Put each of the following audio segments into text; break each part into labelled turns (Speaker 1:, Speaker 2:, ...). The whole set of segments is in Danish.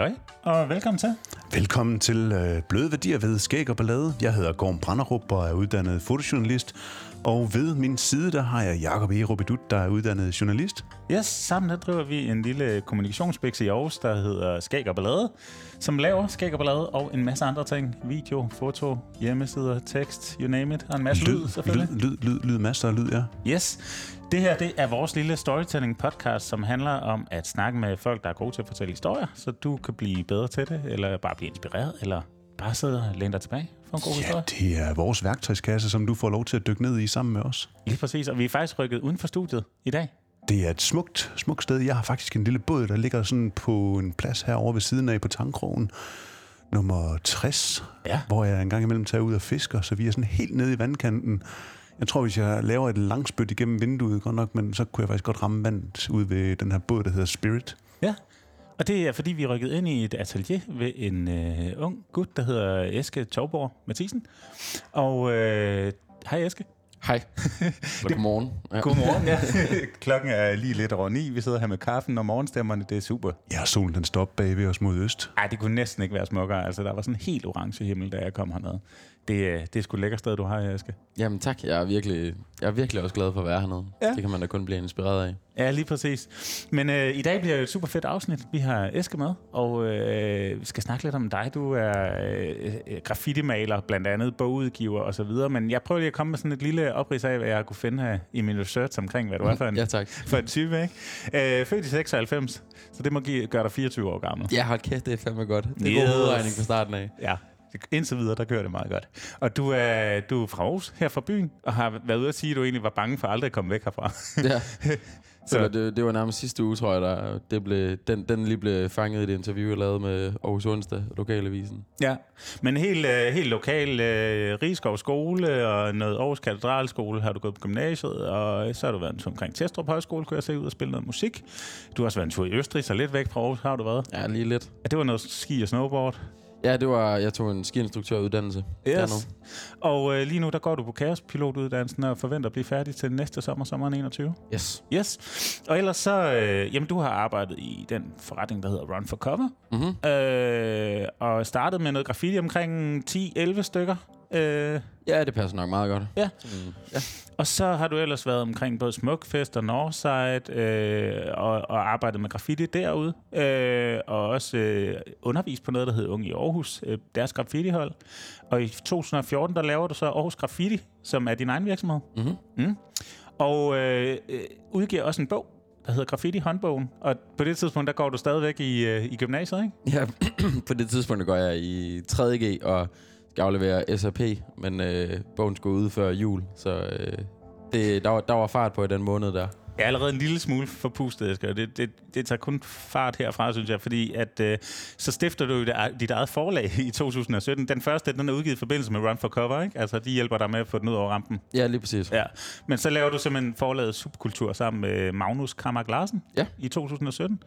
Speaker 1: Halløj, og velkommen til.
Speaker 2: Velkommen til øh, Bløde Værdier ved Skæg og Ballade. Jeg hedder Gorm Branderup og er uddannet fotojournalist. Og ved min side, der har jeg Jakob E. Robidut, der er uddannet journalist.
Speaker 1: Yes, sammen der driver vi en lille kommunikationsbæks i Aarhus, der hedder Skæg og Ballade, som laver Skæg og Ballade og en masse andre ting. Video, foto, hjemmesider, tekst, you name it, og en masse lyd, lyd selvfølgelig.
Speaker 2: Lyd, lyd, lyd, lyd, masser af lyd, ja.
Speaker 1: Yes. Det her det er vores lille storytelling podcast, som handler om at snakke med folk, der er gode til at fortælle historier, så du kan blive bedre til det, eller bare blive inspireret, eller bare sidde og læne dig tilbage for en god
Speaker 2: ja,
Speaker 1: historie.
Speaker 2: det er vores værktøjskasse, som du får lov til at dykke ned i sammen med os.
Speaker 1: Lige præcis, og vi er faktisk rykket uden for studiet i dag.
Speaker 2: Det er et smukt, smukt sted. Jeg har faktisk en lille båd, der ligger sådan på en plads herovre ved siden af på Tankrogen. Nummer 60,
Speaker 1: Ja.
Speaker 2: hvor jeg engang imellem tager ud og fisker, så vi er sådan helt nede i vandkanten. Jeg tror, hvis jeg laver et langspyt igennem vinduet, godt nok, men så kunne jeg faktisk godt ramme vandet ud ved den her båd, der hedder Spirit.
Speaker 1: Ja, og det er fordi, vi er rykket ind i et atelier ved en øh, ung gut, der hedder Eske Torborg Mathisen. Og øh, hej Eske.
Speaker 3: Hej. Godmorgen. Ja.
Speaker 1: Godmorgen. ja. Klokken er lige lidt over ni. Vi sidder her med kaffen og morgenstemmerne. Det er super.
Speaker 2: Ja, solen den står bag ved os mod øst.
Speaker 1: Ej, det kunne næsten ikke være smukkere. Altså, der var sådan en helt orange himmel, da jeg kom herned. Det, øh, det er sgu et lækkert sted, du har, Eske.
Speaker 3: Jamen tak. Jeg er, virkelig, jeg er virkelig også glad for at være hernede.
Speaker 1: Ja.
Speaker 3: Det kan man da kun blive inspireret af.
Speaker 1: Ja, lige præcis. Men øh, i dag bliver det et super fedt afsnit. Vi har Eske med, og øh, vi skal snakke lidt om dig. Du er øh, øh, graffiti-maler, blandt andet bogudgiver og så videre. Men jeg prøver lige at komme med sådan et lille oprids af, hvad jeg kunne finde her i min research omkring, hvad du er for en,
Speaker 3: Ja, tak.
Speaker 1: for en type. Ikke? Øh, født i 96, så det må give, gøre dig 24 år gammel.
Speaker 3: Ja, hold kæft, det er fandme godt. Det er
Speaker 1: Yes.
Speaker 3: god hovedregning fra starten af.
Speaker 1: Ja, indtil videre, der kører det meget godt. Og du er, du er fra Aarhus, her fra byen, og har været ude at sige, at du egentlig var bange for aldrig at komme væk herfra.
Speaker 3: Ja.
Speaker 1: Så-
Speaker 3: Så det, det var nærmest sidste uge, tror jeg, der det blev, den, den lige blev fanget i det interview, jeg lavede med Aarhus Onsdag, Lokalavisen.
Speaker 1: Ja, men helt, øh, helt lokal øh, Rigskov skole og noget Aarhus Katedralskole har du gået på gymnasiet, og så har du været omkring Testrup Højskole, kunne jeg se ud og spille noget musik. Du har også været en tur i Østrig, så lidt væk fra Aarhus har du været.
Speaker 3: Ja, lige lidt.
Speaker 1: Ja, det var noget ski og snowboard.
Speaker 3: Ja, det var, jeg tog en skiinstruktøruddannelse dernede.
Speaker 1: Og øh, lige nu, der går du på kaospilotuddannelsen og forventer at blive færdig til næste sommer, sommeren 21.
Speaker 3: Yes.
Speaker 1: Yes. Og ellers så, øh, jamen du har arbejdet i den forretning, der hedder Run for Cover,
Speaker 3: Mm-hmm.
Speaker 1: øh, og startet med noget graffiti omkring 10-11 stykker. Øh,
Speaker 3: Ja, det passer nok meget godt.
Speaker 1: Ja.
Speaker 3: Sådan, ja.
Speaker 1: Og så har du ellers været omkring både Smukfest og Northside, øh, og, og arbejdet med graffiti derude, øh, og også øh, undervist på noget, der hedder Unge i Aarhus, øh, deres graffitihold. Og i 2014, der laver du så Aarhus Graffiti, som er din egen virksomhed.
Speaker 3: Mm-hmm.
Speaker 1: Mm. Og øh, øh, udgiver også en bog, der hedder Graffiti håndbogen. Og på det tidspunkt, der går du stadigvæk i, øh, i gymnasiet, ikke?
Speaker 3: Ja, på det tidspunkt går jeg i 3.G og skal aflevere SAP, men øh, bogen skulle ud før jul, så øh, det, der, var, der var fart på i den måned der.
Speaker 1: Jeg er allerede en lille smule forpustet, Esker. Det, det, det tager kun fart herfra, synes jeg, fordi at, øh, så stifter du dit eget- forlag i 2017. Den første, den er udgivet i forbindelse med Run for Cover, ikke? Altså, de hjælper dig med at få den ud over rampen.
Speaker 3: Ja, lige præcis.
Speaker 1: Ja. Men så laver du simpelthen forlaget Subkultur sammen med Magnus Kammerk Larsen
Speaker 3: Ja.
Speaker 1: i 2017.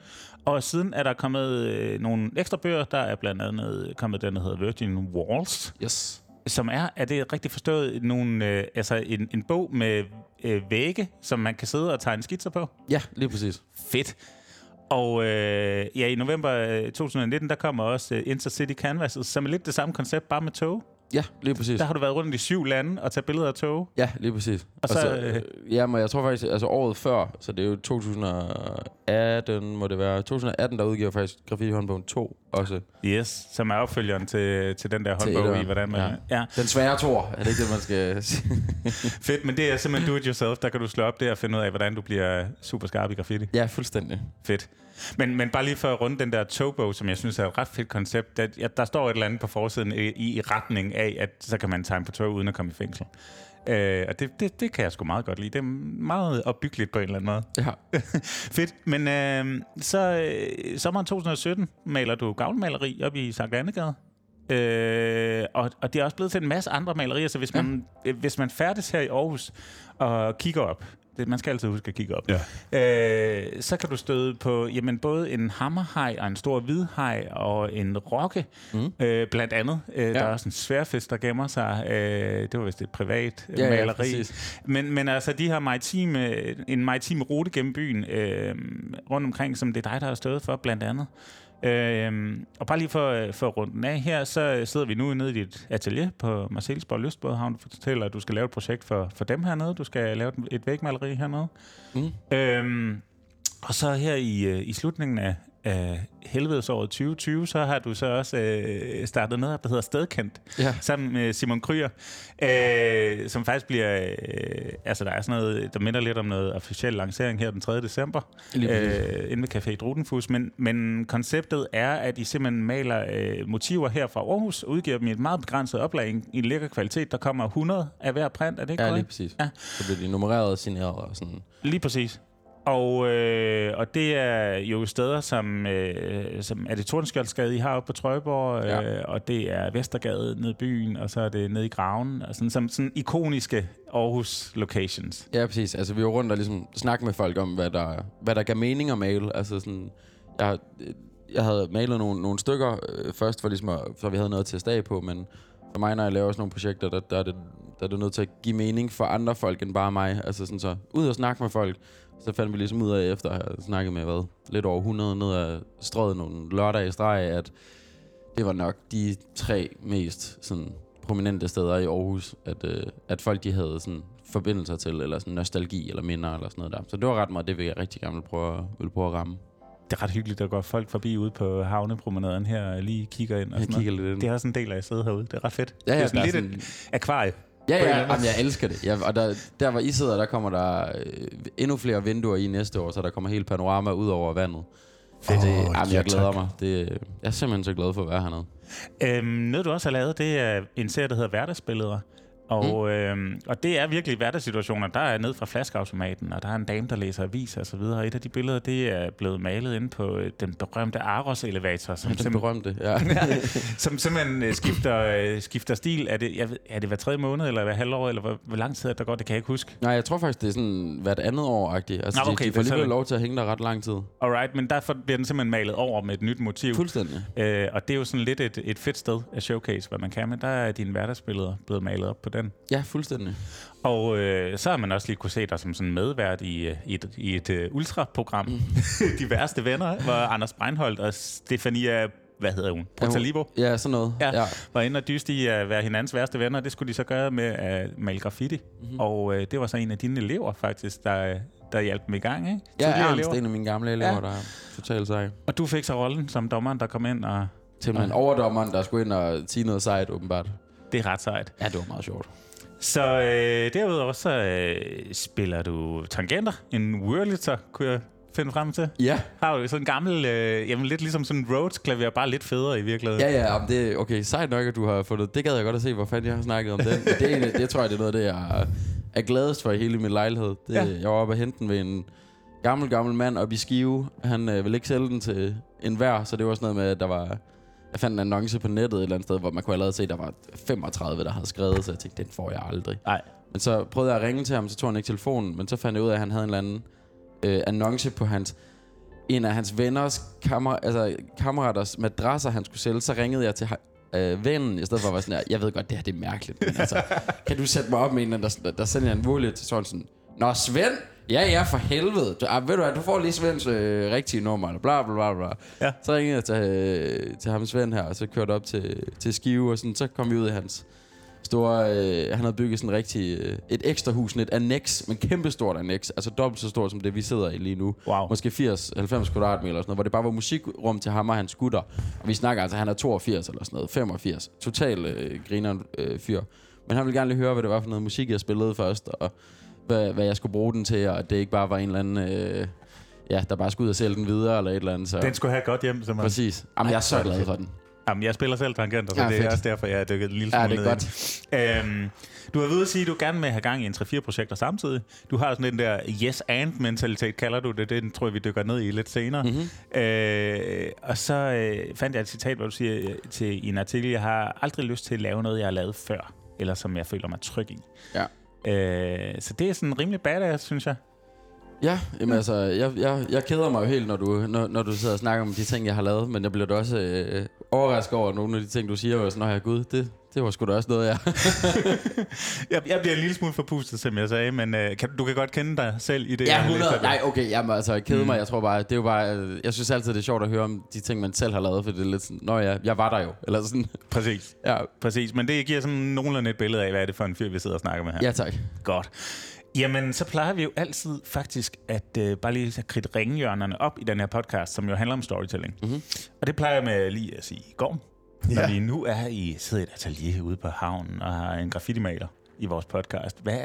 Speaker 1: Og siden er der kommet øh, nogle ekstra bøger. Der er blandt andet kommet den, der hedder Virgin Walls,
Speaker 3: Yes.
Speaker 1: Som er, er det rigtigt forstået, nogle, øh, altså en, en bog med øh, vægge, som man kan sidde og tegne skitser på?
Speaker 3: Ja, lige præcis.
Speaker 1: Fedt. Og øh, ja, i november øh, 2019, der kommer også øh, Intercity Canvas, som er lidt det samme koncept, bare med tog.
Speaker 3: Ja, lige præcis.
Speaker 1: Der har du været rundt i syv lande og taget billeder af tog.
Speaker 3: Ja, lige præcis.
Speaker 1: Og så,
Speaker 3: så,
Speaker 1: øh,
Speaker 3: øh, ja, men jeg tror faktisk, altså året før, så det er jo 2018, må det være. 2018, der udgiver faktisk Graffiti håndbogen 2 også.
Speaker 1: Yes, som er opfølgeren til, til den der håndbog i, hvordan man... Ja.
Speaker 3: Ja.
Speaker 1: ja.
Speaker 3: Den svære tor, er det ikke det, man skal sige?
Speaker 1: Fedt, men det er simpelthen do it yourself. Der kan du slå op der og finde ud af, hvordan du bliver super skarp i graffiti.
Speaker 3: ja, fuldstændig.
Speaker 1: Fedt. Men, men bare lige for at runde den der togbog, som jeg synes er et ret fedt koncept, der, ja, der står et eller andet på forsiden i, i, retning af, at så kan man tegne på tog uden at komme i fængsel. Øh, og det, det, det kan jeg sgu meget godt lide. Det er meget opbyggeligt på en eller anden måde.
Speaker 3: Ja.
Speaker 1: Fedt. Men øh, så øh, sommeren 2017 maler du gavlmaleri op i Sankt Annegade. Øh, og, og det er også blevet til en masse andre malerier, så hvis man, øh, hvis man færdes her i Aarhus og kigger op, det, man skal altid huske at kigge op,
Speaker 2: Ja.
Speaker 1: øh, så kan du støde på jamen, både en hammerhaj og en stor hvidhaj og en rokke, mm. øh, blandt andet. Øh, ja. Der er også en sværfest, der gemmer sig. Øh, det var vist et privat
Speaker 3: Ja, ja,
Speaker 1: maleri.
Speaker 3: præcis.
Speaker 1: men, men altså, de her maritime, en maritim rute gennem byen øh, rundt omkring, som det er dig, der har stået for, blandt andet. Øhm, og bare lige for, øh, for runden af her, så sidder vi nu nede i dit atelier på Marcelsborg Lystbådehavn. Du fortæller, at du skal lave et projekt for, for dem hernede. Du skal lave et- et vægmaleri hernede.
Speaker 3: Mm.
Speaker 1: Øhm, og så her i, øh, i slutningen af, af helvedesåret 2020, så har du så også øh, startet noget, der hedder Stedkendt,
Speaker 3: Ja. sammen
Speaker 1: med Simon Kryer, øh, som faktisk bliver... Øh, altså, der er sådan noget, der minder lidt om noget officiel lancering her den 3. december, øh, inde ved Café Drudenfus. Men, men konceptet er, at I simpelthen maler øh, motiver her fra Aarhus, og udgiver dem i et meget begrænset oplag i en- lækker kvalitet. Der kommer 100 af hver print, er det ikke
Speaker 3: Ja, lige præcis.
Speaker 1: Ja.
Speaker 3: Så bliver de nummereret og signeret og sådan.
Speaker 1: Lige præcis. Og, øh, og det er jo steder som, øh, som er det Tordenskjoldsgade, I har oppe på Trøjborg, øh,
Speaker 3: Ja.
Speaker 1: og det er Vestergade nede i byen, og så er det nede i Graven, og sådan, som sådan ikoniske Aarhus locations.
Speaker 3: Ja, præcis. Altså, vi var rundt og ligesom snakke med folk om, hvad der, hvad der gav mening at male. Altså sådan, jeg, jeg havde malet nogle, nogle stykker øh, først, for ligesom at, så vi havde noget til at stage på, men for mig, når jeg laver sådan nogle projekter, der, der, er det, der er det nødt til at give mening for andre folk end bare mig. Altså sådan så, ud og snakke med folk, så fandt vi ligesom ud af, efter at have snakket med, hvad, lidt over 100 ned ad strøget nogle lørdage i streg, at det var nok de tre mest sådan, prominente steder i Aarhus, at, øh, at folk de havde sådan forbindelser til, eller sådan nostalgi eller minder eller sådan noget der. Så det var ret meget det, jeg rigtig gerne vil prøve, at- vil prøve at ramme.
Speaker 1: Det er ret hyggeligt, der går folk forbi ude på havnepromenaden her, og lige kigger ind og sådan
Speaker 3: kigger lidt ind.
Speaker 1: Det er også en del af at sidde herude. Det er ret fedt.
Speaker 3: Ja, ja,
Speaker 1: det er sådan lidt
Speaker 3: sådan-
Speaker 1: et akvarie.
Speaker 3: Ja, ja, jamen, jeg elsker det. Ja, og der, der, hvor I sidder, der kommer der øh, endnu flere vinduer i næste år, så der kommer helt panorama ud over vandet.
Speaker 2: Fedt.
Speaker 3: Det,
Speaker 2: Åh,
Speaker 3: jamen,
Speaker 2: ja,
Speaker 3: jeg glæder
Speaker 2: tak.
Speaker 3: mig. Det, jeg er simpelthen så glad for at være hernede.
Speaker 1: Øhm, noget, du også har lavet, det er en serie, der hedder Hverdagsbilleder. Og, mm. øhm, og det er virkelig hverdagssituationer. Der er ned fra flaskeautomaten, og der er en dame, der læser aviser og så videre. Et af de billeder, det er blevet malet inde på øh, den berømte Aros-elevator, som,
Speaker 3: Den berømte, ja.
Speaker 1: som simpelthen øh, skifter, øh, skifter stil. Er det, jeg ved, er det hver tredje måned, eller hver halvår, eller hvor, hvor lang tid er der går? Det kan jeg ikke huske.
Speaker 3: Nej, jeg tror faktisk, det er sådan hvert andet år-agtigt. Altså,
Speaker 1: Nå,
Speaker 3: de,
Speaker 1: okay,
Speaker 3: de får
Speaker 1: så er
Speaker 3: alligevel
Speaker 1: det-
Speaker 3: lov til at hænge der ret lang tid.
Speaker 1: Alright, men derfor bliver den simpelthen malet over med et nyt motiv.
Speaker 3: Fuldstændig.
Speaker 1: Øh, og det er jo sådan lidt et, et fedt sted at showcase, hvad man kan. Men der er dine hverdagsbilleder blevet malet op på den.
Speaker 3: Ja, fuldstændig.
Speaker 1: Og øh, så har man også lige kunne se dig som sådan medvært i, øh, i et, i et uh, ultraprogram. Mm. De værste venner, hvor Anders Breinholt og Stefania, hvad hedder hun? Portalivo,
Speaker 3: Ja, sådan noget.
Speaker 1: Ja.
Speaker 3: Ja.
Speaker 1: var inde og dyste i at være hinandens værste venner. Det skulle de så gøre med at male graffiti.
Speaker 3: Mhm.
Speaker 1: Mm-hmm. Og øh, det var så en af dine elever faktisk, der, der hjalp dem i gang, ikke?
Speaker 3: Ja,
Speaker 1: Tidligere
Speaker 3: Ernst,
Speaker 1: elever.
Speaker 3: en af mine gamle elever,
Speaker 1: Ja.
Speaker 3: der er totalt sej.
Speaker 1: Og du fik så rollen som dommeren, der kom ind, og
Speaker 3: Simpelthen overdommeren, der skulle ind og sige noget sejt, åbenbart.
Speaker 1: Det er ret sejt.
Speaker 3: Ja, det var meget sjovt.
Speaker 1: Så øh, derudover så øh, spiller du tangenter, en Wurlitzer, kunne jeg finde frem til.
Speaker 3: Ja,
Speaker 1: Har du sådan en gammel, øh, jamen lidt ligesom sådan en Rhodes-klaver, bare lidt federe i virkeligheden.
Speaker 3: ja, ja. Jamen, det okay. Sejt nok, at du har fundet... Det gad jeg godt at se, hvor fanden jeg har snakket om den. Det, er, egentlig- det tror jeg, det er noget af det, jeg er- gladest for i hele min lejlighed. Det,
Speaker 1: Ja.
Speaker 3: Jeg var oppe og hente den ved en gammel, gammel mand oppe i Skive. Han øh, ville ikke sælge den til en hver, så det var sådan noget med, at der var... Jeg fandt en annonce på nettet et eller andet sted, hvor man kunne allerede se, at der var 35, der havde skrevet, så jeg tænkte, den får jeg aldrig.
Speaker 1: Nej.
Speaker 3: Men så prøvede jeg at ringe til ham, så tog han ikke telefonen, men så fandt jeg ud af, at han havde en eller anden øh, annonce på hans en af hans venners kammer, altså, kammeraters madrasser, han skulle sælge, så ringede jeg til øh, vennen, i stedet for at være sådan her, jeg ved godt, det her det er mærkeligt, men altså, kan du sætte mig op med en, der, der sender en mulighed til sådan sådan, Nå, Svend, ja, ja, for helvede. Du, ah, ved du hvad, du får lige Svends øh, rigtige nummer, eller bla, bla, bla, bla.
Speaker 1: Ja.
Speaker 3: Så ringede jeg til, øh, til ham Svend her, og så kørte op til, til Skive, og sådan, så kom vi ud af hans store... Øh, han havde bygget sådan rigtig... Øh, et ekstra hus, sådan et annex, men kæmpestort annex. Altså dobbelt så stort som det, vi sidder i lige nu.
Speaker 1: Wow.
Speaker 3: Måske 80-90 kvadratmeter eller sådan noget, hvor det bare var musikrum til ham og hans gutter. Og vi snakker altså, han er 82 eller sådan noget, 85. Total øh, griner øh, fyr. Men han ville gerne lige høre, hvad det var for noget musik, jeg spillede først, og hvad, hvad jeg skulle bruge den til, og at det ikke bare var en eller anden... Øh, ja, der bare skulle ud og sælge den videre, eller et eller andet. Så.
Speaker 1: Den skulle have godt hjem, så man...
Speaker 3: Præcis. Jamen, jeg er så glad for den.
Speaker 1: Jamen, jeg spiller selv tangenter, så
Speaker 3: Ja,
Speaker 1: det er
Speaker 3: fedt.
Speaker 1: også derfor, jeg er dykket en lille
Speaker 3: Ja,
Speaker 1: smule
Speaker 3: det er
Speaker 1: den. Øhm, du har ved at sige, at du gerne vil have gang i en 3-4 projekter samtidig. Du har sådan den der yes and mentalitet, kalder du det. Den tror jeg, vi dykker ned i lidt senere. Mm-hmm. Øh, og så øh, fandt jeg et citat, hvor du siger øh, til i en artikel, jeg har aldrig lyst til at lave noget, jeg har lavet før, eller som jeg føler mig tryg i.
Speaker 3: Ja.
Speaker 1: Øh, så det er sådan rimelig badass, synes jeg.
Speaker 3: Ja, jamen altså, jeg, jeg, jeg keder mig jo helt, når du, når, når du sidder og snakker om de ting, jeg har lavet, men jeg bliver da også øh, overrasket over nogle af de ting, du siger, og sådan, nå ja, gud, det, det var sgu da også noget, jeg...
Speaker 1: jeg, jeg bliver en lille smule forpustet, som jeg sagde, men øh, kan, du kan godt kende dig selv i det.
Speaker 3: Ja,
Speaker 1: jeg har læst
Speaker 3: 100.
Speaker 1: af det.
Speaker 3: Nej, okay, jamen, altså, jeg keder mm. mig. Jeg tror bare, det er jo bare... øh, Jeg synes altid, det er sjovt at høre om de ting, man selv har lavet, for det er lidt sådan, nå ja, jeg var der jo. Eller sådan,
Speaker 1: Præcis.
Speaker 3: ja,
Speaker 1: Præcis, men det giver sådan nogenlunde et billede af, hvad er det for en fyr, vi sidder og snakker med her.
Speaker 3: ja tak.
Speaker 1: Godt. Jamen, så plejer vi jo altid faktisk at øh, bare lige at kridte ringhjørnerne op i den her podcast, som jo handler om storytelling.
Speaker 3: Mhm.
Speaker 1: Og det plejer jeg med lige at sige i går. Når
Speaker 2: Ja.
Speaker 1: vi nu er i sidder i et atelier ude på havnen og har en graffiti-maler i vores podcast. Hvad,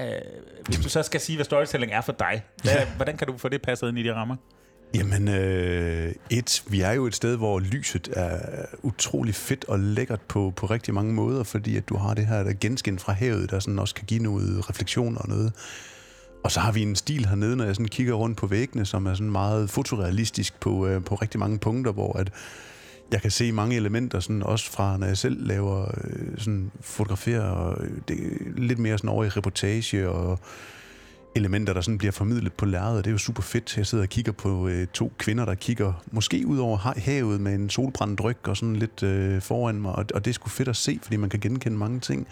Speaker 1: hvis du så skal sige, hvad storytelling er for dig, hvad, hvordan kan du få det passet ind i de rammer?
Speaker 2: Jamen, øh, et, vi er jo et sted, hvor lyset er utrolig fedt og lækkert på, på rigtig mange måder, fordi at du har det her der genskin fra havet, der sådan også kan give noget refleksion og noget. Og så har vi en stil hernede, når jeg sådan kigger rundt på væggene, som er sådan meget fotorealistisk på, øh, på rigtig mange punkter, hvor at jeg kan se mange elementer, sådan også fra, når jeg selv laver øh, sådan fotograferer, og det er lidt mere sådan over i reportage og elementer, der sådan bliver formidlet på lærredet. Det er jo super fedt. Jeg sidder og kigger på øh, to kvinder, der kigger måske ud over havet med en solbrændt ryg og sådan lidt øh, foran mig. Og, og det er sgu fedt at se, fordi man kan genkende mange ting.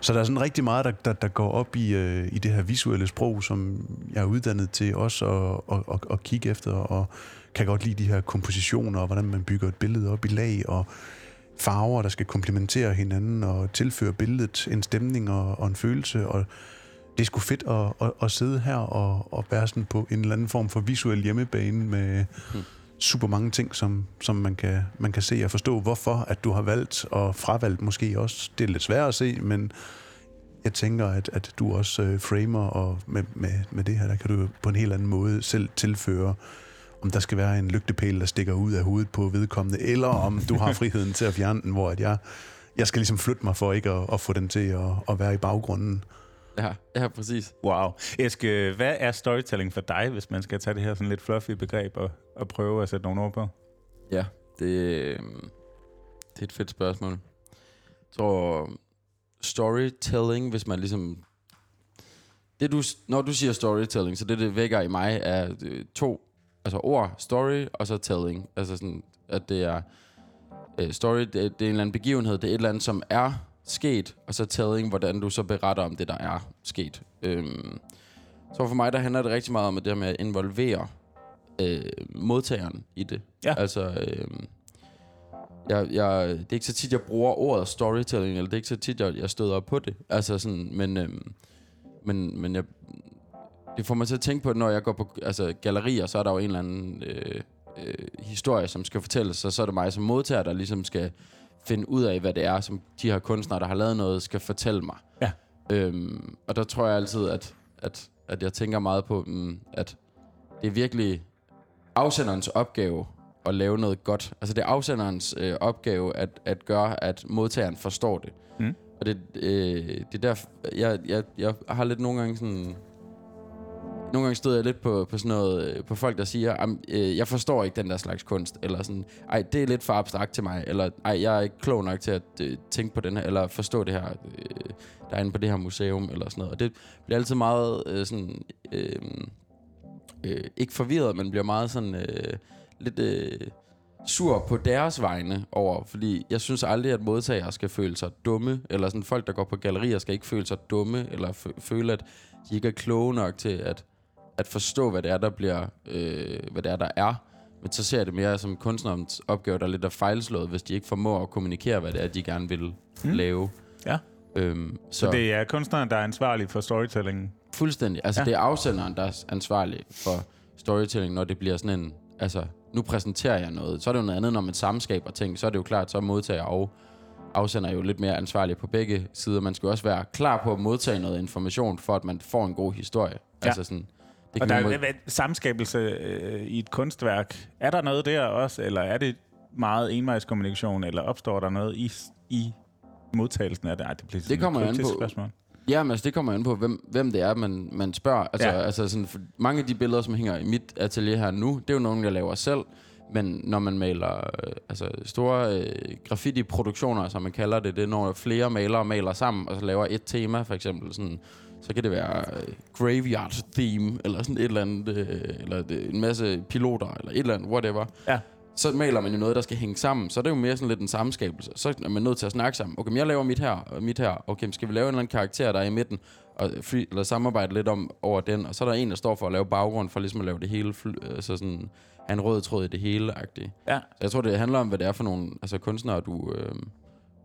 Speaker 2: Så der er sådan rigtig meget, der, der, der går op i, øh, i det her visuelle sprog, som jeg er uddannet til også at, og, og, og kigge efter, og kan godt lide de her kompositioner, og hvordan man bygger et billede op i lag, og farver, der skal komplementere hinanden, og tilføre billedet en stemning og, og en følelse, og det er sgu fedt at, at, at sidde her og, og være sådan på en eller anden form for visuel hjemmebane med
Speaker 3: Hmm.
Speaker 2: super mange ting, som, som man, kan, man kan se og forstå, hvorfor at du har valgt og fravalgt måske også. Det er lidt svært at se, men jeg tænker, at, at du også øh, framer, og med, med, med det her, der kan du på en helt anden måde selv tilføre, om der skal være en lygtepæl, der stikker ud af hovedet på vedkommende, eller om du har friheden til at fjerne den, hvor at jeg, jeg skal ligesom flytte mig for ikke at, at få den til at, at være i baggrunden.
Speaker 3: Ja, ja, præcis.
Speaker 1: Wow. Eske, hvad er storytelling for dig, hvis man skal tage det her sådan lidt fluffy begreb og, og prøve at sætte nogle ord på?
Speaker 3: Ja, det, øh, det er et fedt spørgsmål. Jeg tror, storytelling, hvis man ligesom... Det du, når du siger storytelling, så det, det vækker i mig, er øh, to altså ord, story og så telling. Altså sådan, at det er... Øh, story, det, det er en eller anden begivenhed, det er et eller andet, som er sket, og så telling, hvordan du så beretter om det, der er sket. Øhm, så for mig, der handler det rigtig meget om det her med at involvere øh, modtageren i det.
Speaker 1: Ja.
Speaker 3: Altså, øh, jeg, jeg, det er ikke så tit, jeg bruger ordet storytelling, eller det er ikke så tit, jeg, jeg støder på det. Altså sådan, men, øh, men, men jeg, det får mig til at tænke på, at når jeg går på altså, gallerier, så er der jo en eller anden øh, øh, historie, som skal fortælles, og så er det mig som modtager, der ligesom skal finde ud af, hvad det er, som de her kunstnere, der har lavet noget, skal fortælle mig.
Speaker 1: Ja.
Speaker 3: Øhm, og der tror jeg altid, at, at, at jeg tænker meget på, mm, at det er virkelig afsenderens opgave at lave noget godt. Altså det er afsenderens øh, opgave at, at gøre, at modtageren forstår det.
Speaker 1: Mm.
Speaker 3: Og det, øh, det er der, jeg, jeg, jeg har lidt nogle gange sådan... Nogle gange støder jeg lidt på, på sådan noget, øh, på folk, der siger, øh, jeg forstår ikke den der slags kunst, eller sådan, ej, det er lidt for abstrakt til mig, eller ej, jeg er ikke klog nok til at øh, tænke på den her, eller forstå det her, øh, der er inde på det her museum, eller sådan noget. Og det bliver altid meget øh, sådan, øh, øh, ikke forvirret, men bliver meget sådan øh, lidt øh, sur på deres vegne over, fordi jeg synes aldrig, at modtagere skal føle sig dumme, eller sådan folk, der går på gallerier, skal ikke føle sig dumme, eller føle, at de ikke er kloge nok til at, at forstå, hvad det er, der bliver, øh, hvad det er, der er. Men så ser jeg det mere som kunstnerens opgave, der er lidt er fejlslået, hvis de ikke formår at kommunikere, hvad det er, de gerne vil mm. lave.
Speaker 1: Ja.
Speaker 3: Øhm, så,
Speaker 1: Så det er kunstneren, der er ansvarlig for storytelling.
Speaker 3: Fuldstændig. Altså,
Speaker 1: Ja.
Speaker 3: det er afsenderen, der er ansvarlig for storytelling, når det bliver sådan en... Altså, nu præsenterer jeg noget. Så er det jo noget andet, når man samskaber ting. Så er det jo klart, så er modtager og afsender jo lidt mere ansvarlige på begge sider. Man skal jo også være klar på at modtage noget information, for at man får en god historie.
Speaker 1: Ja.
Speaker 3: Altså sådan... Det
Speaker 1: Og der er samskabelse øh, i et kunstværk. Er der noget der også, eller er det meget envejskommunikation, eller opstår der noget i, i modtagelsen af det? Ej, det bliver sådan et
Speaker 3: kommer an på.
Speaker 1: Spørgsmål.
Speaker 3: Ja, men altså, det kommer an på, hvem, hvem det er, man, man spørger. Altså,
Speaker 1: Ja.
Speaker 3: altså sådan, for mange af de billeder, som hænger i mit atelier her nu, det er jo nogle, jeg laver selv. Men når man maler øh, altså store øh, graffiti-produktioner, som man kalder det, det er når flere malere maler sammen, og så laver et tema, for eksempel sådan, så kan det være øh, graveyard theme, eller sådan et eller andet, øh, eller det, en masse piloter, eller et eller andet, whatever.
Speaker 1: Ja.
Speaker 3: så maler man jo noget, der skal hænge sammen. Så er det jo mere sådan lidt en sammenskabelse. Så er man nødt til at snakke sammen. Okay, men jeg laver mit her og mit her. Okay, skal vi lave en eller anden karakter, der er i midten? Og free, eller samarbejde lidt om over den. Og så er der en, der står for at lave baggrund, for ligesom at lave det hele, fly, altså sådan, have en rød tråd i det hele -agtigt.
Speaker 1: Ja.
Speaker 3: Så jeg tror, det handler om, hvad det er for nogle altså, kunstnere, du, øh,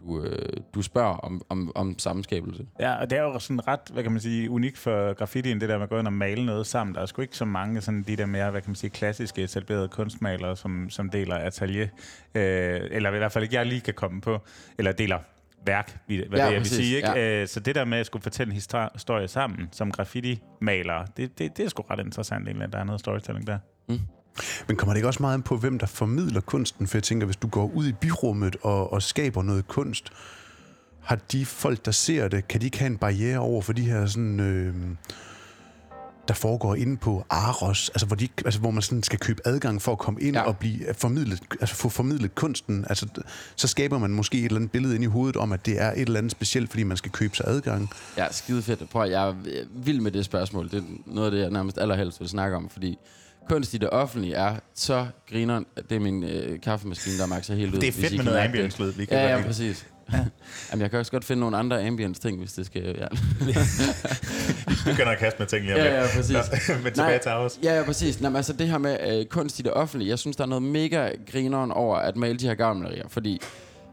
Speaker 3: du, øh, du spørger om, om, om sammenskabelse.
Speaker 1: Ja, og det er jo sådan ret, hvad kan man sige, unikt for graffitien, det der med at gå ind og male noget sammen. Der er sgu ikke så mange sådan de der mere, hvad kan man sige, klassiske etablerede kunstmalere, som, som deler atelier, øh, eller i hvert fald ikke jeg lige kan komme på, eller deler værk, hvad
Speaker 3: Ja,
Speaker 1: det jeg vil
Speaker 3: præcis,
Speaker 1: sige. Ikke?
Speaker 3: ja.
Speaker 1: Øh, så det der med at skulle fortælle en histor- historie sammen som graffiti-maler, det, det, det er sgu ret interessant egentlig, at der er noget storytelling der.
Speaker 2: Men kommer det ikke også meget an på, hvem der formidler kunsten? For jeg tænker, hvis du går ud i byrummet og, og skaber noget kunst, har de folk, der ser det, kan de ikke have en barriere over for de her sådan... Øh, der foregår inde på Aros, altså hvor, de, altså hvor man sådan skal købe adgang for at komme ind
Speaker 3: Ja.
Speaker 2: og blive formidlet, altså få formidlet kunsten. Altså, så skaber man måske et eller andet billede ind i hovedet om, at det er et eller andet specielt, fordi man skal købe sig adgang.
Speaker 3: Ja, skide fedt. Prøv, jeg er vild med det spørgsmål. Det er noget af det, jeg nærmest allerhelst vil snakke om, fordi kunst i det offentlige er så griner. Det er min øh, kaffemaskine, der makser helt ud.
Speaker 1: Det er fedt med noget ambience-lyd.
Speaker 3: Ja, ja,
Speaker 1: godt-
Speaker 3: præcis. Jamen, jeg kan også godt finde nogle andre ambience ting, hvis det skal... Ja,
Speaker 1: begynder at kaste med ting lige om
Speaker 3: ja, ja præcis.
Speaker 1: lidt. Men
Speaker 3: Nej.
Speaker 1: til os.
Speaker 3: Ja, ja, præcis. Nå, men altså det her med øh, kunst i det offentlige, jeg synes, der er noget mega grineren over at male de her gammelerier, fordi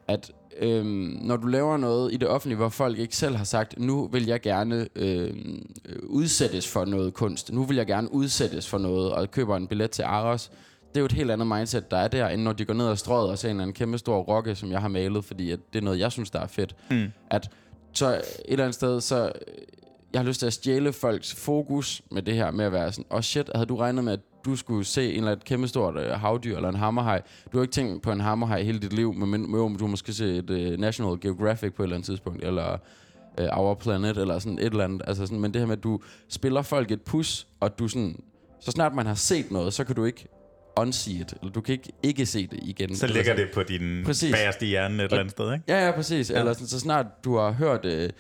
Speaker 3: at øhm, når du laver noget i det offentlige, hvor folk ikke selv har sagt, nu vil jeg gerne øhm, øh, udsættes for noget kunst, nu vil jeg gerne udsættes for noget, og køber en billet til Aros, det er jo et helt andet mindset, der er der, end når de går ned og strøget og ser en eller anden kæmpe stor rokke, som jeg har malet, fordi at det er noget, jeg synes, der er fedt.
Speaker 1: Mm.
Speaker 3: At så et eller andet sted, så øh, jeg har lyst til at stjæle folks fokus med det her med at være sådan, åh oh shit, havde du regnet med, at du skulle se en eller anden kæmpe stort uh, havdyr eller en hammerhaj. Du har ikke tænkt på en hammerhaj hele dit liv, men, men men du har måske se et uh, National Geographic på et eller andet tidspunkt, eller uh, Our Planet, eller sådan et eller andet. Altså sådan, men det her med, at du spiller folk et pus, og du sådan, så snart man har set noget, så kan du ikke unsee it, eller du kan ikke ikke se det igen.
Speaker 1: Så ligger det på din
Speaker 3: Præcis.
Speaker 1: bagerste hjerne et eller andet sted, ikke?
Speaker 3: Ja, ja, præcis. Ja. Eller sådan, så snart du har hørt øh,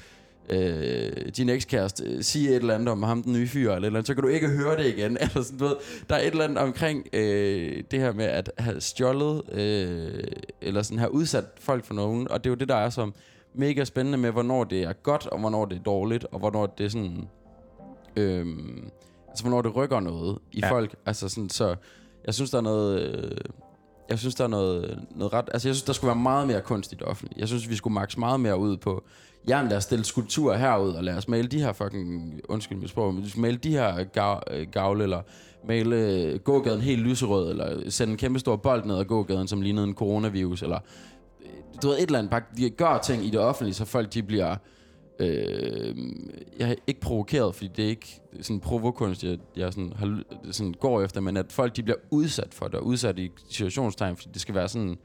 Speaker 3: øh, din ekskæreste øh, sige et eller andet om ham, den nye fyr, eller, et eller andet, så kan du ikke høre det igen. Eller sådan, du ved, der er et eller andet omkring øh, det her med at have stjålet, øh, eller sådan have udsat folk for nogen. Og det er jo det, der er så mega spændende med, hvornår det er godt, og hvornår det er dårligt, og hvornår det er sådan... Øh, altså, hvornår det rykker noget i
Speaker 1: ja.
Speaker 3: folk. Altså sådan, så jeg synes, der er noget... Øh, jeg synes, der er noget, noget ret... Altså, jeg synes, der skulle være meget mere kunst i det offentlige. Jeg synes, vi skulle max meget mere ud på... Jamen, lad os stille skulpturer herud, og lad os male de her fucking... Undskyld mit sprog, men vi skal male de her gav, øh, gavle, eller male øh, gågaden helt lyserød, eller sende en kæmpe stor bold ned ad gågaden, som lignede en coronavirus, eller... Øh, du ved, et eller andet. Bare de gør ting i det offentlige, så folk de bliver... Øh, jeg er ikke provokeret, fordi det er ikke sådan provokunst, jeg, jeg sådan, har, sådan går efter, men at folk de bliver udsat for det, og udsat i situationstegn, fordi det skal være sådan,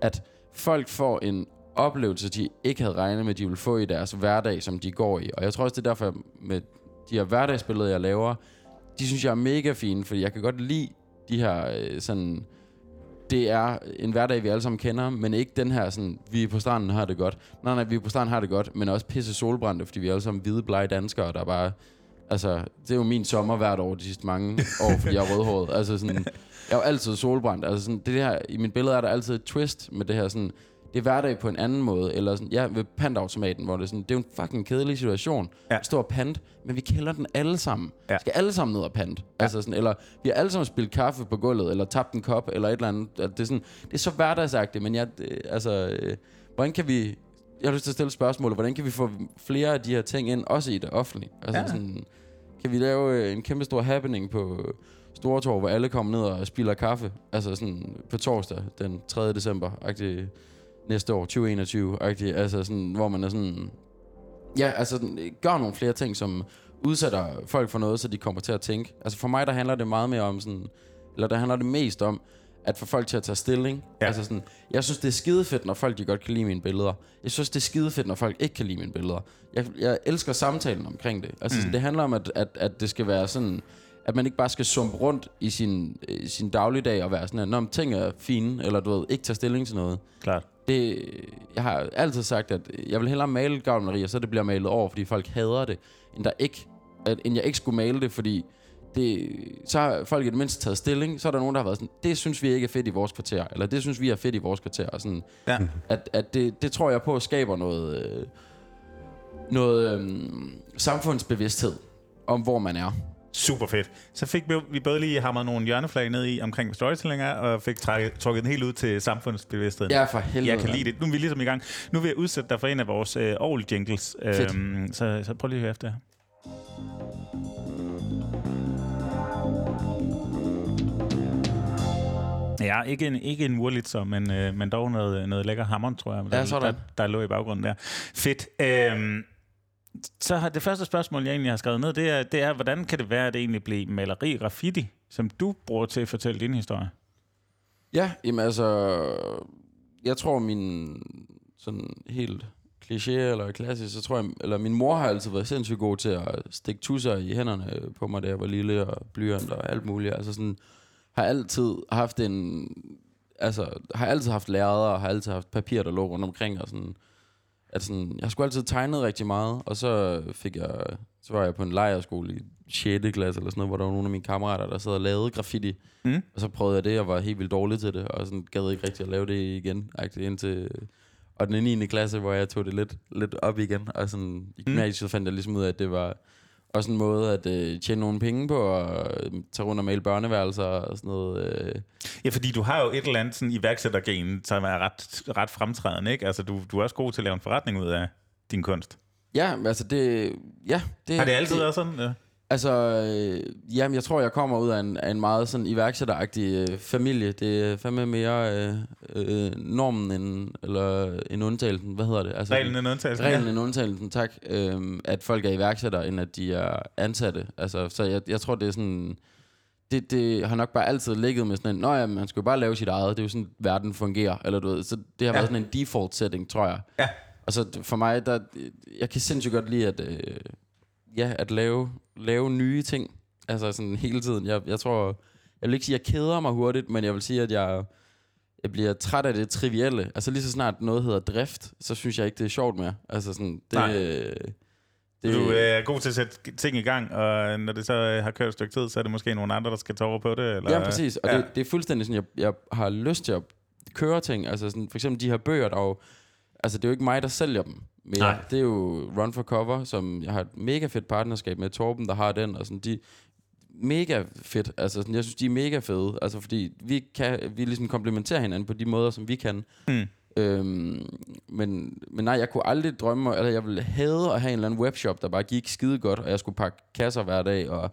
Speaker 3: at folk får en oplevelse, de ikke havde regnet med, de ville få i deres hverdag, som de går i. Og jeg tror også, det er derfor, med de her hverdagsbilleder, jeg laver, de synes jeg er mega fine, fordi jeg kan godt lide de her øh, sådan... Det er en hverdag, vi alle sammen kender, men ikke den her sådan, vi er på stranden har det godt. Nej, nej, vi er på stranden har det godt, men også pisse solbrændte, fordi vi er alle sammen hvide, blege danskere, der bare... Altså, det er jo min sommer hvert år de sidste mange år, fordi jeg er rødhåret. Altså sådan, jeg er jo altid solbrændt. Altså sådan, det her, i mit billede er der altid et twist med det her sådan, det er hverdag på en anden måde, eller sådan, ja, ved pantautomaten, hvor det er sådan, det er jo en fucking kedelig situation.
Speaker 1: Ja.
Speaker 3: Stor pant, men vi kender den alle sammen.
Speaker 1: Ja.
Speaker 3: Skal alle sammen ned og pant. Ja. Altså sådan, eller vi har alle sammen spillet kaffe på gulvet, eller tabt en kop, eller et eller andet. Altså, Det er, sådan, det er så hverdagsagtigt, men jeg, det, altså, øh, hvordan kan vi, jeg har lyst til at stille spørgsmålet, hvordan kan vi få flere af de her ting ind, også i det offentlige? Altså
Speaker 1: Ja.
Speaker 3: ja. sådan, kan vi lave øh, en kæmpe stor happening på Stortorv, hvor alle kommer ned og spiller kaffe? Altså sådan på torsdag, den 3. december, agtig, næste år, 2021, agtig, altså sådan, hvor man er sådan... Ja, altså sådan, gør nogle flere ting, som udsætter folk for noget, så de kommer til at tænke. Altså for mig, der handler det meget mere om sådan... Eller der handler det mest om, at få folk til at tage stilling.
Speaker 1: Ja.
Speaker 3: Altså sådan, jeg synes, det er skide fedt, når folk de godt kan lide mine billeder. Jeg synes, det er skide fedt, når folk ikke kan lide mine billeder. Jeg, jeg elsker samtalen omkring det. Altså,
Speaker 1: Mm.
Speaker 3: mm. det handler om, at, at, at det skal være sådan, at man ikke bare skal sumpe rundt i sin, øh, sin dagligdag og være sådan, at Nå, men ting er fine, eller du ved, ikke tage stilling til noget.
Speaker 1: Klart.
Speaker 3: Det, jeg har altid sagt, at jeg vil hellere male gavlerier, så det bliver malet over, fordi folk hader det, end, der ikke, at, end jeg ikke skulle male det, fordi det, så har folk i det mindste taget stilling. Så er der nogen, der har været sådan, det synes vi ikke er fedt i vores kvarter, eller det synes vi er fedt i vores kvarter. Og sådan,
Speaker 1: Ja.
Speaker 3: at, at det, det tror jeg på skaber noget, øh, noget øh, samfundsbevidsthed om, hvor man er.
Speaker 1: Super fedt. Så fik vi, vi både lige hamret nogle hjørneflag ned i omkring hvad storytelling er, og fik trækket, trukket den helt ud til samfundsbevidstheden.
Speaker 3: Ja, for helvede.
Speaker 1: Jeg kan lide det. Nu er vi ligesom i gang. Nu vil jeg udsætte dig for en af vores øh, Aarhus jingles.
Speaker 3: Fedt.
Speaker 1: Øhm, så, så prøv lige at høre efter. Ja, ikke en, ikke en Wurlitzer, men, øh, men dog noget, noget lækker hammer, tror jeg,
Speaker 3: Ja,
Speaker 1: der,
Speaker 3: sådan.
Speaker 1: der, der lå i baggrunden der. Fedt. Øhm, så har det første spørgsmål, jeg egentlig har skrevet ned, det er, det er, hvordan kan det være, at det egentlig blev maleri graffiti, som du bruger til at fortælle din historie?
Speaker 3: Ja, jamen altså, jeg tror min sådan helt kliché eller klassisk, så tror jeg, eller min mor har altid været sindssygt god til at stikke tusser i hænderne på mig, da jeg var lille, og blyant og alt muligt. Altså sådan, har altid haft en, altså, har altid haft lærere, og har altid haft papir, der lå rundt omkring, og sådan, at sådan, jeg har sgu altid tegnet rigtig meget, og så fik jeg, så var jeg på en lejerskole i 6. klasse eller sådan noget, hvor der var nogle af mine kammerater, der sad og lavede graffiti.
Speaker 1: Mm.
Speaker 3: Og så prøvede jeg det, og var helt vildt dårlig til det, og sådan gad ikke rigtig at lave det igen, agtigt, indtil og den 9. klasse, hvor jeg tog det lidt, lidt op igen, og sådan, i gymnasiet fandt jeg ligesom ud af, at det var også en måde at øh, tjene nogle penge på, og øh, tage rundt og male børneværelser og sådan noget. Øh.
Speaker 1: Ja, fordi du har jo et eller andet sådan iværksættergen, som er ret, ret fremtrædende, ikke? Altså, du, du er også god til at lave en forretning ud af din kunst.
Speaker 3: Ja, altså det... Ja, det,
Speaker 1: Har det altid været sådan? Ja.
Speaker 3: Altså, øh, jamen, jeg tror, jeg kommer ud af en, af en meget sådan iværksætteragtig øh, familie. Det er fandme mere øh, øh, normen end, eller en undtagelsen. Hvad hedder det? Altså,
Speaker 1: Reglen er en undtagelse.
Speaker 3: Reglen en undtagelsen, tak. Øhm, at folk er iværksættere, end at de er ansatte. Altså, så jeg, jeg tror, det er sådan... Det, det har nok bare altid ligget med sådan en, Nå ja, man skal jo bare lave sit eget. Det er jo sådan, verden fungerer. Eller du ved, så det har ja. været sådan en default setting, tror jeg.
Speaker 1: Ja.
Speaker 3: Og så for mig, der, jeg kan sindssygt godt lide at, øh, ja, at lave, lave nye ting. Altså sådan hele tiden. Jeg, jeg tror, jeg vil ikke sige, at jeg keder mig hurtigt, men jeg vil sige, at jeg, jeg bliver træt af det trivielle. Altså lige så snart noget hedder drift, så synes jeg ikke, det er sjovt mere. Altså sådan, det...
Speaker 1: Nej. Det... Du øh, er god til at sætte ting i gang, og når det så øh, har kørt et stykke tid, så er det måske nogle andre, der skal tage over på det? Eller?
Speaker 3: Ja, præcis. Og
Speaker 1: Ja.
Speaker 3: det, det er fuldstændig sådan, jeg, jeg har lyst til at køre ting. Altså sådan, for eksempel de her bøger, der er jo, altså det er jo ikke mig, der sælger dem mere.
Speaker 1: Nej.
Speaker 3: Det er jo Run for Cover, som jeg har et mega fedt partnerskab med Torben, der har den, og sådan de mega fedt. Altså sådan, jeg synes, de er mega fede. Altså fordi vi kan, vi ligesom komplementerer hinanden på de måder, som vi kan.
Speaker 1: Mm.
Speaker 3: Øhm, men, men nej, jeg kunne aldrig drømme, eller jeg ville have at have en eller anden webshop, der bare gik skide godt, og jeg skulle pakke kasser hver dag, og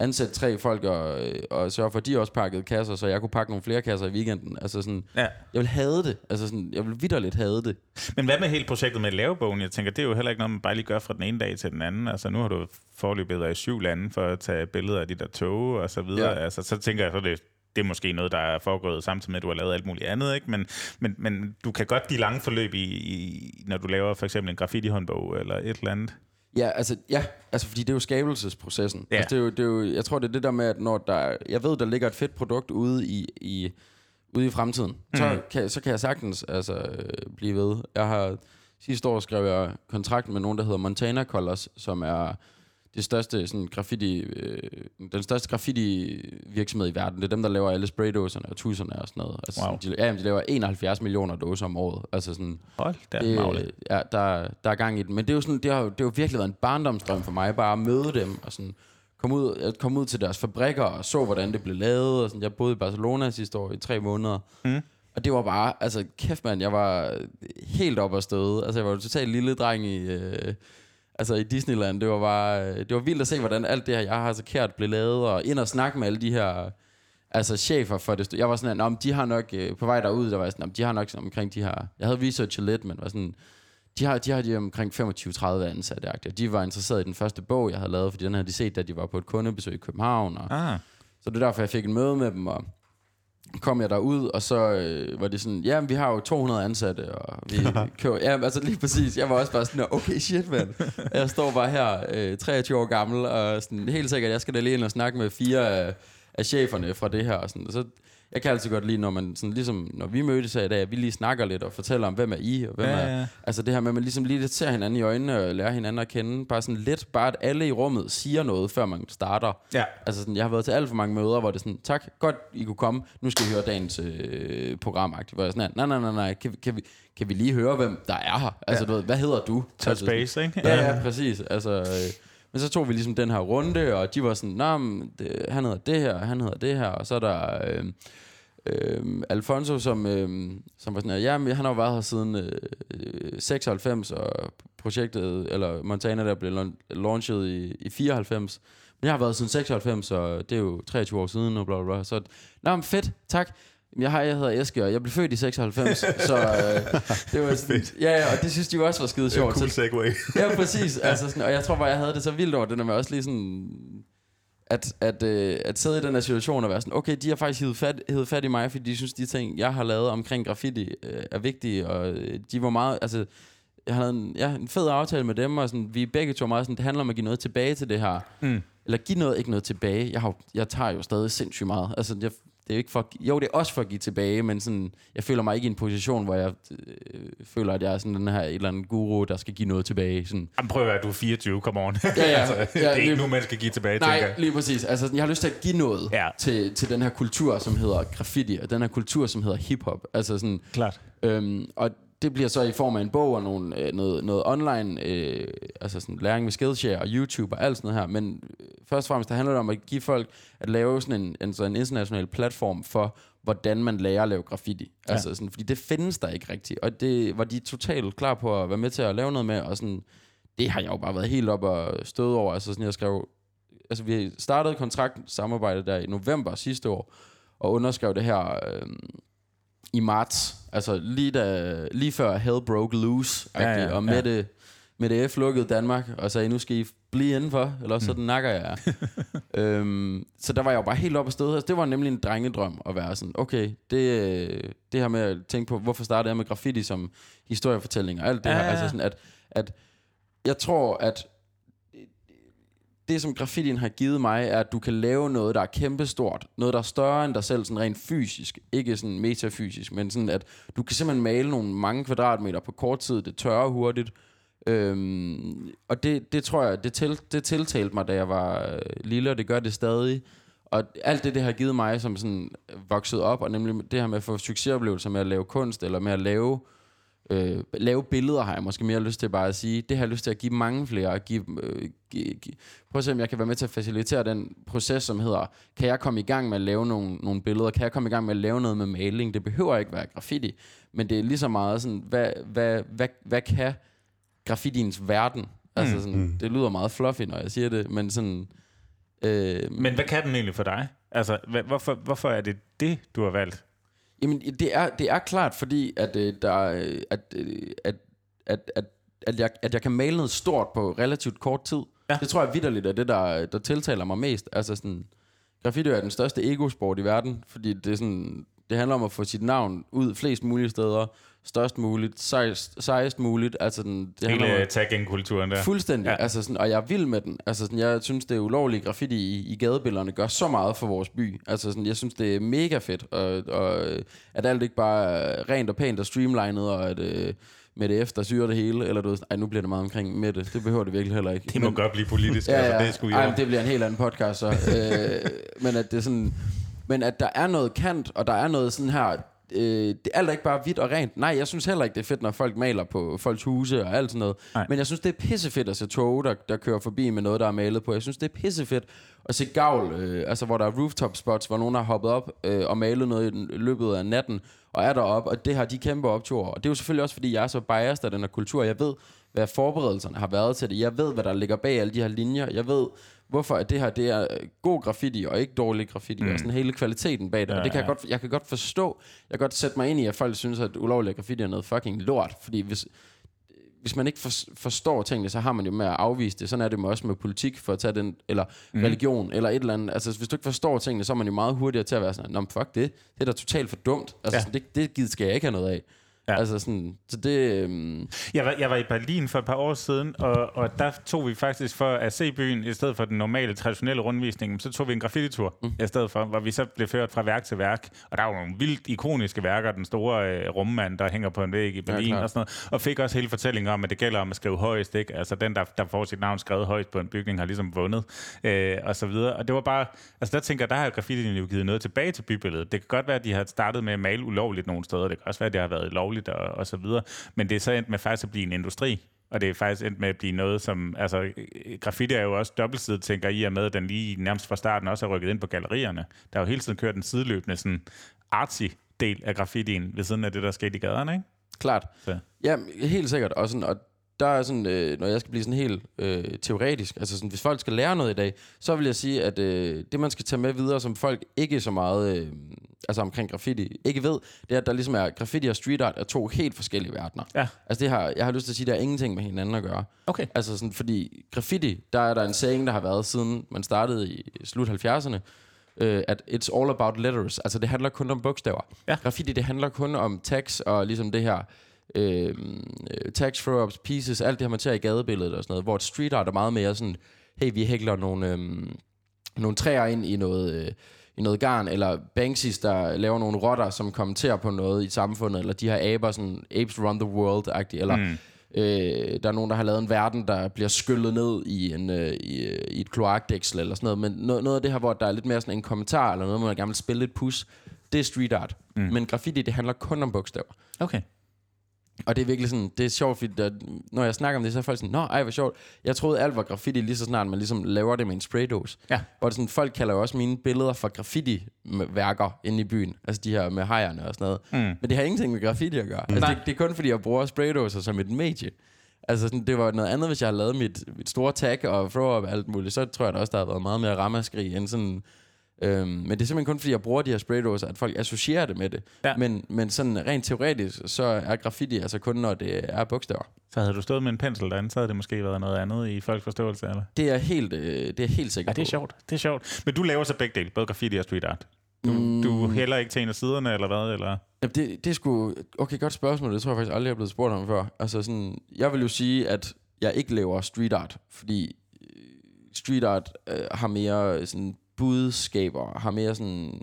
Speaker 3: ansætte tre folk, og, øh, og sørge for, at de også pakkede kasser, så jeg kunne pakke nogle flere kasser i weekenden. Altså sådan,
Speaker 1: Ja.
Speaker 3: jeg vil have det. Altså sådan, jeg vil vidderligt have det.
Speaker 1: Men hvad med hele projektet med lavebogen? Jeg tænker, det er jo heller ikke noget, man bare lige gør fra den ene dag til den anden. Altså, nu har du forløbet været i syv lande for at tage billeder af de der tog og så videre. Ja. Altså, så tænker jeg, så det, det er måske noget, der er foregået samtidig med, at du har lavet alt muligt andet, ikke? Men, men, men du kan godt de lange forløb, i, i, når du laver for eksempel en graffiti-håndbog eller et eller andet.
Speaker 3: Ja, altså, ja, altså fordi det er jo skabelsesprocessen.
Speaker 1: Ja.
Speaker 3: Altså, det er jo, det er jo, jeg tror, det er det der med, at når der, jeg ved, der ligger et fedt produkt ude i, i, ude i fremtiden, mm. så, kan, så kan jeg sagtens altså, øh, blive ved. Jeg har, sidste år skrev jeg kontrakt med nogen, der hedder Montana Colors, som er det største sådan, graffiti, øh, den største graffiti virksomhed i verden. Det er dem, der laver alle spraydåserne og tusserne og sådan noget. Altså,
Speaker 1: Wow.
Speaker 3: de, ja, de laver 71 millioner dåser om året. Altså sådan,
Speaker 1: Hold da,
Speaker 3: det,
Speaker 1: Magle.
Speaker 3: ja, der, der er gang i den. Men det er jo sådan, det har, det har jo virkelig været en barndomsdrøm for mig, bare at møde dem og sådan komme ud, jeg kom ud til deres fabrikker og så, hvordan det blev lavet. Og sådan. Jeg boede i Barcelona sidste år i tre måneder.
Speaker 1: Mm.
Speaker 3: Og det var bare, altså kæft mand, jeg var helt op at støde. Altså jeg var jo totalt lille dreng i, øh, altså i Disneyland. Det var bare, øh, det var vildt at se, hvordan alt det her, jeg har så kært, blev lavet. Og ind og snakke med alle de her, altså chefer for det. Jeg var sådan, at de har nok, øh, på vej derud, der var jeg sådan, "Nå, de har nok sådan omkring de her, jeg havde researchet lidt, men var sådan, de har, de har de omkring 25-30 ansatte. agtigt. De var interesseret i den første bog, jeg havde lavet, fordi den havde de set, da de var på et kundebesøg i København. Og,
Speaker 1: Ah,
Speaker 3: så det er derfor, jeg fik en møde med dem, og kom jeg derud, og så øh, var det sådan, ja, vi har jo 200 ansatte, og vi kører, ja, altså lige præcis, jeg var også bare sådan, "Nå, okay, shit, mand. Jeg står bare her, øh, 23 år gammel, og sådan, helt sikkert, jeg skal da lige ind og snakke med fire af, af cheferne fra det her, og sådan, og så jeg kan altid godt lide, når man sådan, ligesom, når vi mødtes her i dag, at vi lige snakker lidt og fortæller om, hvem er I, og hvem
Speaker 1: Ja,
Speaker 3: er...
Speaker 1: ja.
Speaker 3: Altså det her med, at man ligesom lige lidt ser hinanden i øjnene og lærer hinanden at kende. Bare sådan lidt, bare at alle i rummet siger noget, før man starter.
Speaker 1: Ja.
Speaker 3: Altså sådan, jeg har været til alt for mange møder, hvor det er sådan, tak, godt I kunne komme, nu skal vi høre dagens øh, program Hvor jeg er sådan, nej, nej, nej, nej, kan, vi- kan, vi, kan vi lige høre, hvem der er her? Altså,
Speaker 1: Ja.
Speaker 3: du ved, hvad hedder du?
Speaker 1: Touch
Speaker 3: altså,
Speaker 1: base, ikke?
Speaker 3: Ja, ja, præcis. Altså, øh, men så tog vi ligesom den her runde, og de var sådan, nah, men det, han hedder det her, han hedder det her, og så er der øh, øh, Alfonso, som, øh, som var sådan, ja, han har jo været her siden øh, 96, og projektet, eller Montana, der blev launchet i, i 94. Men jeg har været siden 96, og det er jo 23 år siden, og bla bla bla. Så, nå, men fedt, tak. Jeg, har, jeg hedder Eske, og jeg blev født i 96, så øh, det var sådan, ja, ja, og det synes de jo også var skide sjovt.
Speaker 2: Cool segway.
Speaker 3: Ja, præcis. Altså sådan, og jeg tror bare, jeg havde det så vildt over det der med også lige sådan... At, at, øh, at sidde i den her situation og være sådan, okay, de har faktisk hivet fat, hivet fat i mig, fordi de synes, de ting, jeg har lavet omkring graffiti, øh, er vigtige, og øh, de var meget, altså, jeg havde en, ja, en fed aftale med dem, og sådan, vi begge to meget sådan, det handler om at give noget tilbage til det her.
Speaker 1: Mm.
Speaker 3: Eller give noget, ikke noget tilbage. Jeg, har, jeg tager jo stadig sindssygt meget. Altså, jeg, det er ikke for, at jo, det er også for at give tilbage, men sådan, jeg føler mig ikke i en position, hvor jeg øh, føler, at jeg er sådan den her et eller anden guru, der skal give noget tilbage. Sådan,
Speaker 1: Jamen, prøv at du er 24, come on.
Speaker 3: Ja, ja.
Speaker 1: altså, det
Speaker 3: Ja,
Speaker 1: er ikke
Speaker 3: lige-
Speaker 1: nu, man skal give tilbage, tænker
Speaker 3: Nej,
Speaker 1: jeg.
Speaker 3: lige præcis. Altså, jeg har lyst til at give noget
Speaker 1: Ja.
Speaker 3: til, til den her kultur, som hedder graffiti, og den her kultur, som hedder hiphop. Altså sådan,
Speaker 1: Klart.
Speaker 3: øhm, og det bliver så i form af en bog og nogle, øh, noget, noget online, øh, altså sådan læring med Skillshare og YouTube og alt sådan noget her. Men øh, først og fremmest, det handler det om at give folk at lave sådan en, en, sådan en international platform for, hvordan man lærer at lave graffiti.
Speaker 1: Ja.
Speaker 3: Altså sådan, fordi det findes der ikke rigtigt. Og det var de totalt klar på at være med til at lave noget med, og sådan, det har jeg jo bare været helt op og støde over. Altså sådan, jeg skrev, altså vi startede kontraktsamarbejde der i november sidste år, og underskrev det her øh, i marts. Altså lige, da, lige før Hell Broke Loose,
Speaker 1: Ja,
Speaker 3: ja,
Speaker 1: ja,
Speaker 3: og
Speaker 1: ja.
Speaker 3: Mette, Mette F. lukkede Danmark, og sagde, nu skal I blive indenfor, eller
Speaker 1: Mm.
Speaker 3: så den nakker jeg øhm, så der var jeg jo bare helt op og støde. Altså, det var nemlig en drengedrøm at være sådan, okay, det, det her med at tænke på, hvorfor startede jeg med graffiti som historiefortælling og alt det
Speaker 1: Ja,
Speaker 3: her. Altså sådan, at, at jeg tror, at det, som graffitien har givet mig, er, at du kan lave noget, der er kæmpestort. Noget, der er større end dig selv, sådan rent fysisk. Ikke sådan metafysisk, men sådan, at du kan simpelthen male nogle mange kvadratmeter på kort tid. Det tørrer hurtigt. Øhm, og det, det tror jeg, det, til, det tiltalte mig, da jeg var øh, lille, og det gør det stadig. Og alt det, det har givet mig, som sådan vokset op, og nemlig det her med at få succesoplevelser med at lave kunst, eller med at lave øh, lave billeder, har jeg måske mere lyst til bare at sige. Det har jeg lyst til at give mange flere. Og give, øh, give, give. Prøv at se, om jeg kan være med til at facilitere den proces, som hedder, kan jeg komme i gang med at lave nogle, nogle billeder? Kan jeg komme i gang med at lave noget med maling? Det behøver ikke være graffiti, men det er lige så meget sådan, hvad, hvad, hvad, hvad kan graffitiens verden? Altså sådan,
Speaker 2: Mm.
Speaker 3: det lyder meget fluffy, når jeg siger det, men sådan... Øh,
Speaker 1: Men hvad kan den egentlig for dig? Altså, hvad, hvorfor, hvorfor er det det, du har valgt?
Speaker 3: Jamen, det er, det er klart, fordi at, øh, der, øh, at, øh, at, at, at, at, jeg, at jeg kan male noget stort på relativt kort tid.
Speaker 1: Ja.
Speaker 3: Ja. Det tror jeg vidderligt er det, der, der tiltaler mig mest. Altså sådan, graffiti er den største egosport i verden, fordi det, er sådan, det handler om at få sit navn ud flest mulige steder, størst muligt, sejst, sejst muligt. Altså den, det
Speaker 1: Hele tagging-kulturen der.
Speaker 3: Fuldstændig.
Speaker 1: Ja.
Speaker 3: Altså sådan, og jeg er vild med den. Altså sådan, jeg synes, det ulovlige graffiti i, i gadebillederne gør så meget for vores by. Altså sådan, jeg synes, det er mega fedt. Og, og øh, at alt ikke bare er rent og pænt og streamlinet, og at øh, med det efter syrer det hele. Eller du ved, ej, nu bliver det meget omkring med det. Det behøver det virkelig heller ikke.
Speaker 1: Det må
Speaker 3: Men-
Speaker 1: godt blive politisk,
Speaker 3: Ja, ja.
Speaker 1: altså, det er sgu
Speaker 3: Ej, det bliver en helt anden podcast så. øh, men at det er sådan... Men at der er noget kant, og der er noget sådan her... Øh, det er alt er ikke bare hvidt og rent. Nej, jeg synes heller ikke, det er fedt, når folk maler på folks huse og alt sådan noget.
Speaker 1: Nej.
Speaker 3: Men jeg synes, det er pissefedt at se tog, der, der kører forbi med noget, der er malet på. Jeg synes, det er pissefedt at se gavl, øh, altså hvor der er rooftop spots, hvor nogen har hoppet op øh, og malet noget i løbet af natten, og er deroppe, og det har de kæmpe opture. Og det er jo selvfølgelig også, fordi jeg er så biased af den her kultur. Jeg ved, hvad forberedelserne har været til det. Jeg ved, hvad der ligger bag alle de her linjer. Jeg ved, hvorfor at det her det er øh, god graffiti og ikke dårlig graffiti, mm. og sådan hele kvaliteten bag det. Ja, og det kan jeg, godt, jeg kan godt forstå. Jeg kan godt sætte mig ind i, at folk synes, at ulovlig graffiti er noget fucking lort. Fordi hvis, hvis man ikke for, forstår tingene, så har man jo med at afvise det. Sådan er det med også med politik, for at tage den, eller mm. religion, eller et eller andet. Altså, hvis du ikke forstår tingene, så er man jo meget hurtigere til at være sådan, Nå, fuck det. Det er da totalt for dumt. Altså,
Speaker 1: Ja.
Speaker 3: ja. det, det givet skal jeg ikke have noget af. Ja.
Speaker 1: Ja.
Speaker 3: Altså sådan, så det... Øhm,
Speaker 1: Jeg var, jeg var i Berlin for et par år siden, og, og der tog vi faktisk for at se byen, i stedet for den normale, traditionelle rundvisning, så tog vi en graffiti-tur mm. i stedet for, hvor vi så blev ført fra værk til værk. Og der var nogle vildt ikoniske værker, den store øh, rummand, der hænger på en væg i Berlin
Speaker 3: klart.
Speaker 1: og sådan noget. Og fik også hele fortællingen om, at det gælder om at skrive højst, ikke? Altså den, der, der får sit navn skrevet højst på en bygning, har ligesom vundet, øh, og så videre. Og det var bare, altså der tænker jeg, der har graffiti jo givet noget tilbage til bybilledet. Det kan godt være, at de har startet med at male ulovligt nogle steder, det kan også være, at det har været lovligt og, og så videre, men det er så endt med faktisk at blive en industri. Og det er faktisk endt med at blive noget, som... Altså, graffiti er jo også dobbeltsidigt, tænker I, og med, at den lige nærmest fra starten også er rykket ind på gallerierne. Der er jo hele tiden kørt en sideløbende sådan artsy del af graffitien, ved siden af det, der skete i gaderne, ikke?
Speaker 3: klart.
Speaker 1: Så.
Speaker 3: Ja, helt sikkert. Og, sådan, og der er sådan, øh, når jeg skal blive sådan helt øh, teoretisk, altså sådan, hvis folk skal lære noget i dag, så vil jeg sige, at øh, det, man skal tage med videre, som folk ikke så meget, øh, altså omkring graffiti, ikke ved, det er, at der ligesom er graffiti og street art er to helt forskellige verdener.
Speaker 1: Ja.
Speaker 3: Altså det har, jeg har lyst til at sige, at der er ingenting med hinanden at gøre.
Speaker 1: Okay.
Speaker 3: Altså sådan, fordi graffiti, der er der en saying, der har været siden man startede i slut 70'erne, øh, at it's all about letters. Altså det handler kun om bogstaver.
Speaker 1: Ja.
Speaker 3: Graffiti, det handler kun om tags og ligesom det her øh, tags, throw-ups, pieces, alt det her, man ser i gadebilledet og sådan noget, hvor et street art er meget mere sådan, hey, vi hækler nogle, øh, nogle træer ind i noget, øh, i noget garn, eller Banksys, der laver nogle rotter, som kommenterer på noget i samfundet, eller de her aber, sådan apes run the world-agtigt, eller mm. øh, der er nogen, der har lavet en verden, der bliver skyllet ned i, en, øh, i, i et kloakdæksel, eller sådan noget, men noget, noget af det her, hvor der er lidt mere sådan en kommentar, eller noget, hvor man gerne vil spille lidt pus, det er street art. Mm. Men graffiti, det handler kun om bogstaver.
Speaker 1: Okay.
Speaker 3: Og det er virkelig sådan, det er sjovt, fordi der, når jeg snakker om det, så er folk sådan, nå, ej, hvor sjovt. Jeg troede alt var graffiti lige så snart, man ligesom laver det med en spraydose.
Speaker 1: Ja.
Speaker 3: Hvor det sådan, folk kalder jo også mine billeder for graffiti-værker inde i byen. Altså de her med hejerne og sådan noget. Mm. Men det har ingenting med graffiti at gøre. Altså, det, det, er kun fordi, jeg bruger spraydåser som et medie. Altså sådan, det var noget andet, hvis jeg havde lavet mit, mit store tag og throw up og alt muligt. Så tror jeg da også, der har været meget mere ramaskrig end sådan... Øhm, men det er simpelthen kun fordi, jeg bruger de her spraydåser, at folk associerer det med det.
Speaker 1: Ja.
Speaker 3: Men, men sådan rent teoretisk, så er graffiti altså kun, når det er bogstaver.
Speaker 1: Så havde du stået med en pensel derinde, så havde det måske været noget andet i folks forståelse, eller?
Speaker 3: Det er helt, øh, det er helt
Speaker 1: Ja,
Speaker 3: sikkert
Speaker 1: det er sjovt. Det er sjovt. Men du laver så begge dele, både graffiti og street art. Du, mm. du hælder ikke til en af siderne, eller hvad? Eller?
Speaker 3: Jamen, det, det er sgu... Okay, godt spørgsmål. Det tror jeg faktisk aldrig, jeg er blevet spurgt om før. Altså sådan... Jeg vil jo sige, at jeg ikke laver street art, fordi øh, street art øh, har mere sådan budskaber, har mere sådan...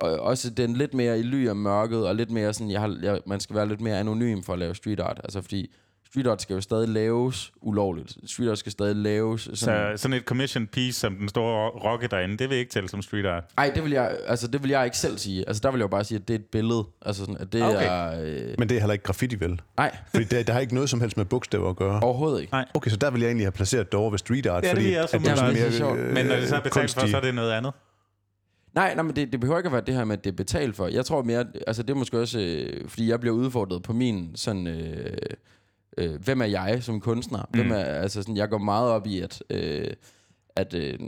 Speaker 3: Og også den lidt mere i ly af mørket, og lidt mere sådan, jeg har, jeg, man skal være lidt mere anonym for at lave street art. Altså fordi street art skal jo stadig laves ulovligt. Street art skal stadig laves sådan...
Speaker 1: Så sådan et commission piece, som den store rocket derinde, det vil ikke tælle som street art.
Speaker 3: Ej, det vil, jeg, altså, det vil jeg ikke selv sige. Altså, der vil jeg jo bare sige, at det er et billede. Altså, sådan, at det
Speaker 1: Okay.
Speaker 3: er... Øh,
Speaker 2: Men det er heller ikke graffiti, vel?
Speaker 3: nej,
Speaker 2: Fordi det, det har ikke noget som helst med bogstaver at gøre.
Speaker 3: overhovedet ikke.
Speaker 1: Nej.
Speaker 2: Okay, så der vil jeg egentlig have placeret det over ved street art.
Speaker 1: Ja, det
Speaker 2: fordi
Speaker 1: vil jeg også
Speaker 2: at det er
Speaker 3: Det er
Speaker 2: mere,
Speaker 3: sjovt.
Speaker 1: Men når det så er
Speaker 2: øh,
Speaker 1: betalt for,
Speaker 2: kunstig.
Speaker 1: så er det noget andet.
Speaker 3: Nej, nej, men det, det behøver ikke at være det her med, at det er betalt for. Jeg tror mere, altså det er måske også, øh, fordi jeg bliver udfordret på min sådan, øh, øh, hvem er jeg som kunstner? Mm. Hvem er, altså sådan, jeg går meget op i, at, øh, at øh,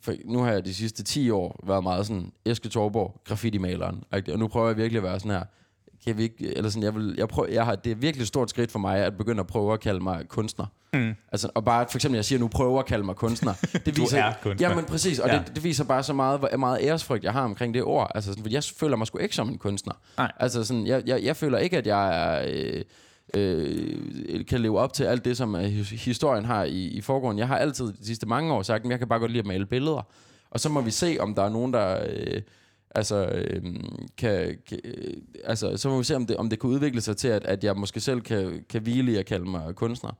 Speaker 3: for nu har jeg de sidste 10 år været meget sådan, Eske Torborg, graffiti-maleren, og nu prøver jeg virkelig at være sådan her, kan vi ikke, eller sådan, jeg, vil, jeg, prøver, jeg har, det er virkelig et stort skridt for mig, at begynde at prøve at kalde mig kunstner. Mm. Altså, og bare for eksempel, jeg siger nu, prøver at kalde mig kunstner. Det
Speaker 1: Du
Speaker 3: viser,
Speaker 1: er kunstner.
Speaker 3: Ja, men præcis, og
Speaker 1: Ja.
Speaker 3: det, det viser bare så meget, hvor meget æresfrygt jeg har omkring det ord. Altså, sådan, jeg føler mig sgu ikke som en kunstner.
Speaker 1: Nej.
Speaker 3: Altså, sådan, jeg, jeg, jeg føler ikke, at jeg er... Øh, øh, kan leve op til alt det, som øh, historien har i, i forgrunden. Jeg har altid de sidste mange år sagt, at jeg kan bare godt lide at male billeder. Og så må vi se, om der er nogen, der... Øh, altså, øh, kan, kan, øh, altså, så må vi se, om det, om det kan udvikle sig til, at, at jeg måske selv kan, kan hvile i at kalde mig kunstner.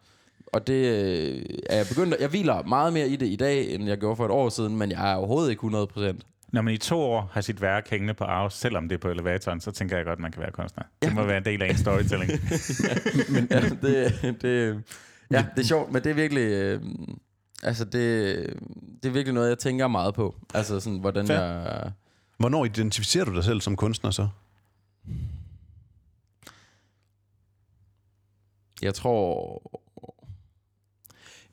Speaker 3: Og det øh, er jeg begyndt at, Jeg hviler meget mere i det i dag, end jeg gjorde for et år siden, men jeg er overhovedet ikke 100 procent.
Speaker 1: Når man i to år har sit værk hængende på arv, selvom det er på elevatoren, så tænker jeg godt, at man kan være kunstner. Det må være en del af en storytelling.
Speaker 3: ja, det, det, ja, det er sjovt, men det er virkelig... Øh, altså, det, det er virkelig noget, jeg tænker meget på. Altså, sådan, hvordan
Speaker 1: Fair.
Speaker 3: jeg...
Speaker 2: Hvornår identificerer du dig selv som kunstner så?
Speaker 3: Jeg tror...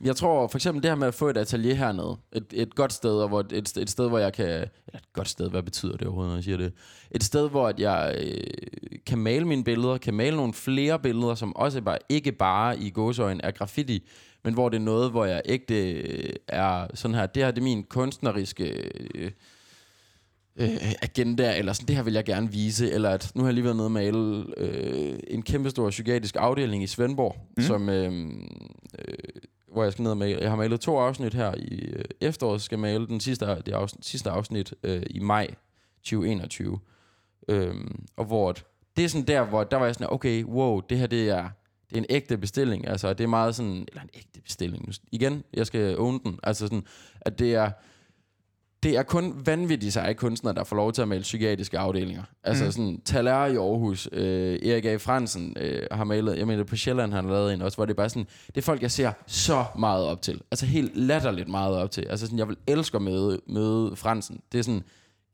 Speaker 3: Jeg tror for eksempel det her med at få et atelier hernede, et, et godt sted, og hvor et, et sted, hvor jeg kan... Eller et godt sted, hvad betyder det overhovedet, når jeg siger det? Et sted, hvor at jeg øh, kan male mine billeder, kan male nogle flere billeder, som også bare, ikke bare i gåsøjne er graffiti, men hvor det er noget, hvor jeg ægte øh, er sådan her, det her det er min kunstneriske... Øh, øh, agenda, eller sådan, det her vil jeg gerne vise, eller at nu har jeg lige været nede og male øh, en kæmpestor psykiatrisk afdeling i Svendborg, mm. som, øh, øh, hvor jeg skal ned og male. Jeg har malet to afsnit her i øh, efteråret, skal male den sidste, det afsnit, sidste afsnit øh, i maj 2021. Øhm, og hvor det er sådan der, hvor der var jeg sådan, okay, wow, det her det er, det er en ægte bestilling. Altså, det er meget sådan, eller en ægte bestilling. Igen, jeg skal own den. Altså sådan, at det er, det er kun vanvittigt seje kunstnere, der får lov til at male psykiatriske afdelinger. Altså mm. sådan, Taler i Aarhus, øh, Erik A. Fransen øh, har malet, jeg mener på Sjælland han har lavet en også, hvor det er bare sådan, det er folk, jeg ser så meget op til. Altså helt latterligt meget op til. Altså sådan, jeg vil elske at møde, møde Fransen. Det er sådan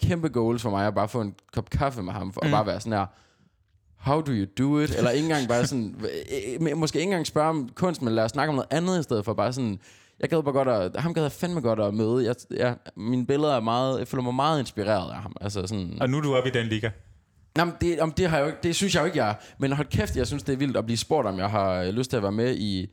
Speaker 3: kæmpe goals for mig at bare få en kop kaffe med ham, for mm. bare være sådan her, how do you do it? Eller ikke engang bare sådan, øh, måske ikke engang spørge om kunst, men lad os snakke om noget andet i stedet for bare sådan, jeg gad bare godt at, ham gad jeg fandme godt at møde. Jeg, jeg, mine billeder er meget, jeg føler mig meget inspireret af ham. Altså sådan,
Speaker 1: og nu er du oppe i den liga?
Speaker 3: Jamen, det, om det, har jeg jo, det synes jeg jo ikke, jeg er. Men hold kæft, jeg synes, det er vildt at blive spurgt, om jeg har lyst til at være med i...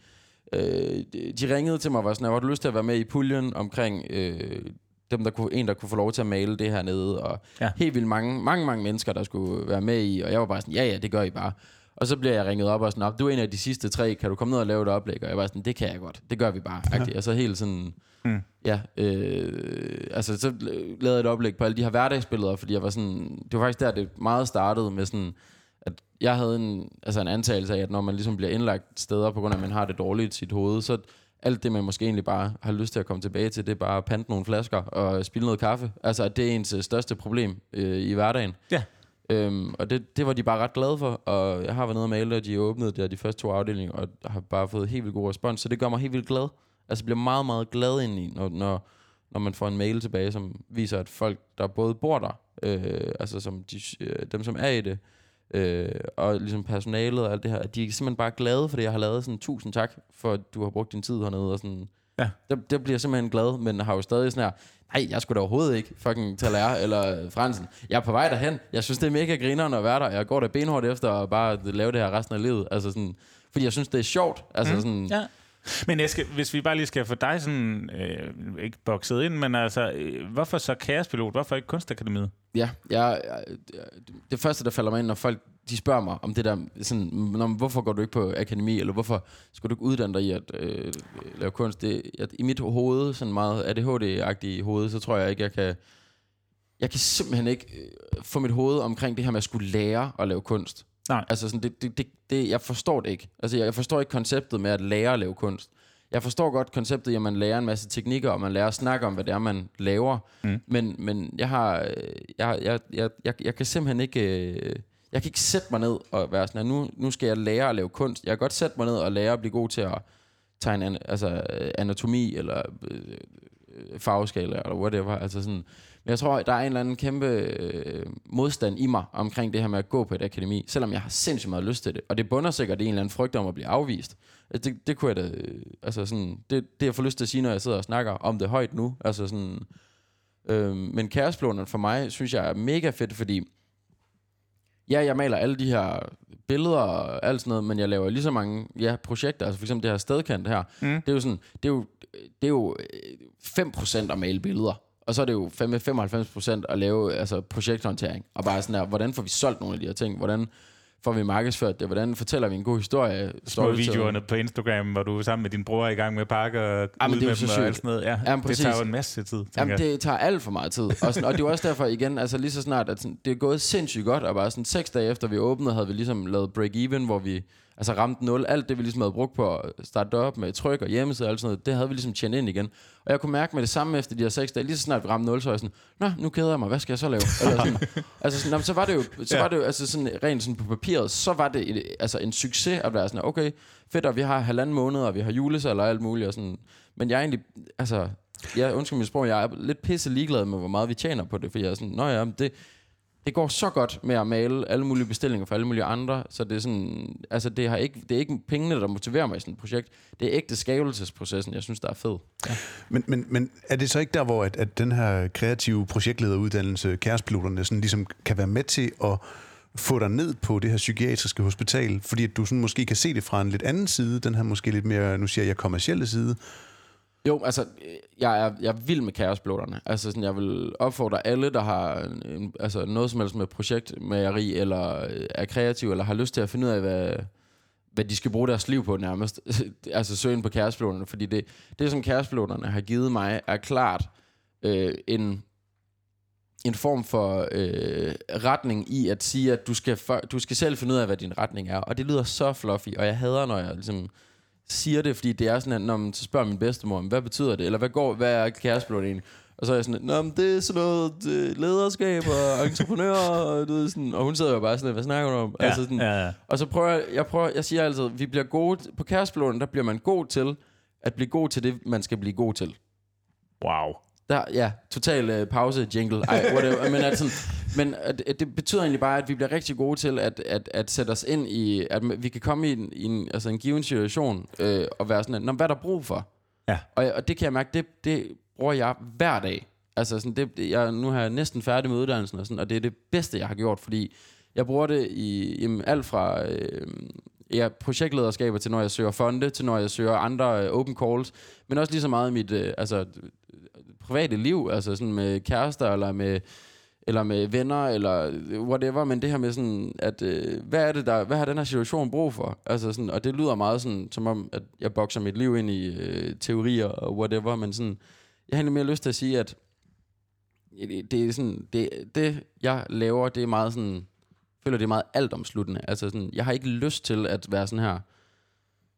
Speaker 3: Øh, de ringede til mig og var sådan, har du lyst til at være med i puljen omkring øh, dem, der kunne, en, der kunne få lov til at male det her nede, og ja. helt vildt mange, mange, mange mennesker, der skulle være med i, og jeg var bare sådan, ja, ja, det gør I bare. Og så bliver jeg ringet op og sådan, du er en af de sidste tre, kan du komme ned og lave et oplæg? Og jeg var sådan, det kan jeg godt, det gør vi bare. Ja. Og så helt sådan, mm. ja, øh, altså så lavede jeg et oplæg på alle de her hverdagsbilleder, fordi jeg var sådan, det var faktisk der, det meget startede med sådan, at jeg havde en, altså en antagelse af, at når man ligesom bliver indlagt steder, på grund af, at man har det dårligt i sit hoved, så alt det, man måske egentlig bare har lyst til at komme tilbage til, det er bare at pante nogle flasker og spille noget kaffe. Altså, at det er ens største problem øh, i hverdagen.
Speaker 1: Ja.
Speaker 3: Øhm, og det, det var de bare ret glade for, og jeg har været nede og male, og de åbnede der de første to afdelinger, og har bare fået helt vildt god respons, så det gør mig helt vildt glad. Altså, jeg bliver meget, meget glad ind i, når, når, når man får en mail tilbage, som viser, at folk, der både bor der, øh, altså som de, øh, dem, som er i det, øh, og ligesom personalet og alt det her, at de er simpelthen bare glade for det, jeg har lavet. Sådan, tusind tak for, at du har brugt din tid hernede. Og sådan,
Speaker 1: ja.
Speaker 3: det, det bliver simpelthen glad, men har jo stadig sådan her, nej, jeg skulle da overhovedet ikke fucking Taler eller Fransen. Jeg er på vej derhen. Jeg synes, det er mega grinerende at være der. Jeg går der benhårdt efter at bare lave det her resten af livet. Altså sådan, fordi jeg synes, det er sjovt. Altså mm. sådan,
Speaker 1: ja. Men jeg skal, hvis vi bare lige skal få dig sådan, øh, ikke bokset ind, men altså, øh, hvorfor så kaospilot? Hvorfor ikke kunstakademiet?
Speaker 3: Ja, jeg, det første, der falder mig ind, når folk de spørger mig om det der, sådan, når, hvorfor går du ikke på akademi, eller hvorfor skal du ikke uddanne dig i at øh, lave kunst? Det, jeg, I mit hoved, sådan meget ADHD-agtigt hoved, så tror jeg ikke, jeg kan... Jeg kan simpelthen ikke øh, få mit hoved omkring det her med at skulle lære at lave kunst.
Speaker 1: Nej.
Speaker 3: Altså sådan, det, det, det, det, jeg forstår det ikke. Altså, jeg, jeg forstår ikke konceptet med at lære at lave kunst. Jeg forstår godt konceptet, at man lærer en masse teknikker, og man lærer at snakke om, hvad det er, man laver. Mm. Men, men jeg har... Øh, jeg, jeg, jeg, jeg, jeg kan simpelthen ikke... Øh, jeg kan ikke sætte mig ned og være sådan, nu, nu skal jeg lære at lave kunst. Jeg kan godt sætte mig ned og lære at blive god til at tegne altså, anatomi, eller øh, farveskala, eller whatever. Altså sådan, men jeg tror, der er en eller anden kæmpe øh, modstand i mig omkring det her med at gå på et akademi, selvom jeg har sindssygt meget lyst til det. Og det bunder sikkert i en eller anden frygt om at blive afvist. Altså, det, det kunne jeg da... Øh, altså sådan, det, det jeg får lyst til at sige, når jeg sidder og snakker om det højt nu. Altså sådan, øh, men kæresplonen for mig, synes jeg er mega fedt, fordi... Ja, jeg maler alle de her billeder og alt sådan noget, men jeg laver lige så mange ja, projekter. Altså for eksempel det her stedkant her. Mm. Det er jo sådan, det er jo, det er jo 5% øh, at male billeder. Og så er det jo 95% at lave altså, projekthåndtering. Og bare sådan der, hvordan får vi solgt nogle af de her ting? Hvordan får vi markedsført det? Hvordan fortæller vi en god historie?
Speaker 1: Små videoerne på Instagram, hvor du er sammen med din bror er i gang med at pakke og ja, ud med dem og alt sådan noget. Ja, Jamen, det tager jo en masse tid.
Speaker 3: Jamen, det tager alt for meget tid. Og, sådan, og det er også derfor igen, altså lige så snart, at sådan, det er gået sindssygt godt, og bare sådan seks dage efter vi åbnede, havde vi ligesom lavet break-even, hvor vi altså ramte nul. Alt det, vi ligesom havde brugt på at starte op med tryk og hjemmeside og alt sådan noget, det havde vi ligesom tjent ind igen. Og jeg kunne mærke med det samme efter de her seks dage, lige så snart vi ramte nul, så var jeg sådan, nå, nu keder jeg mig, hvad skal jeg så lave? Eller sådan, altså sådan, jamen, så var det jo, så var det jo altså sådan, rent sådan på papiret, så var det et, altså en succes at være sådan, okay, fedt, og vi har halvanden måned, og vi har julesalg og alt muligt, og sådan. Men jeg er egentlig, altså, jeg undskyld mit sprog, jeg er lidt pisse ligeglad med, hvor meget vi tjener på det, for jeg er sådan, nå ja, det, det går så godt med at male alle mulige bestillinger for alle mulige andre, så det er sådan, altså det, har ikke, det er ikke pengene, der motiverer mig i sådan et projekt. Det er ægte skabelsesprocessen, jeg synes, der er fed. Ja.
Speaker 2: Men, men, men er det så ikke der, hvor at, at den her kreative projektlederuddannelse, kærespiloterne, sådan ligesom kan være med til at få dig ned på det her psykiatriske hospital, fordi at du sådan måske kan se det fra en lidt anden side, den her måske lidt mere, nu siger jeg, kommercielle side,
Speaker 3: jo, altså, øh, jeg er, jeg er vild med kaosbloderne. Altså, sådan, jeg vil opfordre alle, der har en, altså, noget som helst med projektmageri, eller øh, er kreativ, eller har lyst til at finde ud af, hvad, hvad de skal bruge deres liv på nærmest. altså, søge ind på kaosbloderne. Fordi det, det, som kaosbloderne har givet mig, er klart øh, en, en form for øh, retning i at sige, at du skal, for, du skal selv finde ud af, hvad din retning er. Og det lyder så fluffy, og jeg hader, når jeg ligesom siger det, fordi det er sådan, at når man så spørger min bedstemor, hvad betyder det? Eller hvad, går, hvad er kæresteblod egentlig? Og så er jeg sådan, Nå, men det er sådan noget det lederskab og entreprenør, og, du ved, sådan, og hun sidder jo bare sådan, hvad snakker du om?
Speaker 1: Ja,
Speaker 3: altså sådan,
Speaker 1: ja, ja.
Speaker 3: Og så prøver jeg, jeg, prøver, jeg siger altid, vi bliver gode, på kæresteblåden, der bliver man god til, at blive god til det, man skal blive god til.
Speaker 1: Wow.
Speaker 3: Der, ja, total uh, pause jingle. Ej, whatever. men, altså, men at, at det betyder egentlig bare, at vi bliver rigtig gode til at, at, at sætte os ind i, at vi kan komme i en, i en, altså en given situation, øh, og være sådan, at, "Nå, hvad er der brug for?
Speaker 1: Ja.
Speaker 3: Og, og det kan jeg mærke, det, det bruger jeg hver dag. Altså sådan, det, det- jeg, nu har jeg næsten færdig med uddannelsen, og, sådan, og det er det bedste, jeg har gjort, fordi jeg bruger det i jamen, alt fra øh, ja, projektlederskaber til, når jeg søger fonde, til når jeg søger andre øh, open calls, men også lige så meget i mit øh, altså, private liv, altså sådan med kærester, eller med, eller med venner, eller whatever, men det her med sådan, at øh, hvad er det der, hvad har den her situation brug for? Altså sådan, og det lyder meget sådan, som om, at jeg bokser mit liv ind i øh, teorier og whatever, men sådan, jeg har egentlig mere lyst til at sige, at det, det er sådan, det, det jeg laver, det er meget sådan, føler det er meget altomsluttende. Altså sådan, jeg har ikke lyst til at være sådan her,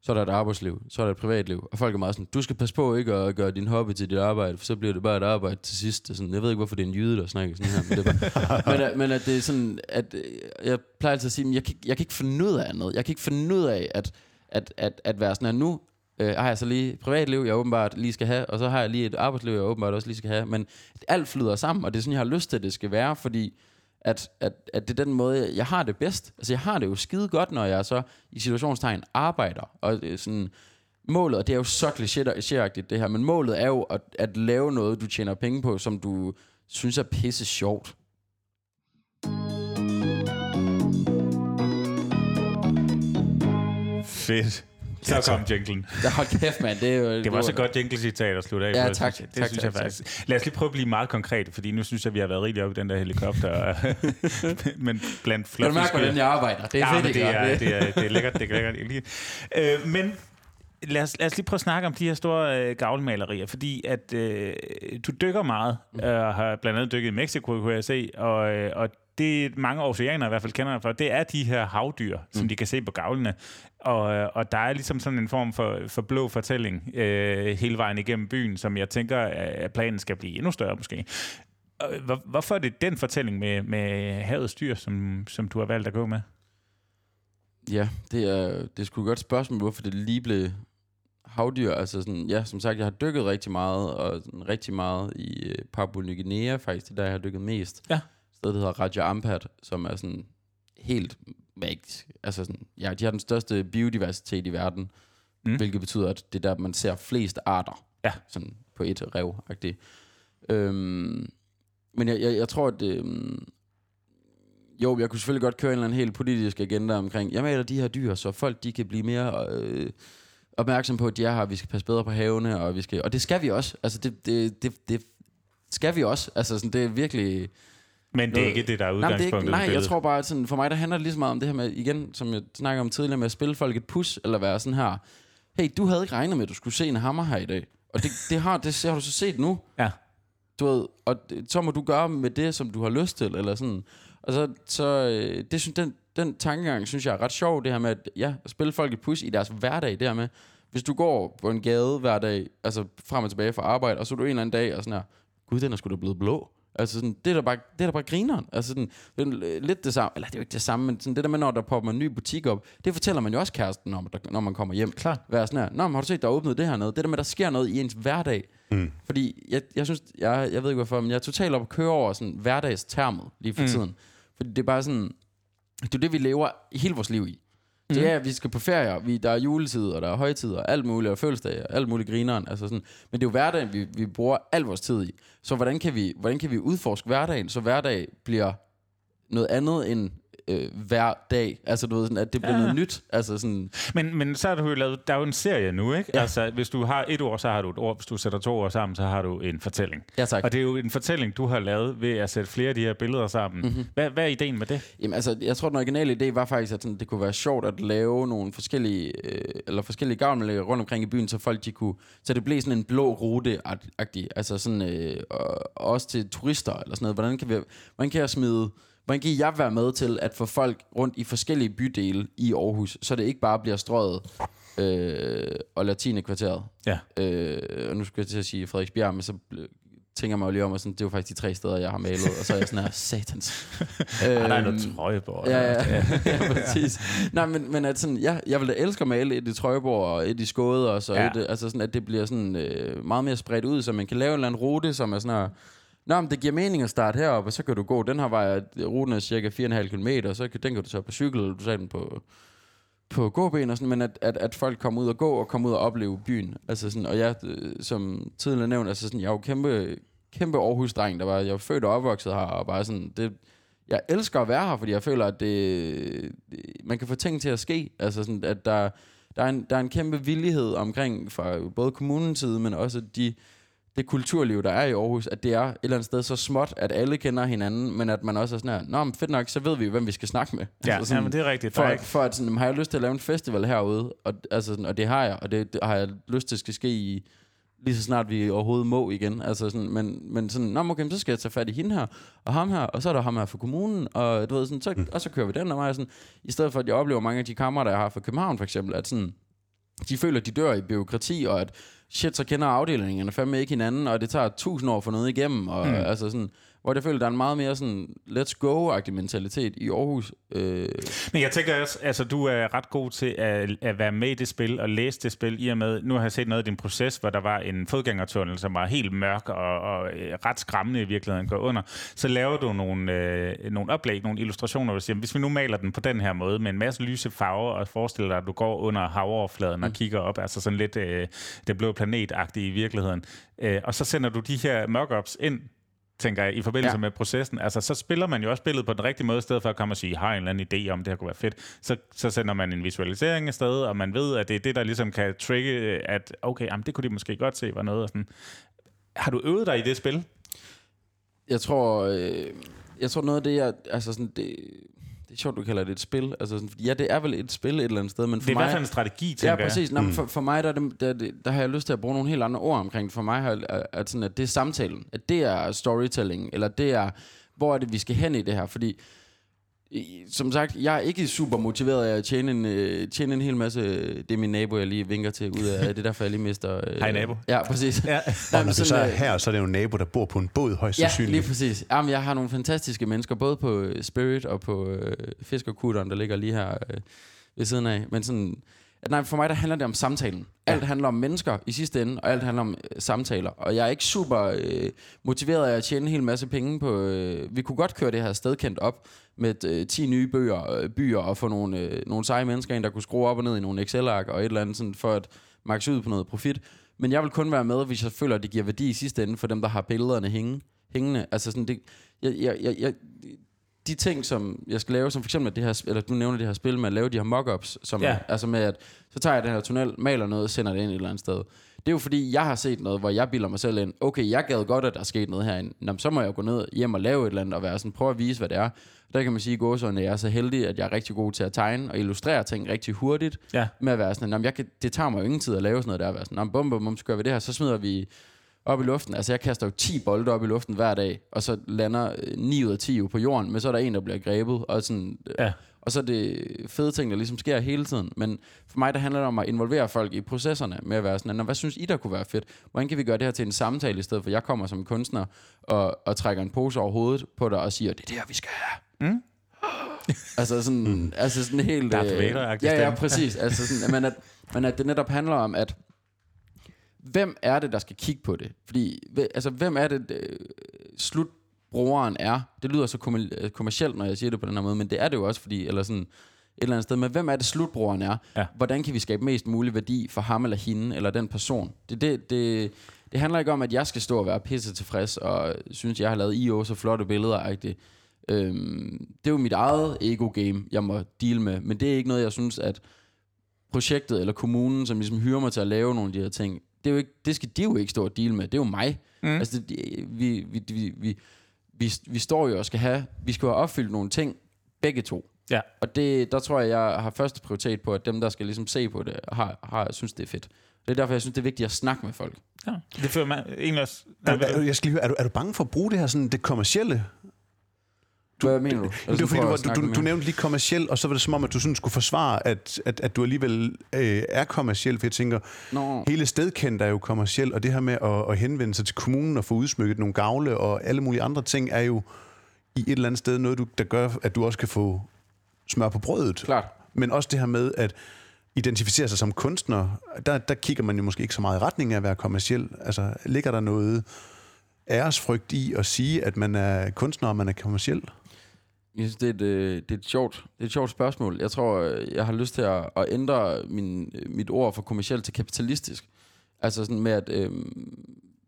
Speaker 3: så er der et arbejdsliv, så er der et privatliv. Og folk er meget sådan, du skal passe på ikke at gøre din hobby til dit arbejde, for så bliver det bare et arbejde til sidst. Og Sådan, jeg ved ikke, hvorfor det er en jyde, der snakker sådan her, men, det er bare, men, at- men at det er sådan, at øh, jeg plejer altid at sige, men jeg kan, ikke- jeg kan ikke finde ud af andet. Jeg kan ikke finde ud af at, at, at, at være sådan her, nu øh, har jeg så lige privatliv, jeg åbenbart lige skal have, og så har jeg lige et arbejdsliv, jeg åbenbart også lige skal have. Men alt flyder sammen, og det er sådan, jeg har lyst til, at det skal være, fordi at, at, at det er den måde, jeg har det bedst. Altså, jeg har det jo skide godt, når jeg så i situationstegn arbejder. Og øh, sådan, målet, og det er jo så klichéagtigt det her, men målet er jo at, at lave noget, du tjener penge på, som du synes er pisse sjovt.
Speaker 1: Fedt. Så
Speaker 2: Ja,
Speaker 1: kom jinglen.
Speaker 3: Ja, hold kæft, mand. Det, er jo,
Speaker 1: Det var så godt jingle-citat at slutte af
Speaker 3: Ja, tak,
Speaker 1: synes. Det
Speaker 3: tak,
Speaker 1: synes
Speaker 3: tak,
Speaker 1: jeg faktisk. Lad os lige prøve at blive meget konkret, fordi nu synes jeg, vi har været rigtig oppe i den der helikopter. men blandt
Speaker 3: Kan du
Speaker 1: fluffy
Speaker 3: mærke, hvordan jeg arbejder? Det er
Speaker 1: ja,
Speaker 3: fedt,
Speaker 1: men
Speaker 3: ikke?
Speaker 1: det er, det, er, det er lækkert. Det er lækkert. Øh, men lad os, lad os lige prøve at snakke om de her store øh, gavlemalerier, fordi at øh, du dykker meget, øh, og har blandt andet dykket i Mexico, kunne jeg se, og, øh, og det mange oceaner i hvert fald kender for, det er de her havdyr, mm. som de kan se på gavlene. Og, øh, og der er ligesom sådan en form for, for blå fortælling øh, hele vejen igennem byen, som jeg tænker, at planen skal blive endnu større måske. Og Hvor, hvorfor er det den fortælling med, med havets dyr, som, som du har valgt at gå med?
Speaker 3: Ja, det er, det er sgu et godt spørgsmål, hvorfor det lige blev havdyr. Altså sådan, ja, som sagt, jeg har dykket rigtig meget, og sådan rigtig meget i øh, Papua Ny Guinea faktisk, det er der, jeg har dykket mest.
Speaker 1: Ja.
Speaker 3: Sted, der hedder Raja Ampat, som er sådan helt magisk. Altså sådan, ja, de har den største biodiversitet i verden,
Speaker 1: Mm.
Speaker 3: hvilket betyder, at det er der, man ser flest arter.
Speaker 1: Ja.
Speaker 3: Sådan på et rev -agtigt. Øhm, men jeg, jeg, jeg tror, at øhm, jo, jeg kunne selvfølgelig godt køre en eller anden helt politisk agenda omkring, jeg maler de her dyr, så folk de kan blive mere øh, opmærksom på, at de er her, vi skal passe bedre på havene, og, vi skal, og det skal vi også. Altså, det, det, det, det skal vi også. Altså, sådan, det er virkelig...
Speaker 1: Men det er ikke det, der er
Speaker 3: Nej, men det er
Speaker 1: udgangspunktet.
Speaker 3: ikke, nej jeg tror bare, at sådan, for mig der handler det lige så meget om det her med, igen, som jeg snakker om tidligere, med at spille folk et pus, eller være sådan her, hey, du havde ikke regnet med, at du skulle se en hammer her i dag. Og det, det, har, det har du så set nu.
Speaker 1: Ja.
Speaker 3: Du ved, og det, så må du gøre med det, som du har lyst til, eller sådan. Og så, så øh, det synes, den, den tankegang, synes jeg er ret sjov, det her med, at ja, at spille folk et pus i deres hverdag, det her med, hvis du går på en gade hver dag, altså frem og tilbage fra arbejde, og så er du en eller anden dag, og sådan her, gud, den er sgu da blevet blå. Altså sådan, det er da bare, det er da bare grineren. Altså sådan, det er lidt det samme, eller det er jo ikke det samme, men sådan det der med, når der popper en ny butik op, det fortæller man jo også kæresten om, der, når man kommer hjem.
Speaker 1: Klart.
Speaker 3: Være sådan her, Nå, men har du set, der er åbnet det her noget? Det der med, der sker noget i ens hverdag.
Speaker 2: Mm.
Speaker 3: Fordi jeg, jeg synes, jeg, jeg ved ikke hvorfor, men jeg er totalt op at køre over sådan hverdagstermet lige for
Speaker 1: mm.
Speaker 3: tiden. Fordi det er bare sådan, det er det, vi lever hele vores liv i.
Speaker 1: Mm.
Speaker 3: Det er, at vi skal på ferier, vi, der er juletid, og der er højtider, og alt muligt, og fødselsdage, og alt muligt grineren. Altså sådan. Men det er jo hverdagen, vi, vi bruger al vores tid i. Så hvordan kan vi, hvordan kan vi udforske hverdagen, så hverdag bliver noget andet end øh, hver dag. Altså, du ved, sådan, at det bliver
Speaker 1: Ja.
Speaker 3: noget nyt. Altså, sådan,
Speaker 1: Men, men så har du jo lavet, der er jo en serie nu, ikke? Ja. Altså, hvis du har et ord, så har du et ord. Hvis du sætter to ord sammen, så har du en fortælling.
Speaker 3: ja, tak.
Speaker 1: Og det er jo en fortælling, du har lavet ved at sætte flere af de her billeder sammen. Mm-hmm. Hvad, hvad er ideen med det?
Speaker 3: Jamen, altså, jeg tror, den originale idé var faktisk, at sådan, det kunne være sjovt at lave nogle forskellige, øh, eller forskellige gavnmæl rundt omkring i byen, så folk de kunne, så det blev sådan en blå rute-agtig, altså sådan, øh, og, og også til turister, eller sådan noget. Hvordan kan, vi, hvordan kan jeg smide, hvordan kan jeg være med til at få folk rundt i forskellige bydele i Aarhus, så det ikke bare bliver strøget øh, og latine kvarteret.
Speaker 1: Ja.
Speaker 3: Øh, og nu skal jeg til at sige Frederiksbjerg, men så tænker man jo lige om, og sådan, det er jo faktisk de tre steder, jeg har malet, og så er jeg sådan her, satans.
Speaker 1: Øh, der er
Speaker 3: Øhm,
Speaker 1: noget trøjebord.
Speaker 3: Ja, ja, ja præcis. Nej, men, men at sådan, ja, jeg vil da elske at male et i Trøjborg og et i Skåde og
Speaker 1: Ja.
Speaker 3: ja. et, altså sådan, at det bliver sådan øh, meget mere spredt ud, så man kan lave en eller anden rute, som er sådan her, Nå, men det giver mening at starte heroppe, og så kan du gå den her vej, ruten er cirka 4,5 km, og så kan, den kan du tage på cykel, eller du tager den på, på gåben og sådan, men at, at, at folk kommer ud og gå, og kommer ud og opleve byen. Altså sådan, og jeg, øh, som tidligere nævnt, altså sådan, jeg er jo kæmpe, kæmpe Aarhus-dreng, der var, jeg var født og opvokset her, og bare sådan, det, jeg elsker at være her, fordi jeg føler, at det, det, man kan få ting til at ske. Altså sådan, at der, der, er en, der er en kæmpe villighed omkring fra både kommunens side, men også de, det kulturliv, der er i Aarhus, at det er et eller andet sted så småt, at alle kender hinanden, men at man også er sådan her, Nå, men fedt nok, så ved vi hvem vi skal snakke med.
Speaker 1: ja,
Speaker 3: altså sådan,
Speaker 1: ja men det er rigtigt.
Speaker 3: For, at,
Speaker 1: ikke,
Speaker 3: for at sådan, jamen, har jeg lyst til at lave en festival herude, og, altså, sådan, og det har jeg, og det, det har jeg lyst til skal ske i, lige så snart vi overhovedet må igen. Altså sådan, men, men sådan, Nå, okay, så skal jeg tage fat i hende her, og ham her, og så er der ham her fra kommunen, og, du ved, sådan, så, og så kører vi den og mig. Sådan, I stedet for, at jeg oplever mange af de kammerater, jeg har fra København for eksempel, at sådan, de føler, at de dør i byråkrati, og at shit, så kender afdelingerne fandme ikke hinanden, og det tager tusind år for noget igennem, og
Speaker 1: Mm.
Speaker 3: mm. altså sådan, hvor jeg føler, der er en meget mere sådan, let's go-agtig mentalitet i Aarhus. Øh,
Speaker 1: Men jeg tænker også, altså du er ret god til at, at være med i det spil og læse det spil, i og med, nu har jeg set noget af din proces, hvor der var en fodgængertunnel, som var helt mørk og, og øh, ret skræmmende i virkeligheden går under. Så laver du nogle, øh, nogle oplæg, nogle illustrationer, hvor du siger, hvis vi nu maler den på den her måde, med en masse lyse farver, og forestiller dig, at du går under havoverfladen og
Speaker 3: Mm.
Speaker 1: kigger op, altså sådan lidt øh, det blå planet-agtige i virkeligheden. Øh, og så sender du de her mockups ind tænker jeg, i forbindelse ja. Med processen. Altså, så spiller man jo også billedet på den rigtige måde, i stedet for at komme og sige, har en eller anden idé om, det her kunne være fedt. Så, så sender man en visualisering afsted, og man ved, at det er det, der ligesom kan trigge, at okay, jamen, det kunne de måske godt se var noget. Og sådan. Har du øvet dig i det spil?
Speaker 3: Jeg tror, øh, jeg tror noget af det, jeg, altså sådan, det, det er sjovt, du kalder det et spil. Altså sådan, ja, det er vel et spil et eller andet sted, men for
Speaker 1: Det er i
Speaker 3: mig...
Speaker 1: hvert fald en strategi, tænker
Speaker 3: Ja, præcis. Nå, mm. for, for mig, der, er der, er det- der har jeg lyst til at bruge nogle helt andre ord omkring det. For mig, har, at, at, sådan, at det er samtalen. At det er storytelling. Eller det er, hvor er det, vi skal hen i det her. Fordi, i- som sagt, jeg er ikke super motiveret af at tjene en, øh, tjene en hel masse... Det er min nabo, jeg lige vinker til ud af. Det er derfor, jeg lige mister... Øh,
Speaker 1: Hej, nabo.
Speaker 3: Ja, præcis.
Speaker 1: Ja.
Speaker 2: Og
Speaker 3: Jamen,
Speaker 2: når du så
Speaker 3: sådan,
Speaker 2: er
Speaker 3: øh,
Speaker 2: her, så er det jo en nabo, der bor på en båd, højst
Speaker 3: Ja,
Speaker 2: sandsynligt.
Speaker 3: lige præcis. Jamen, jeg har nogle fantastiske mennesker, både på øh, Spirit og på øh, Fiskerkutteren, der ligger lige her øh, ved siden af. Men sådan, at nej, for mig der handler det om samtalen. Alt handler om mennesker i sidste ende, og alt handler om øh, samtaler. Og jeg er ikke super øh, motiveret af at tjene en hel masse penge på... Øh, vi kunne godt køre det her stedkendt op med øh, 10 nye bøger, øh, byer og få nogle, øh, nogle seje mennesker ind, der kunne skrue op og ned i nogle Excel-ark og et eller andet, sådan, for at makse ud på noget profit. Men jeg vil kun være med, hvis jeg føler, at det giver værdi i sidste ende for dem, der har billederne hænge, hængende. Altså sådan, det, jeg, jeg, jeg, jeg, de ting, som jeg skal lave, som for eksempel det her, eller du nævner det her spil med at lave de her mockups, som
Speaker 1: Ja.
Speaker 3: altså med at, så tager jeg den her tunnel, maler noget og sender det ind et eller andet sted. Det er jo fordi, jeg har set noget, hvor jeg bilder mig selv ind, okay, jeg gad godt, at der er sket noget herinde. Nå, så må jeg gå ned hjem og lave et eller andet, og være sådan, prøve at vise, hvad det er. Der kan man sige, at jeg er så heldig, at jeg er rigtig god til at tegne og illustrere ting rigtig hurtigt,
Speaker 1: Ja.
Speaker 3: med at være sådan, "Nå, men jeg kan, det tager mig jo ingen tid at lave sådan noget der, at være sådan, "Nå, men bum, bum, bum, så gør vi det her, så smider vi op i luften. Altså, jeg kaster jo 10 bolde op i luften hver dag, og så lander øh, 9 ud af 10 jo på jorden, men så er der en, der bliver grebet, og, sådan, øh,
Speaker 1: Ja.
Speaker 3: Og så er det fede ting, der ligesom sker hele tiden. Men for mig, der handler det om at involvere folk i processerne, med at være sådan, "Nå, hvad synes I, der kunne være fedt? Hvordan kan vi gøre det her til en samtale, i stedet for, at jeg kommer som kunstner og, og trækker en pose over hovedet på dig og siger, det er det her, vi skal have.
Speaker 1: Mm.
Speaker 3: altså sådan, mm. altså sådan helt...
Speaker 1: Darth
Speaker 3: øh,
Speaker 1: Vader-agtig
Speaker 3: Ja, ja, præcis. Altså sådan, men, at, men at det netop handler om, at hvem er det, der skal kigge på det? Fordi, altså, hvem er det, øh, slutbrugeren er? Det lyder så kommer- øh, kommercielt, når jeg siger det på den her måde, men det er det jo også, fordi, eller sådan, et eller andet sted, men hvem er det, slutbrugeren er?
Speaker 1: Ja.
Speaker 3: Hvordan kan vi skabe mest mulig værdi for ham eller hende, eller den person? Det, det, det, det handler ikke om, at jeg skal stå og være pisse tilfreds, og synes, jeg har lavet IO så flotte billeder, -agtigt. Øhm, det er jo mit eget ego-game, jeg må deal med, men det er ikke noget, jeg synes, at projektet eller kommunen, som ligesom hyrer mig til at lave nogle af de her ting, det, er jo ikke, det skal de jo ikke stå og deal med. Det er jo mig. Mm. Altså, det, vi, vi, vi, vi, vi, vi står jo og skal have, vi skal have opfyldt nogle ting, begge to.
Speaker 1: Ja.
Speaker 3: Og det, der tror jeg, jeg har første prioritet på, at dem, der skal ligesom se på det, har, har, synes, det er fedt. Det er derfor, jeg synes, det er vigtigt at snakke med folk.
Speaker 1: Ja, det fører mig egentlig også...
Speaker 2: Er, er, jeg skal lige høre, er, du, er du bange for at bruge det her sådan det kommercielle?
Speaker 3: Du, Hvad mener du?
Speaker 2: Det, det var fordi, du, var, du, du, du nævnte lige kommerciel, og så var det som om, at du sådan skulle forsvare, at, at, at du alligevel øh, er kommerciel, for jeg tænker,
Speaker 3: Nå.
Speaker 2: hele stedkendt er jo kommerciel, og det her med at, at henvende sig til kommunen og få udsmykket nogle gavle og alle mulige andre ting, er jo i et eller andet sted noget, du, der gør, at du også kan få smør på brødet.
Speaker 3: Klart.
Speaker 2: Men også det her med at identificere sig som kunstner, der, der kigger man jo måske ikke så meget i retning af at være kommerciel. Altså, ligger der noget æresfrygt i at sige, at man er kunstner, og man er kommerciel?
Speaker 3: Jeg synes, det er, et, øh, det, er et sjovt, det er et sjovt spørgsmål. Jeg tror, øh, jeg har lyst til at, at ændre min, øh, mit ord fra kommerciel til kapitalistisk. Altså sådan med, at... Øh,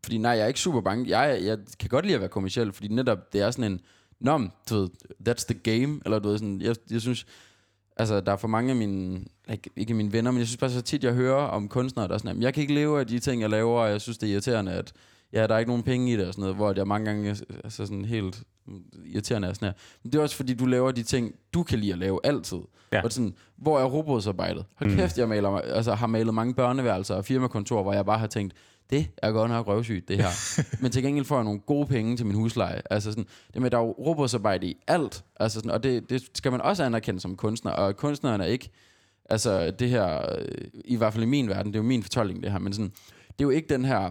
Speaker 3: fordi nej, jeg er ikke super bange. Jeg, jeg kan godt lide at være kommerciel, fordi netop det er sådan en... Nå, du ved, that's the game. Eller du ved, sådan, jeg, jeg synes... Altså, der er for mange af mine... Ikke, ikke mine venner, men jeg synes bare så tit, jeg hører om kunstnere, der er sådan, jeg kan ikke leve af de ting, jeg laver, og jeg synes, det er irriterende, at ja, der er ikke nogen penge i det og sådan noget, hvor jeg mange gange altså sådan helt irriterende er sådan her. Men det er også fordi, du laver de ting, du kan lide at lave altid.
Speaker 1: Ja.
Speaker 3: Og sådan, hvor er robotsarbejdet? Hold kæft, jeg maler, altså, har malet mange børneværelser og firmakontor, hvor jeg bare har tænkt, det er godt nok røvsygt, det her. Men til gengæld får jeg nogle gode penge til min husleje. Altså sådan, det med, der er jo robotsarbejde i alt. Altså sådan, og det, det skal man også anerkende som kunstner. Og kunstneren er ikke, altså det her, øh, i hvert fald i min verden, det er jo min fortolkning det her, men sådan, det er jo ikke den her,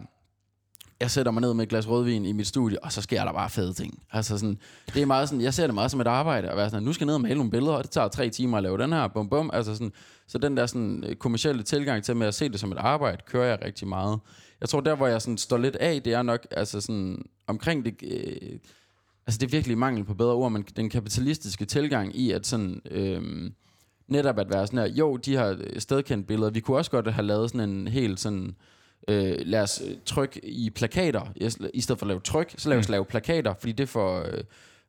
Speaker 3: jeg sætter mig ned med et glas rødvin i mit studie, og så sker der bare fede ting. Altså sådan, det er meget sådan, jeg ser det meget som et arbejde, at være sådan, nu skal jeg ned og male nogle billeder, og det tager tre timer at lave den her, bum bum. Altså sådan, så den der sådan øh, kommersielle tilgang til med at se det som et arbejde, kører jeg rigtig meget. Jeg tror, der hvor jeg sådan står lidt af, det er nok altså sådan, omkring det, øh, altså det er virkelig mangel på bedre ord, men den kapitalistiske tilgang i, at sådan, øh, netop at være sådan her, jo, de har øh, stedkendt billeder, vi kunne også godt have lavet sådan en helt sådan, øh, lad os øh, trykke i plakater, i stedet for at lave tryk, så lad os mm. lave plakater, fordi det får... Øh,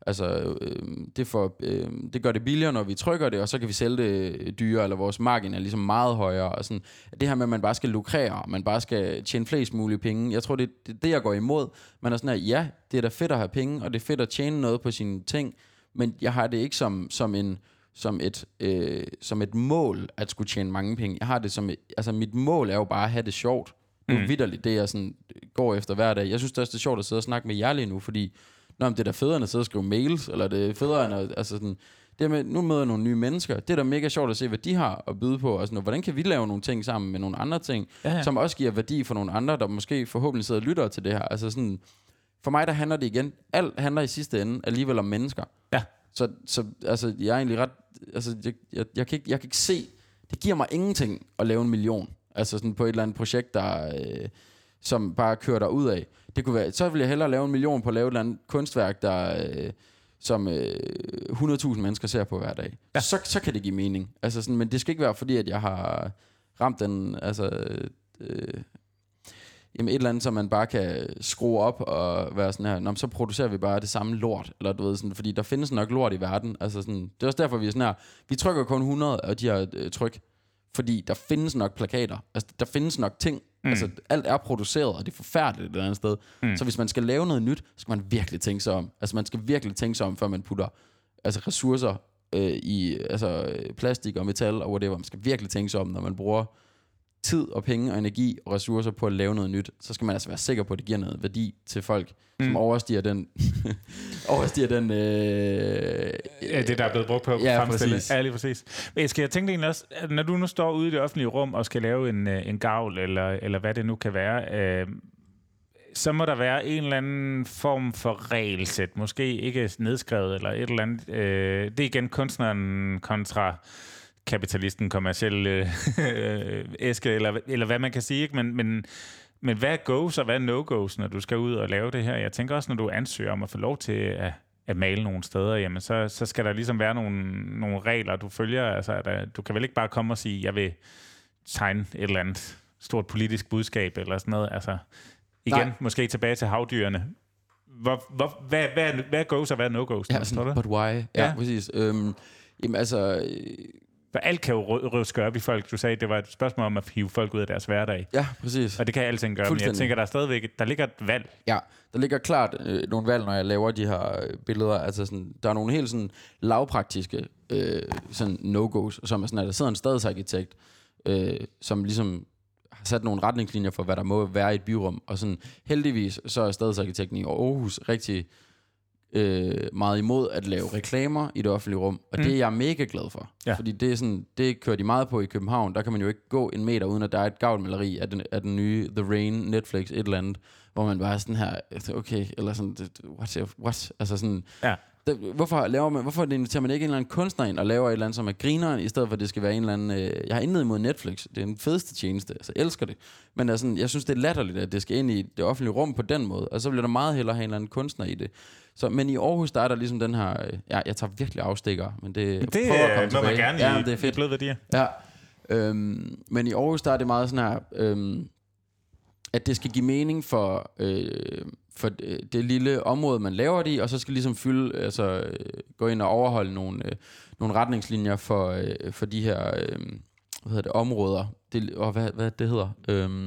Speaker 3: Altså, øh, det, får, øh, det gør det billigere, når vi trykker det, og så kan vi sælge det dyre, eller vores margin er ligesom meget højere. Og sådan. Det her med, at man bare skal lukrere, man bare skal tjene flest mulige penge, jeg tror, det er det, det, jeg går imod. Man er sådan her, ja, det er da fedt at have penge, og det er fedt at tjene noget på sine ting, men jeg har det ikke som, som en som et, øh, som et mål at skulle tjene mange penge. Jeg har det som et, altså mit mål er jo bare at have det sjovt. Det er mm. vidderligt, det jeg sådan går efter hver dag. Jeg synes det er, det er sjovt at sidde og snakke med jer lige nu, fordi Nå, det er da federe end at sidde og skrive mails, eller det er federe end at, altså sådan, det med, nu møder jeg nogle nye mennesker. Det er da mega sjovt at se, hvad de har at byde på. Og sådan, og hvordan kan vi lave nogle ting sammen med nogle andre ting, ja, ja. som også giver værdi for nogle andre, der måske forhåbentlig sidder og lytter til det her. Altså sådan, for mig der handler det igen, alt handler i sidste ende alligevel om mennesker.
Speaker 1: Ja.
Speaker 3: Så, så altså, jeg er egentlig ret, altså, jeg, jeg, jeg, kan ikke, jeg kan ikke se, det giver mig ingenting at lave en million. Altså sådan på et eller andet projekt, der, øh, som bare kører der ud af. Det kunne være, så vil jeg hellere lave en million på at lave et eller andet kunstværk, der, øh, som øh, 100.000 mennesker ser på hver dag. Ja. Så, så kan det give mening. Altså sådan, men det skal ikke være fordi, at jeg har ramt den, altså... Øh, jamen et eller andet, som man bare kan skrue op og være sådan her, Nå, så producerer vi bare det samme lort, eller du ved sådan, fordi der findes nok lort i verden, altså sådan, det er også derfor, vi er sådan her, vi trykker kun 100 af de her øh, tryk, fordi der findes nok plakater, altså der findes nok ting, Mm. Altså, alt er produceret, og det er forfærdeligt et eller andet sted. Mm. Så hvis man skal lave noget nyt, så skal man virkelig tænke sig om. Altså, man skal virkelig tænke sig om, før man putter altså, ressourcer øh, i altså, plastik og metal og whatever. Man skal virkelig tænke sig om, når man bruger tid og penge og energi og ressourcer på at lave noget nyt, så skal man altså være sikker på, at det giver noget værdi til folk, mm. som overstiger den... overstiger den... Øh,
Speaker 1: ja, det, der er blevet brugt på at
Speaker 3: ja,
Speaker 1: fremstille.
Speaker 3: Præcis.
Speaker 1: Ja, lige præcis. Men jeg skal jeg tænke egentlig også, at når du nu står ude i det offentlige rum og skal lave en, øh, en gavl, eller, eller hvad det nu kan være, øh, så må der være en eller anden form for regelsæt. Måske ikke nedskrevet, eller et eller andet. Øh, det er igen kunstneren kontra kapitalisten, kommersielle øh, æske, eller, eller hvad man kan sige. Ikke? Men, men, men hvad er goes og hvad er no-goes, når du skal ud og lave det her? Jeg tænker også, når du ansøger om at få lov til at, at male nogle steder, jamen så, så skal der ligesom være nogle, nogle regler, du følger. Altså, der, du kan vel ikke bare komme og sige, jeg vil tegne et eller andet stort politisk budskab eller sådan noget. Altså, igen, Nej. måske tilbage til havdyrene. hvor, hvor, hvad, hvad, hvad er goes og hvad er no-goes?
Speaker 3: Ja, sådan, but why? Ja,
Speaker 1: Ja.
Speaker 3: præcis. Øhm, jamen altså,
Speaker 1: For alt kan jo røske op i folk. Du sagde, det var et spørgsmål om at hive folk ud af deres hverdag.
Speaker 3: ja, præcis.
Speaker 1: Og det kan alting gøre, men jeg tænker, der er stadigvæk, der ligger et valg.
Speaker 3: Ja, der ligger klart øh, nogle valg, når jeg laver de her øh, billeder. Altså sådan, der er nogle helt sådan lavpraktiske øh, sådan no-go's, som er sådan, at der sidder en stadsarkitekt, øh, som ligesom har sat nogle retningslinjer for, hvad der må være i et byrum. Og sådan, heldigvis så er stadsarkitekten i Aarhus rigtig øh, meget imod at lave reklamer i det offentlige rum, og mm. det er jeg mega glad for.
Speaker 1: Ja.
Speaker 3: Fordi det, er sådan, det kører de meget på i København. Der kan man jo ikke gå en meter, uden at der er et gavlmaleri af den, af den nye The Rain, Netflix, et eller andet, hvor man bare er sådan her, okay, eller sådan, what, what? Altså sådan,
Speaker 1: Ja.
Speaker 3: Det, hvorfor laver man, hvorfor inviterer man ikke en eller anden kunstner ind og laver et eller andet, som er grineren, i stedet for at det skal være en eller anden... Øh, jeg har intet imod Netflix. Det er den fedeste tjeneste. Altså, jeg elsker det. Men altså, jeg synes, det er latterligt, at det skal ind i det offentlige rum på den måde. Og så bliver der meget hellere have en eller anden kunstner i det. Så, men i Aarhus, der er der ligesom den her... Øh, ja, jeg tager virkelig afstikker, men det...
Speaker 1: Det
Speaker 3: prøver at komme
Speaker 1: øh, må man gerne
Speaker 3: ja,
Speaker 1: i,
Speaker 3: det er fedt.
Speaker 1: bløde værdier.
Speaker 3: Ja. Øhm, men i Aarhus, der er det meget sådan her, øhm, at det skal give mening for, øh, for øh, det lille område, man laver det i, og så skal ligesom fylde, altså øh, gå ind og overholde nogle, øh, nogle retningslinjer for, øh, for de her, øh, hvad hedder det, områder. Det, og hvad, hvad det hedder? Øhm,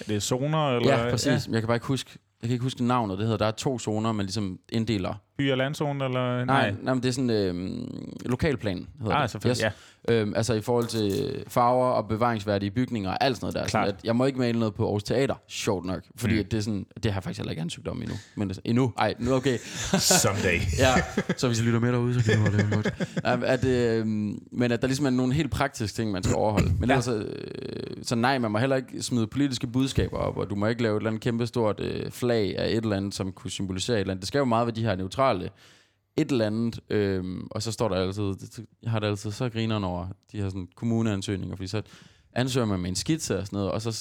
Speaker 1: Er det zoner? Eller?
Speaker 3: ja, præcis. Ja. Jeg kan bare ikke huske, jeg kan ikke huske navnet. Det hedder, der er to zoner, man ligesom inddeler.
Speaker 1: By- og landzone? Eller?
Speaker 3: Nej, nej men det er sådan øh, lokalplan, hedder
Speaker 1: Ah,
Speaker 3: det.
Speaker 1: selvfølgelig. Ja.
Speaker 3: Øhm, altså i forhold til farver og bevaringsværdige bygninger og alt sådan noget der.
Speaker 1: Klart.
Speaker 3: Sådan at jeg må ikke male noget på Aarhus Teater, sjovt nok. Fordi
Speaker 1: Mm.
Speaker 3: det, er sådan, det har jeg faktisk heller ikke ansøgt om endnu. Men det, endnu? Ej, nu okay.
Speaker 1: Someday.
Speaker 3: ja, så hvis I lytter med derude, så kan det godt. At, øh, men at der ligesom er nogle helt praktiske ting, man skal overholde. Men
Speaker 1: Ja.
Speaker 3: altså, øh, så nej, man må heller ikke smide politiske budskaber op, og du må ikke lave et eller andet kæmpe stort øh, flag af et eller andet, som kunne symbolisere et eller andet. Det skal jo meget være de her neutrale et eller andet, øhm, og så står der altid, det- jeg har det altid så grineren over de her sådan, kommuneansøgninger, fordi så ansøger man med en skitse og sådan noget, og så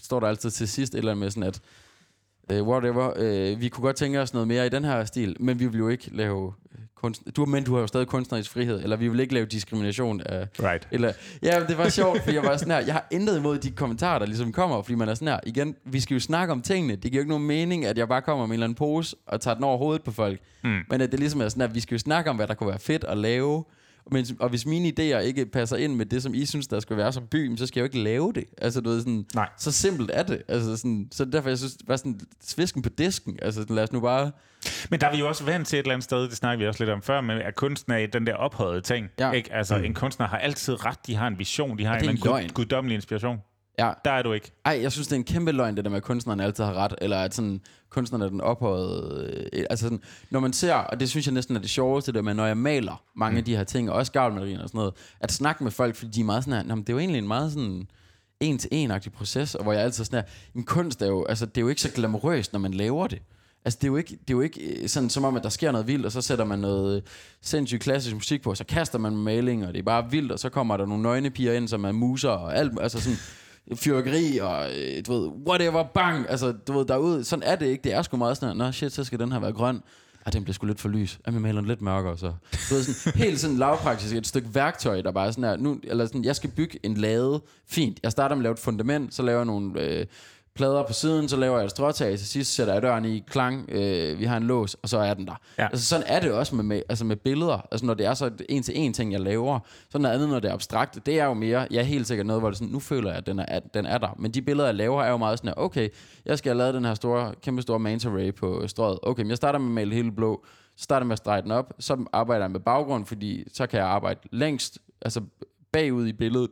Speaker 3: står der altid til sidst et eller andet med sådan, at øh, whatever, øh, vi kunne godt tænke os noget mere i den her stil, men vi vil jo ikke lave kunst, du, men du har jo stadig kunstnerisk frihed, eller vi vil ikke lave diskrimination af,
Speaker 1: Right.
Speaker 3: eller, ja, det var sjovt, fordi jeg var sådan her, jeg har intet imod de kommentarer, der ligesom kommer, fordi man er sådan her, igen, vi skal jo snakke om tingene, det giver jo ikke nogen mening, at jeg bare kommer med en eller anden pose, og tager den over hovedet på folk,
Speaker 1: Mm.
Speaker 3: men at det ligesom er sådan her, vi skal jo snakke om, hvad der kunne være fedt at lave, men, og hvis mine idéer ikke passer ind med det, som I synes, der skal være som by, så skal jeg jo ikke lave det. Altså, du ved, sådan,
Speaker 1: Nej.
Speaker 3: så simpelt er det. Altså, sådan, så derfor, jeg synes, bare sådan, svisken på disken. Altså, sådan, lad os nu bare...
Speaker 1: Men der er vi jo også vant til et eller andet sted, det snakker vi også lidt om før, men at kunsten er den der ophøjede ting.
Speaker 3: Ja.
Speaker 1: Ikke? Altså, mm. en kunstner har altid ret, de har en vision, de har
Speaker 3: Og
Speaker 1: en,
Speaker 3: en
Speaker 1: gud, guddommelig inspiration.
Speaker 3: Ja,
Speaker 1: Der er du ikke.
Speaker 3: Ej, jeg synes, det er en kæmpe løgn, det der med, at kunstneren altid har ret, eller at sådan, kunstneren er den ophøjede... Øh, altså sådan, når man ser, og det synes jeg næsten er det sjoveste, det der med, når jeg maler mange mm. af de her ting, og også gavlmalerier og sådan noget, at snakke med folk, fordi de er meget sådan her, "Nå, men det er jo egentlig en meget sådan en til en agtig proces, og hvor jeg altid sådan her, en kunst er jo, altså det er jo ikke så glamourøst, når man laver det. Altså, det er, jo ikke, det er jo ikke øh, sådan, som om, at der sker noget vildt, og så sætter man noget sindssygt klassisk musik på, og så kaster man maling, og det er bare vildt, og så kommer der nogle nøgne piger ind, som er muser, og alt, altså sådan, fyrkeri, og øh, du ved, whatever, bang, altså, du ved, derude, sådan er det ikke, det er sgu meget sådan, nå shit, så skal den her være grøn, at den bliver sgu lidt for lys. Ja, vi maler den lidt mørkere, så. Du ved, sådan, helt sådan lavpraktisk, et stykke værktøj, der bare sådan er, nu, eller sådan, jeg skal bygge en lade, fint, jeg starter med at lave et fundament, så laver jeg nogle øh, plader på siden, så laver jeg et stråtag, til sidst sætter jeg døren i klang, øh, vi har en lås, og så er den der.
Speaker 1: Ja.
Speaker 3: Altså sådan er det også med, med, altså med billeder, altså når det er så en til en ting, jeg laver, så noget andet, når det er abstrakt, det er jo mere, jeg er helt sikkert noget, hvor det er sådan, nu føler jeg, at den er, at den er der. Men de billeder, jeg laver, er jo meget sådan her, okay, jeg skal have lavet den her store, kæmpe store manta ray på strøget. Okay, men jeg starter med at male hele blå, så starter med at strege den op, så arbejder jeg med baggrund, fordi så kan jeg arbejde længst, altså bagud i billedet,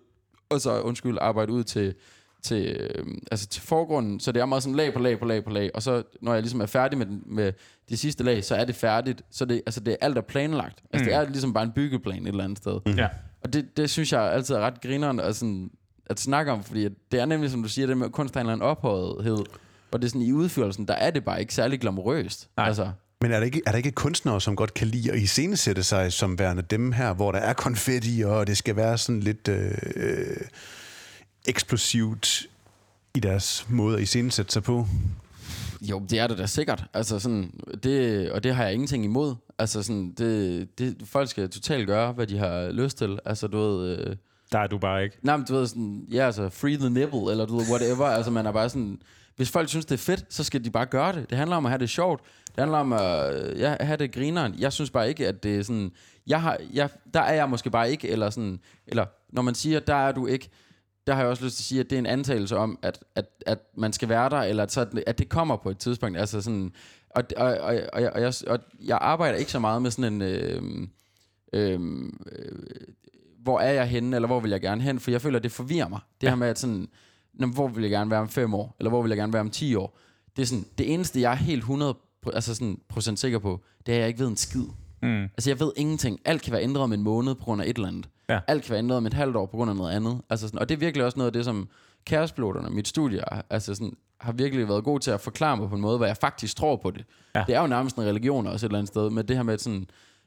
Speaker 3: og så, undskyld, arbejde ud til, til, øh, altså til forgrunden, så det er meget sådan lag på lag på lag på lag, og så når jeg ligesom er færdig med, den, med de sidste lag, så er det færdigt, så det, altså det er alt er planlagt. Altså mm. det er ligesom bare en byggeplan et eller andet sted.
Speaker 1: Ja.
Speaker 3: Og det, det synes jeg altid er ret grineren at, sådan, at snakke om, fordi det er nemlig, som du siger, det med kunst har en eller ophøjethed, og det er sådan i udførelsen, der er det bare ikke særlig glamourøst.
Speaker 1: Nej.
Speaker 3: Altså,
Speaker 2: Men er der, ikke, er der ikke kunstnere, som godt kan lide at iscenesætte sig som værende dem her, hvor der er konfetti, og det skal være sådan lidt øh, øh, eksplosivt i deres måde at iscenesætte sig på?
Speaker 3: Jo, det er det da sikkert. Altså sådan, det, og det har jeg ingenting imod. Altså sådan, det, det, folk skal totalt gøre, hvad de har lyst til. Altså du ved, øh,
Speaker 1: Der er du bare ikke.
Speaker 3: Nej, men du ved sådan, ja, altså, free the nipple, eller du ved, whatever. altså, man er bare sådan, hvis folk synes, det er fedt, så skal de bare gøre det. Det handler om at have det sjovt. Det handler om at ja, have det grineren. Jeg synes bare ikke, at det er sådan... Jeg har, jeg, der er jeg måske bare ikke, eller sådan... Eller når man siger, der er du ikke, der har jeg også lyst til at sige, at det er en antagelse om, at, at, at man skal være der, eller at, så, at det kommer på et tidspunkt. Altså sådan... Og, og, og, og, og, og, jeg, og jeg arbejder ikke så meget med sådan en... Øh, øh, øh, hvor er jeg henne, eller hvor vil jeg gerne hen? For jeg føler, at det forvirrer mig. Det ja. her med, at sådan, hvor vil jeg gerne være om fem år, eller hvor vil jeg gerne være om 10 år. Det er sådan, det eneste, jeg er helt 100 altså sådan, procent sikker på, det er, at jeg ikke ved en skid. Mm. Altså, jeg ved ingenting. Alt kan være ændret om en måned på grund af et eller andet. Ja. Alt kan være ændret om et halvt år på grund af noget andet. Altså sådan, og det er virkelig også noget af det, som kærespiloterne, mit studie, altså sådan, har virkelig været god til at forklare mig på en måde, hvor jeg faktisk tror på det. Ja. Det er jo nærmest en religion også et eller andet sted, med det her med sådan,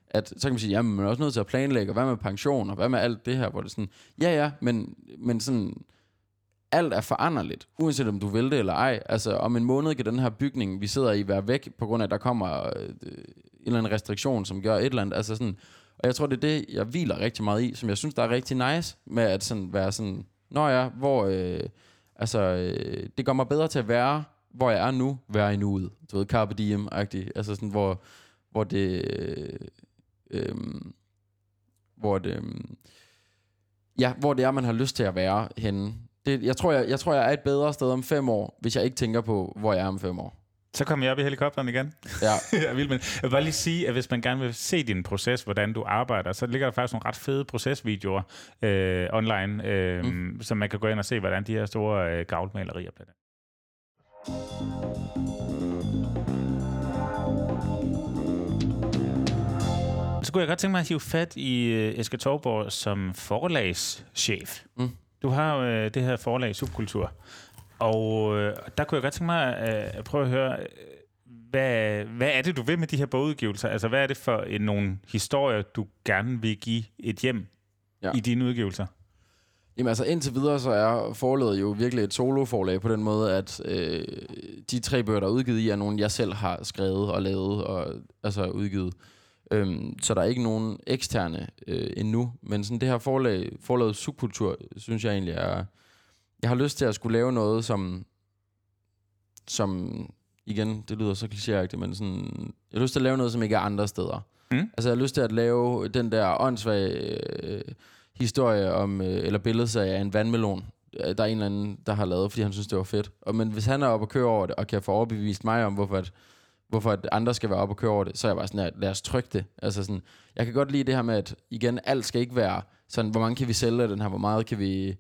Speaker 3: at så kan man sige, jamen man er også nødt til at planlægge, og hvad med pension, og hvad med alt det her, hvor det sådan, ja ja, men, men sådan, alt er foranderligt, uanset om du vil det eller ej. Altså, om en måned kan den her bygning, vi sidder i, være væk, på grund af, at der kommer øh, en eller anden restriktion, som gør et eller andet. Altså sådan, og jeg tror, det er det, jeg hviler rigtig meget i, som jeg synes, der er rigtig nice, med at sådan være sådan, nå ja, hvor, øh, altså, øh, det gør mig bedre til at være, hvor jeg er nu, være i nuet. Du ved, carpe diem-agtigt. Altså sådan, hvor, hvor det, øh, øh, hvor det, øh, ja, hvor det er, man har lyst til at være henne det, jeg, tror, jeg, jeg tror, jeg er et bedre sted om fem år, hvis jeg ikke tænker på, hvor jeg er om fem år.
Speaker 1: Så kommer jeg op i helikopteren igen.
Speaker 3: Ja.
Speaker 1: jeg, vil, men jeg vil bare lige sige, at hvis man gerne vil se din proces, hvordan du arbejder, så ligger der faktisk nogle ret fede procesvideoer øh, online, øh, mm. som man kan gå ind og se, hvordan de her store øh, gavlmalerier bliver. Så kunne jeg godt tænke mig at hive fat i øh, Eske Torborg som forlagschef. Mm. Du har jo øh, det her forlag, Subkultur. Og øh, der kunne jeg godt tænke mig øh, at prøve at høre, hvad, hvad er det, du vil med de her bogudgivelser? Altså, hvad er det for en, nogle historier, du gerne vil give et hjem ja. i dine udgivelser?
Speaker 3: Jamen altså indtil videre, så er forlaget jo virkelig et soloforlag på den måde, at øh, de tre bøger, der er udgivet i, er nogle, jeg selv har skrevet og lavet og altså udgivet. Øhm, så der er ikke nogen eksterne øh, endnu. Men sådan det her forlag, forlaget subkultur, synes jeg egentlig er... Jeg har lyst til at skulle lave noget, som... Som... Igen, det lyder så klichéagtigt, men sådan... Jeg har lyst til at lave noget, som ikke er andre steder. Mm. Altså, jeg har lyst til at lave den der åndssvage øh, historie om... Øh, eller billedsag af en vandmelon, der er en eller anden, der har lavet, fordi han synes, det var fedt. Og, men hvis han er oppe og kører over det, og kan få overbevist mig om, hvorfor at hvorfor at andre skal være oppe og køre over det, så er jeg bare sådan, lad os trykke det. Altså sådan, jeg kan godt lide det her med, at igen, alt skal ikke være sådan, hvor mange kan vi sælge den her, hvor meget kan vi,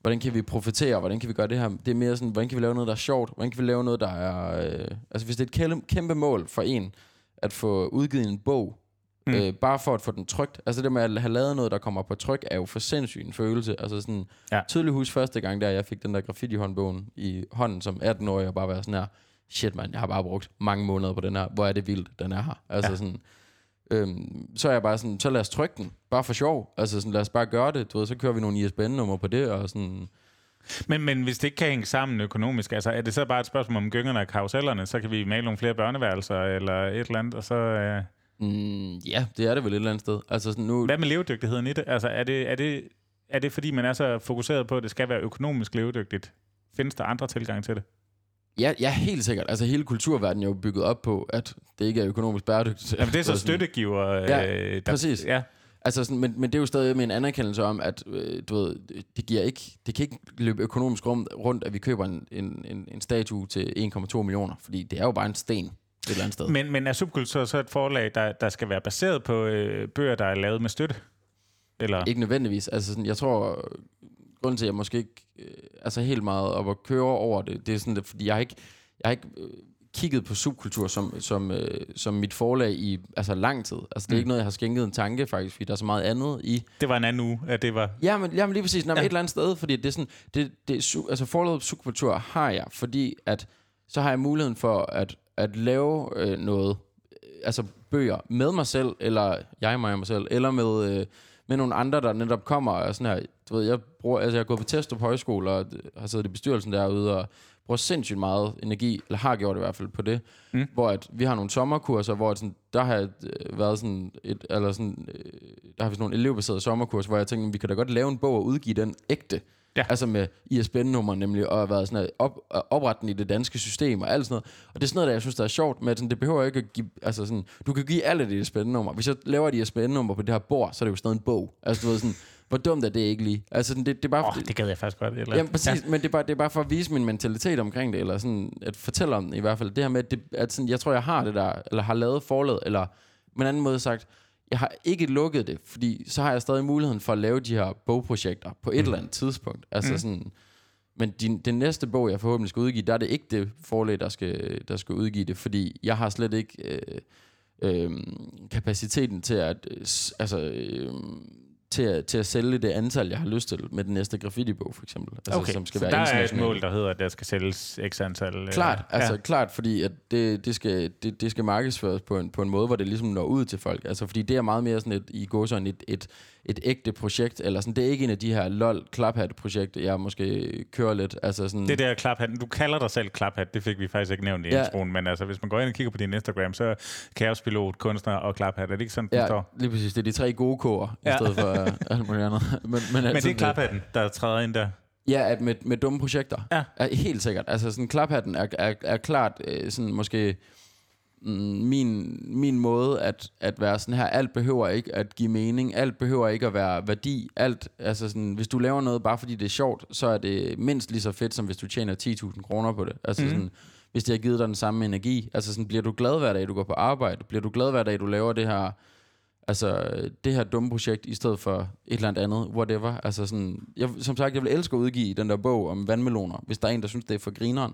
Speaker 3: hvordan kan vi profitere, hvordan kan vi gøre det her. Det er mere sådan, hvordan kan vi lave noget, der er sjovt, hvordan kan vi lave noget, der er, øh, altså hvis det er et kæmpe, kæmpe mål for en, at få udgivet en bog, mm. øh, bare for at få den trygt. Altså det med at have lavet noget, der kommer på tryk, er jo for sindssygt en følelse. Altså sådan, ja. tydelig hus første gang, der jeg fik den der graffiti-håndbogen i hånden som 18-årig, og bare være sådan her, shit man, jeg har bare brugt mange måneder på den her, hvor er det vildt, den er her. Altså ja. sådan, øhm, så er jeg bare sådan, så lad os trykke den, bare for sjov. Altså sådan, lad os bare gøre det, du ved, så kører vi nogle ISBN-nummer på det, og sådan...
Speaker 1: Men, men hvis det ikke kan hænge sammen økonomisk, altså er det så bare et spørgsmål om gyngerne og karusellerne, så kan vi male nogle flere børneværelser eller et eller andet, og så... Øh...
Speaker 3: Mm, ja, det er det vel et eller andet sted. Altså sådan nu...
Speaker 1: Hvad med levedygtigheden i det? Altså er det, er det, er det fordi, man er så fokuseret på, at det skal være økonomisk levedygtigt? Findes der andre tilgang til det?
Speaker 3: Ja, ja, helt sikkert. Altså hele kulturverdenen er jo bygget op på, at det ikke er økonomisk bæredygtigt.
Speaker 1: Jamen, det er så støttegiver.
Speaker 3: Ja, øh, der, præcis. Ja. Altså sådan, men, men det er jo stadig med en anerkendelse om, at øh, du ved, det, giver ikke, det kan ikke løbe økonomisk rum, rundt, at vi køber en, en, en, en statue til 1,2 millioner, fordi det er jo bare en sten et eller andet sted.
Speaker 1: Men, men er Subkultur så et forlag, der, der skal være baseret på øh, bøger, der er lavet med støtte?
Speaker 3: Eller? Ikke nødvendigvis. Altså sådan, jeg tror, grunden til, at jeg måske ikke øh, er så helt meget op at køre over det, det er sådan, det, fordi jeg har ikke, jeg har ikke øh, kigget på subkultur som, som, øh, som mit forlag i altså lang tid. Altså, det er mm. ikke noget, jeg har skænket en tanke, faktisk, fordi der er så meget andet i...
Speaker 1: Det var en anden uge, at det var...
Speaker 3: Ja, men, jamen lige præcis. Nå, ja. et eller andet sted, fordi det er sådan... Det, det, altså, forlaget subkultur har jeg, fordi at så har jeg muligheden for at, at lave øh, noget, øh, altså bøger med mig selv, eller jeg, mig og mig selv, eller med... Øh, med nogle andre, der netop kommer og sådan her, du ved, jeg, bruger, altså jeg har gået på Testrup Højskole og har siddet i bestyrelsen derude og bruger sindssygt meget energi, eller har gjort det i hvert fald på det, mm. hvor at vi har nogle sommerkurser, hvor sådan, der har øh, været sådan et, eller sådan, øh, der har vi sådan nogle elevbaserede sommerkurser, hvor jeg tænkte, vi kan da godt lave en bog og udgive den ægte. Ja. Altså med ISBN-nummer nemlig, og været sådan her op, opretten i det danske system og alt sådan noget. Og det er sådan noget, der jeg synes, der er sjovt med, at sådan, det behøver ikke at give, altså sådan, du kan give alle det ISBN-nummer. Hvis jeg laver et ISBN-nummer på det her bord, så er det jo stadig en bog. Altså du ved sådan, hvor dumt er det ikke lige? Altså det, det er bare...
Speaker 1: Oh, det gad jeg faktisk godt. Eller?
Speaker 3: Jamen præcis, ja. men det er, bare, det er bare for at vise min mentalitet omkring det, eller sådan at fortælle om det i hvert fald. Det her med, at, det, at sådan, jeg tror, jeg har det der, eller har lavet forladet, eller med en anden måde sagt, jeg har ikke lukket det, fordi så har jeg stadig muligheden for at lave de her bogprojekter på et mm. eller andet tidspunkt. Altså mm. sådan, men din, den næste bog, jeg forhåbentlig skal udgive, der er det ikke det forlag, der skal, der skal udgive det, fordi jeg har slet ikke øh, øh, kapaciteten til at øh, altså, øh, til at, til at sælge det antal, jeg har lyst til med den næste graffiti-bog, for eksempel. Altså,
Speaker 1: okay, som skal så være der er et mål, der hedder, at der skal sælges x antal...
Speaker 3: Øh, klart, øh, altså ja. klart, fordi at det, det, skal, det, det skal markedsføres på en, på en måde, hvor det ligesom når ud til folk. Altså, fordi det er meget mere sådan et, i går sådan et, et, et ægte projekt, eller sådan, det er ikke en af de her lol klaphat projekter jeg måske kører lidt. Altså sådan,
Speaker 1: det der klaphat, du kalder dig selv klaphat, det fik vi faktisk ikke nævnt i ja. introen, men altså, hvis man går ind og kigger på din Instagram, så kaospilot, kunstner og klaphat, er det ikke sådan,
Speaker 3: ja,
Speaker 1: står?
Speaker 3: lige præcis, det er de tre gode kår, ja. i stedet for uh, alt muligt andet.
Speaker 1: Men, men, men altså, det er klaphatten, der træder ind der?
Speaker 3: Ja, at med, med dumme projekter. Ja. Er helt sikkert. Altså sådan, klaphatten er, er, er klart øh, sådan måske min, min måde at, at være sådan her, alt behøver ikke at give mening, alt behøver ikke at være værdi, alt, altså sådan, hvis du laver noget bare fordi det er sjovt, så er det mindst lige så fedt, som hvis du tjener 10.000 kroner på det. Altså mm. sådan, hvis det har givet dig den samme energi, altså sådan, bliver du glad hver dag, du går på arbejde, bliver du glad hver dag, du laver det her, altså det her dumme projekt, i stedet for et eller andet andet, whatever. Altså sådan, jeg, som sagt, jeg vil elske at udgive den der bog om vandmeloner, hvis der er en, der synes, det er for grineren.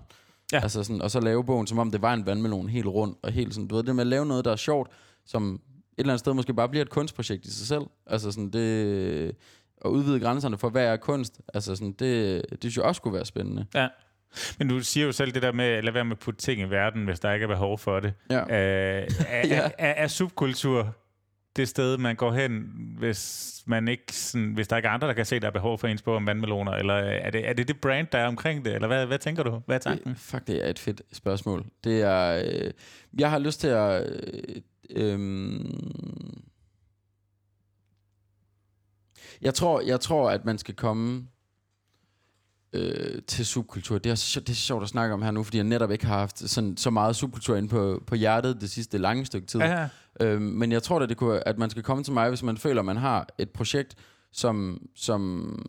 Speaker 3: Ja. Altså sådan, og så lave bogen, som om det var en vandmelon helt rundt, og helt sådan, du ved, det med at lave noget, der er sjovt, som et eller andet sted måske bare bliver et kunstprojekt i sig selv. Altså sådan, det, at udvide grænserne for, hvad er kunst, altså sådan, det, det synes jeg også kunne være spændende.
Speaker 1: Ja. Men du siger jo selv det der med at lade være med at putte ting i verden, hvis der ikke er behov for det. Ja. Øh, er, ja. er, er, er subkultur det sted, man går hen, hvis, man ikke sådan, hvis der ikke er andre, der kan se, der er behov for ens bog om vandmeloner? Eller er det, er det det brand, der er omkring det? Eller hvad, hvad tænker du? Hvad er tanken?
Speaker 3: Det, fuck, det er et fedt spørgsmål. Det er... Øh, jeg har lyst til at... Øh, øh, jeg tror, jeg tror, at man skal komme øh, til subkultur. Det er, det er sjovt at snakke om her nu, fordi jeg netop ikke har haft sådan, så meget subkultur inde på, på hjertet det sidste lange stykke tid. Ja. Øh, men jeg tror da, det kunne, at man skal komme til mig, hvis man føler, at man har et projekt, som, som,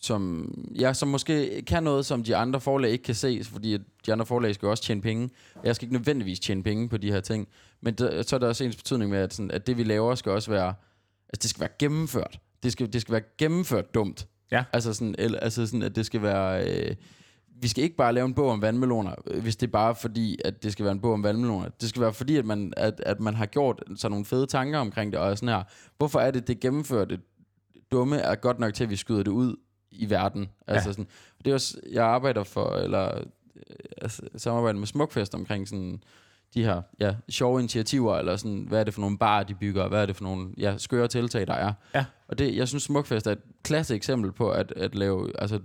Speaker 3: som, ja, som måske kan noget, som de andre forlag ikke kan se, fordi de andre forlag skal også tjene penge. Jeg skal ikke nødvendigvis tjene penge på de her ting. Men der, så er der også ens betydning med, at, sådan, at det vi laver skal også være, altså det skal være gennemført. Det skal, det skal være gennemført dumt. Ja. Altså sådan, eller, altså sådan at det skal være... Øh, vi skal ikke bare lave en bog om vandmeloner, øh, hvis det er bare fordi, at det skal være en bog om vandmeloner. Det skal være fordi, at man, at, at man har gjort sådan nogle fede tanker omkring det, og sådan her, hvorfor er det, det gennemførte dumme er godt nok til, at vi skyder det ud i verden. Altså ja. sådan, det er også, jeg arbejder for, eller øh, altså, samarbejder med Smukfest omkring sådan, de her ja, sjove initiativer, eller sådan, hvad er det for nogle bar, de bygger, hvad er det for nogle ja, skøre tiltag, der er. Ja. Og det, jeg synes, Smukfest er et klasse eksempel på at, at lave altså,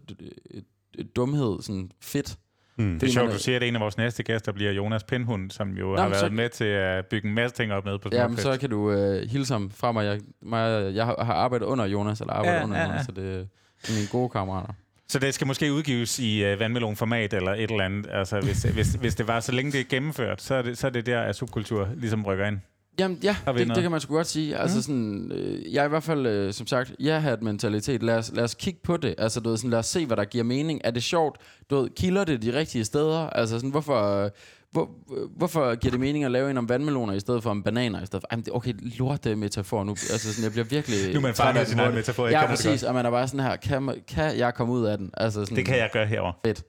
Speaker 3: dumhed sådan fedt.
Speaker 1: Mm. Det er sjovt, du siger, at en af vores næste gæster bliver Jonas Penhund, som jo Nå, har været så... med til at bygge en masse ting op med på Smukfest.
Speaker 3: Ja, men så kan du uh, hilse ham fra mig. Jeg, mig, jeg har arbejdet under Jonas, eller arbejdet ja, under ja, Jonas, ja. så det er mine gode kammerater.
Speaker 1: Så det skal måske udgives i uh, vandmelonformat eller et eller andet. Altså, hvis, hvis, hvis det var, så længe det er gennemført, så er det, så er det der, at subkultur ligesom rykker ind.
Speaker 3: Jamen ja, det, det kan man sgu godt sige. Altså mm. sådan, øh, jeg er i hvert fald, øh, som sagt, jeg har et mentalitet. Lad os, lad os kigge på det. Altså, du ved, sådan, lad os se, hvad der giver mening. Er det sjovt? Du ved, kilder det de rigtige steder? Altså, sådan, hvorfor... Øh, hvor, hvorfor giver det mening at lave en om vandmeloner i stedet for om bananer i stedet for... Jamen, det, okay, lort det metafor nu. Altså, sådan, jeg bliver virkelig...
Speaker 1: Nu er man fanget sin egen metafor.
Speaker 3: Ja, præcis. Og man er bare sådan her, kan, kan jeg komme ud af den? Altså, sådan,
Speaker 1: det kan jeg gøre herover.
Speaker 3: Fedt.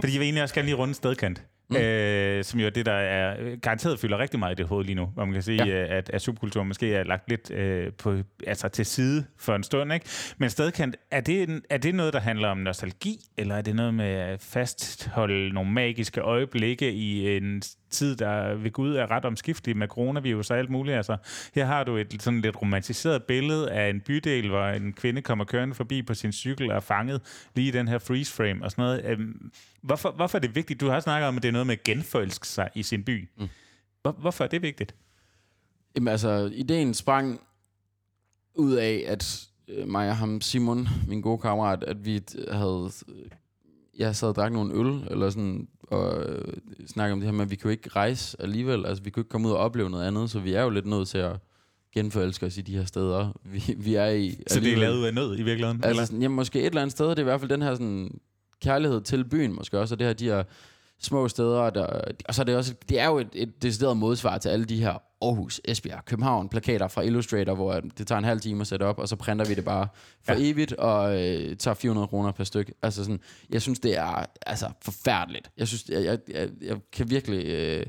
Speaker 1: Fordi jeg vil egentlig også gerne lige runde stedkant. Mm. Øh, som jo er det, der er garanteret fylder rigtig meget i det hoved lige nu. Hvor man kan sige, ja. at, at subkultur måske er lagt lidt øh, på, altså til side for en stund. Ikke? Men stedkant, er det, er det noget, der handler om nostalgi? Eller er det noget med at fastholde nogle magiske øjeblikke i en tid, der ved Gud er ret omskiftelig med coronavirus og alt muligt. Altså, her har du et sådan lidt romantiseret billede af en bydel, hvor en kvinde kommer kørende forbi på sin cykel og er fanget lige i den her freeze frame og sådan noget. Øhm, hvorfor, hvorfor er det vigtigt? Du har snakket om, at det er noget med at genforelske sig i sin by. Mm. Hvor, hvorfor er det vigtigt?
Speaker 3: Jamen altså, ideen sprang ud af, at øh, mig og ham, Simon, min gode kammerat, at vi havde... Jeg sad og drak nogle øl, eller sådan, og øh, snakke om det her med, at vi kan jo ikke rejse alligevel. Altså, vi kan jo ikke komme ud og opleve noget andet, så vi er jo lidt nødt til at genforelske os i de her steder, vi, vi er i.
Speaker 1: Så det er lavet af nød i virkeligheden?
Speaker 3: Altså, sådan, jamen, måske et eller andet sted, det er i hvert fald den her sådan, kærlighed til byen, måske også, og det her, de her små steder, der, og så er det også, det er jo et, et decideret modsvar til alle de her Aarhus, Esbjerg, København plakater fra Illustrator, hvor det tager en halv time at sætte op, og så printer vi det bare for ja. evigt, og øh, tager 400 kroner per stykke. Altså sådan, jeg synes, det er altså, forfærdeligt. Jeg synes, jeg, jeg, jeg, jeg kan virkelig... Øh,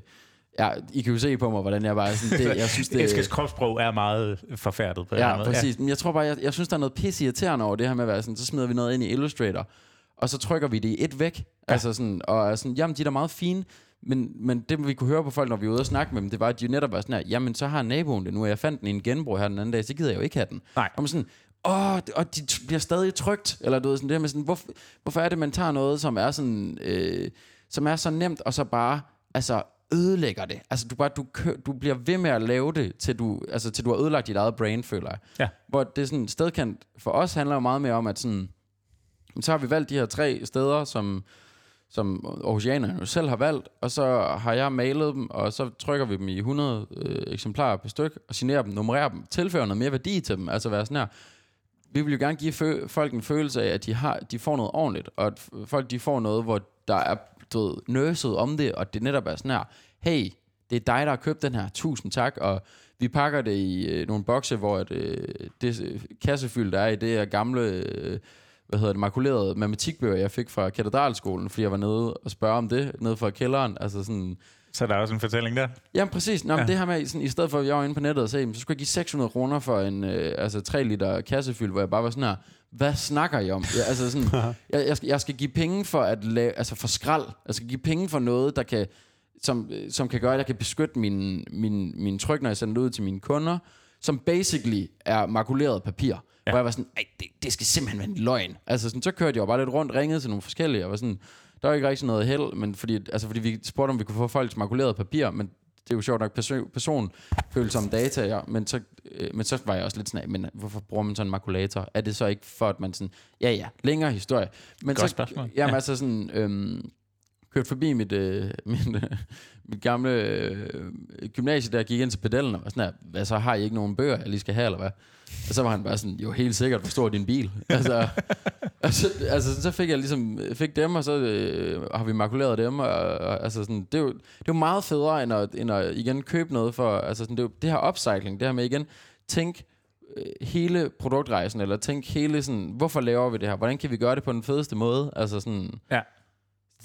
Speaker 3: Ja, I kan jo se på mig, hvordan jeg bare sådan... Det, jeg synes, det,
Speaker 1: Eskies kropssprog er meget forfærdet på
Speaker 3: ja, måde. præcis. Ja. Men jeg tror bare, jeg, jeg synes, der er noget pisse irriterende over det her med at være sådan, så smider vi noget ind i Illustrator, og så trykker vi det i et væk. Ja. Altså sådan, og sådan, jamen, de er da meget fine, men, men det, vi kunne høre på folk, når vi var ude og snakke med dem, det var, at de netop var sådan her, jamen, så har naboen det nu, og jeg fandt den i en genbrug her den anden dag, så gider jeg jo ikke have den.
Speaker 1: Nej.
Speaker 3: Og man sådan, åh, og de bliver stadig trygt, eller du ved, sådan det med sådan, hvor, hvorfor er det, man tager noget, som er sådan, øh, som er så nemt, og så bare, altså, ødelægger det. Altså, du, bare, du, kø, du bliver ved med at lave det, til du, altså, til du har ødelagt dit eget brain, føler jeg.
Speaker 1: Ja.
Speaker 3: Hvor det er sådan, stedkant for os handler jo meget mere om, at sådan, så har vi valgt de her tre steder, som, som Aarhusianerne jo selv har valgt, og så har jeg malet dem, og så trykker vi dem i 100 øh, eksemplarer per styk, og signerer dem, nummererer dem, tilfører noget mere værdi til dem, altså være sådan her, vi vil jo gerne give fø- folk en følelse af, at de, har, de får noget ordentligt, og at folk de får noget, hvor der er du ved, nøset om det, og det netop er sådan her, hey, det er dig, der har købt den her, tusind tak, og vi pakker det i øh, nogle bokse, hvor at, øh, det øh, kassefyld, der er i, det er gamle... Øh, hvad hedder det, makulerede matematikbøger, jeg fik fra katedralskolen, fordi jeg var nede og spørge om det, nede fra kælderen. Altså sådan,
Speaker 1: så der er også en fortælling der?
Speaker 3: Ja, præcis. Nå, ja. men det her med, sådan, i stedet for, at jeg var inde på nettet og sagde, så skulle jeg give 600 kroner for en øh, altså 3 liter kassefyld, hvor jeg bare var sådan her, hvad snakker I om? Jeg, altså sådan, jeg, jeg, skal, jeg skal give penge for at lave, altså for skrald. Jeg skal give penge for noget, der kan, som, som kan gøre, at jeg kan beskytte min, min, min tryk, når jeg sender det ud til mine kunder, som basically er makuleret papir. Ja. Hvor jeg var sådan, det, det skal simpelthen være en løgn. Altså sådan, så kørte jeg jo bare lidt rundt, ringede til nogle forskellige, og var sådan, der var ikke rigtig noget held, men fordi, altså fordi vi spurgte, om vi kunne få folks makulerede papir, men det er jo sjovt nok person, personfølsomme data, ja, men, så, øh, men så var jeg også lidt sådan, men hvorfor bruger man sådan en makulator? Er det så ikke for, at man sådan, ja ja, længere historie. Men
Speaker 1: Godt
Speaker 3: så,
Speaker 1: spørgsmål.
Speaker 3: Jamen
Speaker 1: ja.
Speaker 3: altså sådan, øhm, kørt forbi mit, øh, min, øh, mit gamle øh, gymnasie, der gik ind til pedellen, og var sådan her, hvad så, har I ikke nogen bøger, jeg lige skal have, eller hvad? Og så var han bare sådan, jo helt sikkert, hvor stor din bil? altså, altså, altså, så fik jeg ligesom, fik dem, og så øh, har vi makuleret dem, og, og altså sådan, det er jo, det er jo meget federe, end at, end at igen købe noget for, altså sådan, det, er jo, det her upcycling, det her med igen, tænk øh, hele produktrejsen, eller tænk hele sådan, hvorfor laver vi det her? Hvordan kan vi gøre det på den fedeste måde? Altså sådan,
Speaker 1: ja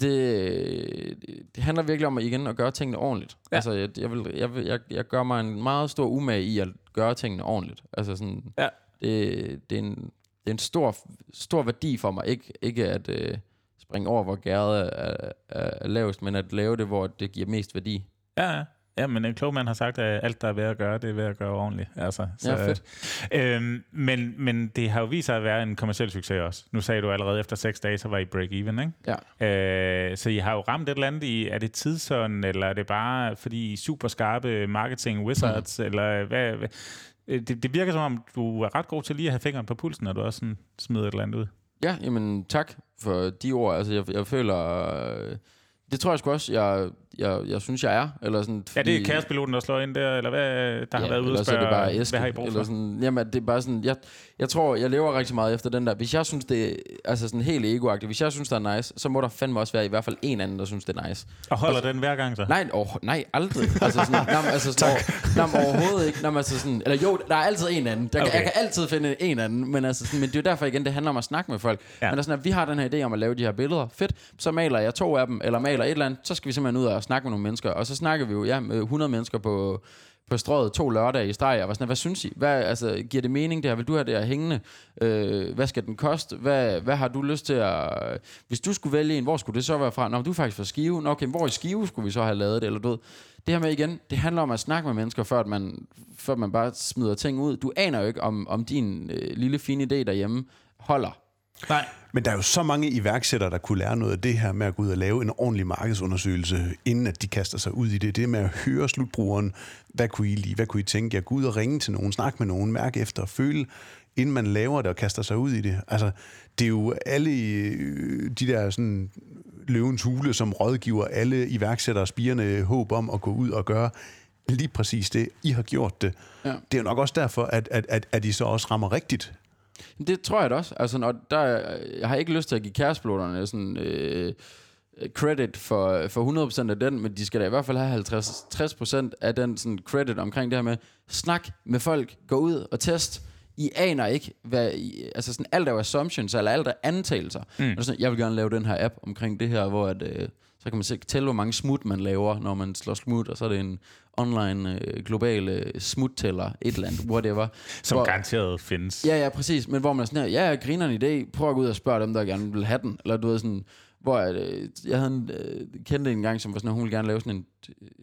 Speaker 3: det, det handler virkelig om at igen at gøre tingene ordentligt. Ja. Altså, jeg, jeg, vil, jeg, jeg, jeg gør mig en meget stor umage i at gøre tingene ordentligt. Altså sådan,
Speaker 1: ja.
Speaker 3: det, det, er en, det er en stor, stor værdi for mig. Ikke, ikke at øh, springe over, hvor gæret er, er, er lavest, men at lave det, hvor det giver mest værdi.
Speaker 1: Ja, ja. Ja, men en klog mand har sagt, at alt, der er ved at gøre, det er ved at gøre ordentligt. Altså,
Speaker 3: så, ja, fedt.
Speaker 1: Øhm, men, men det har jo vist sig at være en kommersiel succes også. Nu sagde du allerede, efter seks dage, så var I break-even, ikke?
Speaker 3: Ja.
Speaker 1: Øh, så I har jo ramt et eller andet i, er det tidsånden, eller er det bare fordi I er super skarpe marketing wizards, mm. eller hvad, hvad? Øh, det, det virker som om, du er ret god til lige at have fingeren på pulsen, når du også sådan smider et eller andet ud.
Speaker 3: Ja, jamen tak for de ord. Altså, jeg, jeg føler... Øh det tror jeg sgu også, jeg, jeg, jeg synes, jeg er. Eller sådan,
Speaker 1: fordi, ja, det er kaospiloten, der slår ind der, eller hvad, der ja, har været ude og spørge,
Speaker 3: det bare Eske,
Speaker 1: hvad har I brug for?
Speaker 3: Eller sådan, jamen, det er bare sådan, jeg, jeg tror, jeg lever rigtig meget efter den der. Hvis jeg synes, det er altså sådan helt egoagtigt, hvis jeg synes, det er nice, så må der fandme også være i hvert fald en anden, der synes, det er nice.
Speaker 1: Og holder
Speaker 3: altså,
Speaker 1: den hver gang så?
Speaker 3: Nej, oh, nej aldrig. altså sådan, nej, altså sådan. Over, nej, overhovedet ikke. Nej, altså sådan, eller jo, der er altid en anden. Der, okay. Jeg kan altid finde en anden, men, altså sådan, men det er jo derfor igen, det handler om at snakke med folk. Ja. Men altså, at vi har den her idé om at lave de her billeder. Fedt, så maler jeg to af dem, eller maler et eller andet, så skal vi simpelthen ud og snakke med nogle mennesker. Og så snakker vi jo ja, med 100 mennesker på, på strøget to lørdage i streg, og var sådan, hvad synes I? Hvad, altså, giver det mening det her? Vil du have det her hængende? Øh, hvad skal den koste? Hvad, hvad har du lyst til at... Hvis du skulle vælge en, hvor skulle det så være fra? Nå, du er faktisk fra Skive. Nå, okay, hvor i Skive skulle vi så have lavet det? Eller du ved, det her med igen, det handler om at snakke med mennesker, før, at man, før man bare smider ting ud. Du aner jo ikke, om, om din øh, lille fine idé derhjemme holder.
Speaker 1: Nej.
Speaker 2: Men der er jo så mange iværksættere, der kunne lære noget af det her med at gå ud og lave en ordentlig markedsundersøgelse, inden at de kaster sig ud i det. Det med at høre slutbrugeren, hvad kunne I lide, hvad kunne I tænke? Jeg gå ud og ringe til nogen, snakke med nogen, mærke efter føle, inden man laver det og kaster sig ud i det. Altså, det er jo alle øh, de der sådan løvens hule, som rådgiver alle iværksættere spirende håb om at gå ud og gøre lige præcis det. I har gjort det.
Speaker 3: Ja.
Speaker 2: Det er jo nok også derfor, at, at, at, at I så også rammer rigtigt.
Speaker 3: Det tror jeg da også. Altså, når der, jeg har ikke lyst til at give kærespiloterne sådan, øh, credit for, for 100% af den, men de skal da i hvert fald have 50, 60% af den sådan, credit omkring det her med, snak med folk, gå ud og test. I aner ikke, hvad, I, altså sådan alt er assumptions, eller alt er antagelser. Mm. Og sådan, jeg vil gerne lave den her app omkring det her, hvor at, øh, så kan man se, tælle, hvor mange smut man laver, når man slår smut, og så er det en online øh, global øh, smuttæller, et eller andet, whatever.
Speaker 1: Som
Speaker 3: hvor,
Speaker 1: garanteret findes.
Speaker 3: Ja, ja, præcis. Men hvor man er sådan her, ja, jeg griner en idé, prøv at gå ud og spørge dem, der gerne vil have den. Eller du ved sådan, hvor jeg, øh, jeg havde en, øh, kendte en gang, som var sådan, at hun ville gerne lave sådan en,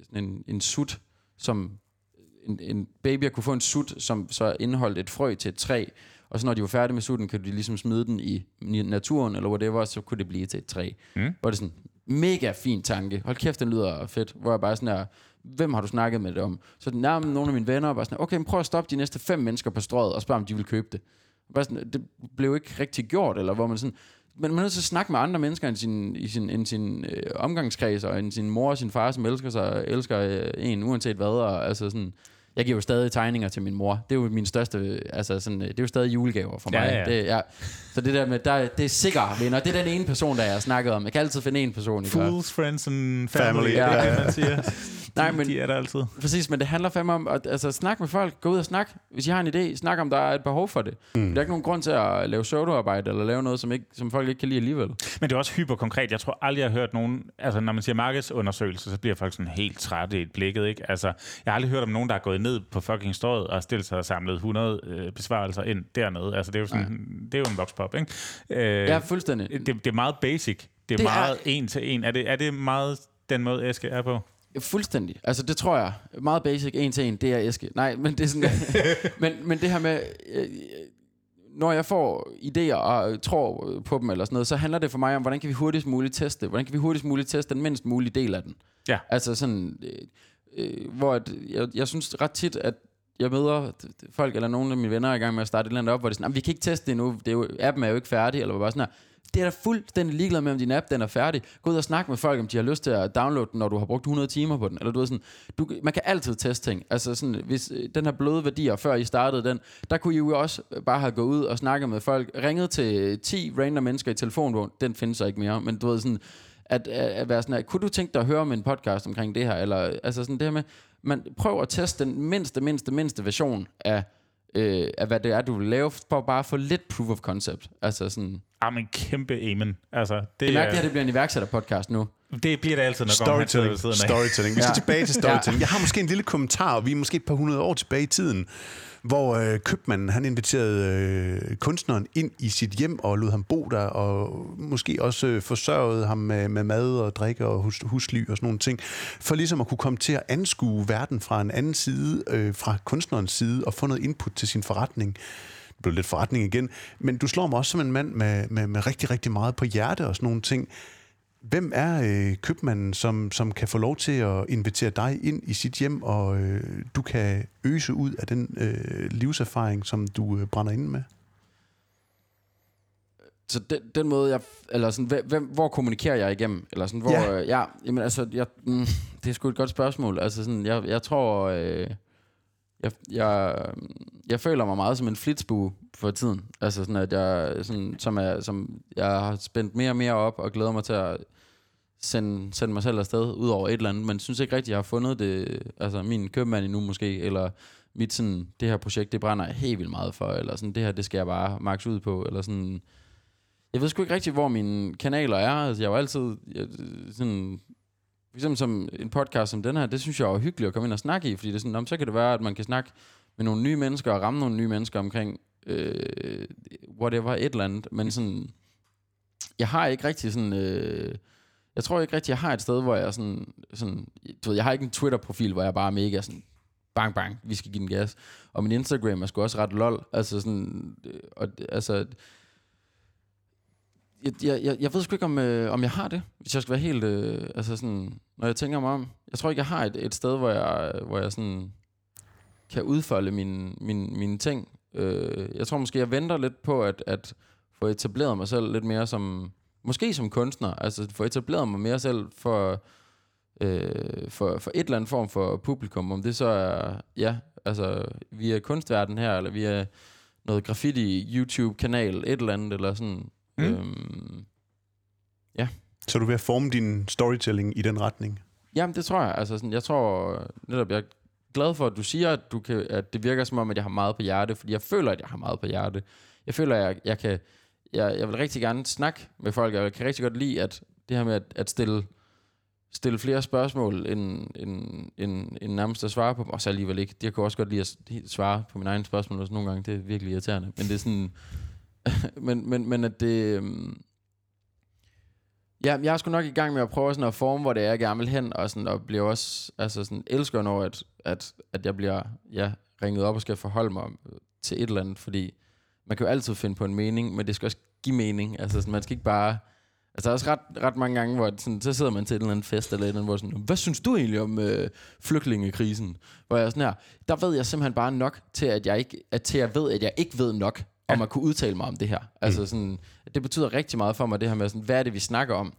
Speaker 3: sådan en, en sut, som en, en baby kunne få en sut, som så indeholdt et frø til et træ, og så når de var færdige med sutten, kan de ligesom smide den i, naturen, eller whatever, så kunne det blive til et træ. Mm. Hvor det sådan, mega fin tanke. Hold kæft, den lyder fedt. Hvor jeg bare sådan her, hvem har du snakket med det om? Så nærmest nogle af mine venner bare sådan, okay, men prøv at stoppe de næste fem mennesker på strøget, og spørg, om de vil købe det. Bare sådan, det blev ikke rigtig gjort, eller hvor man sådan, men man er nødt til at snakke med andre mennesker end sin, i sin, end sin øh, omgangskreds, og end sin mor og sin far, som elsker sig, elsker øh, en, uanset hvad, og altså sådan, jeg giver jo stadig tegninger til min mor. Det er jo min største, altså sådan, det er jo stadig julegaver for mig.
Speaker 1: Ja, ja.
Speaker 3: Det, ja. Så det der med, der, det er sikkert venner. Det er den ene person, der jeg har snakket om. Jeg kan altid finde en person. Ikke?
Speaker 1: Fools, friends and family.
Speaker 2: Family,
Speaker 1: ja, det,
Speaker 2: ja.
Speaker 1: man siger.
Speaker 3: Nej, men-
Speaker 1: De er der altid.
Speaker 3: Præcis, men det handler fandme om at altså, snakke med folk. Gå ud og snak. Hvis I har en idé, snak om, der er et behov for det. Mm. Der er ikke nogen grund til at lave pseudoarbejde eller lave noget, som, ikke, som folk ikke kan lide alligevel.
Speaker 1: Men det er også hyperkonkret. Jeg tror aldrig, jeg har hørt nogen... Altså, når man siger markedsundersøgelse, så bliver folk sådan helt trætte i et blikket, ikke? Altså, jeg har aldrig hørt om nogen, der er gået ned på fucking strøget og stillet sig og samlet 100 øh, besvarelser ind dernede. Altså, det er jo sådan... Det er jo en voxpop, ikke? Øh,
Speaker 3: Ja, fuldstændig.
Speaker 1: det, det er meget basic. Det er
Speaker 3: Det er-
Speaker 1: meget en til en. Er det, er det meget den måde, Eske er på?
Speaker 3: Fuldstændig. Altså, det tror jeg. Meget basic, en til en, det er Eske. Nej, men det er sådan... men, men det her med... Øh, når jeg får idéer og tror på dem eller sådan noget, så handler det for mig om, hvordan kan vi hurtigst muligt teste? Hvordan kan vi hurtigst muligt teste den mindst mulige del af den?
Speaker 1: Ja.
Speaker 3: Altså sådan... Øh, hvor at, jeg, jeg synes ret tit, at jeg møder folk eller nogle af mine venner er i gang med at starte et eller andet op, hvor det er sådan, vi kan ikke teste det endnu, det er jo, appen er jo ikke færdig, eller bare sådan her. Det er da fuldstændig ligeglad med, om din app den er færdig. Gå ud og snak med folk, om de har lyst til at downloade den, når du har brugt 100 timer på den. Eller du ved sådan, du, man kan altid teste ting. Altså sådan, hvis øh, den her bløde værdier, før I startede den, der kunne I jo også bare have gået ud og snakket med folk, ringet til 10 random mennesker i telefonbogen, den findes så ikke mere, men du ved sådan, at, at, at være sådan her, kunne du tænke dig at høre om en podcast omkring det her, eller altså sådan det her med, man prøver at teste den mindste, mindste, mindste version af, øh, af hvad det er, du vil lave, for bare at få lidt proof of concept. Altså sådan,
Speaker 1: Ah, men kæmpe amen. Altså, det,
Speaker 3: det er
Speaker 1: er,
Speaker 3: mærkeligt, at det bliver en iværksætter-podcast nu.
Speaker 1: det bliver det altid, når
Speaker 2: Storytelling. Storytelling. Vi skal
Speaker 3: Ja.
Speaker 2: tilbage til storytelling. Jeg har måske en lille kommentar, og vi er måske et par hundrede år tilbage i tiden, hvor øh, købmanden han inviterede øh, kunstneren ind i sit hjem og lod ham bo der, og måske også øh, forsørgede ham med, med mad og drikke og hus, husly og sådan nogle ting, for ligesom at kunne komme til at anskue verden fra en anden side, øh, fra kunstnerens side, og få noget input til sin forretning. Det blev lidt forretning igen, men du slår mig også som en mand med, med, med rigtig, rigtig meget på hjerte og sådan nogle ting. Hvem er øh, købmanden, som, som kan få lov til at invitere dig ind i sit hjem, og øh, du kan øse ud af den øh, livserfaring, som du øh, brænder ind med?
Speaker 3: Så den, den måde, jeg... Eller sådan, hvem, hvor kommunikerer jeg igennem? Eller sådan, hvor...
Speaker 2: Ja.
Speaker 3: Ja, øh, ja jamen altså, jeg, mm, det er sgu et godt spørgsmål. Altså sådan, jeg, jeg tror... Øh, jeg, jeg, jeg føler mig meget som en flitsbue for tiden. Altså sådan, at jeg, sådan, som, er, som jeg har spændt mere og mere op, og glæder mig til at sende, sende mig selv afsted ud over et eller andet, men synes ikke rigtigt, jeg har fundet det, altså min købmand endnu måske, eller mit sådan, det her projekt, det brænder jeg helt vildt meget for, eller sådan, det her, det skal jeg bare max ud på, eller sådan, jeg ved sgu ikke rigtigt, hvor mine kanaler er, altså jeg var altid, jeg, sådan, Ligesom som en podcast som den her, det synes jeg er hyggeligt at komme ind og snakke i, fordi det er sådan, om, så kan det være, at man kan snakke med nogle nye mennesker og ramme nogle nye mennesker omkring øh, whatever, et eller andet. Men sådan, jeg har ikke rigtig sådan... Øh, jeg tror ikke rigtig, jeg har et sted, hvor jeg sådan... sådan du ved, jeg har ikke en Twitter-profil, hvor jeg bare er mega sådan... Bang, bang, vi skal give den gas. Og min Instagram er sgu også ret lol. Altså sådan... øh, Og, altså, jeg, jeg, jeg, jeg ved sgu ikke, om, øh, om jeg har det, hvis jeg skal være helt... Øh, altså sådan, når jeg tænker mig om... Jeg tror ikke, jeg har et, et sted, hvor jeg, hvor jeg sådan kan udfolde mine, mine, mine ting. Øh, jeg tror måske, jeg venter lidt på at, at få etableret mig selv lidt mere som... Måske som kunstner. Altså få etableret mig mere selv for, øh, for, for et eller andet form for publikum. Om det så er, ja, altså via kunstverden her, eller via noget graffiti YouTube-kanal, et eller andet, eller sådan.
Speaker 1: Mm.
Speaker 3: Øhm,
Speaker 2: Så er du ved at forme din storytelling i den retning?
Speaker 3: Jamen, det tror jeg. Altså, sådan, jeg tror netop, jeg er glad for, at du siger, at, du kan, at det virker som om, at jeg har meget på hjerte, fordi jeg føler, at jeg har meget på hjerte. Jeg føler, at jeg, jeg kan... Jeg, jeg vil rigtig gerne snakke med folk, og jeg kan rigtig godt lide, at det her med at, at stille, stille flere spørgsmål, end, end, end, end nærmest at svare på dem, og så alligevel ikke. Jeg kan også godt lide at svare på mine egne spørgsmål, også nogle gange, det er virkelig irriterende. Men det er sådan... men, men, men at det... øhm, Ja, jeg er sgu nok i gang med at prøve sådan at forme, hvor det er, jeg gerne vil hen, og, sådan, og bliver også, altså sådan, elsker når, at, at, at jeg bliver ja, ringet op og skal forholde mig til et eller andet, fordi man kan jo altid finde på en mening, men det skal også give mening. Altså, sådan, man skal ikke bare... Altså, der er også ret, ret mange gange, hvor sådan, så sidder man til en eller anden fest, eller et eller andet, hvor sådan, hvad synes du egentlig om øh, flygtningekrisen? Hvor jeg er sådan her, der ved jeg simpelthen bare nok til, at jeg ikke, at til jeg ved, at jeg ikke ved nok, om at kunne udtale mig om det her. Altså sådan, det betyder rigtig meget for mig, det her med, sådan, hvad er det, vi snakker om?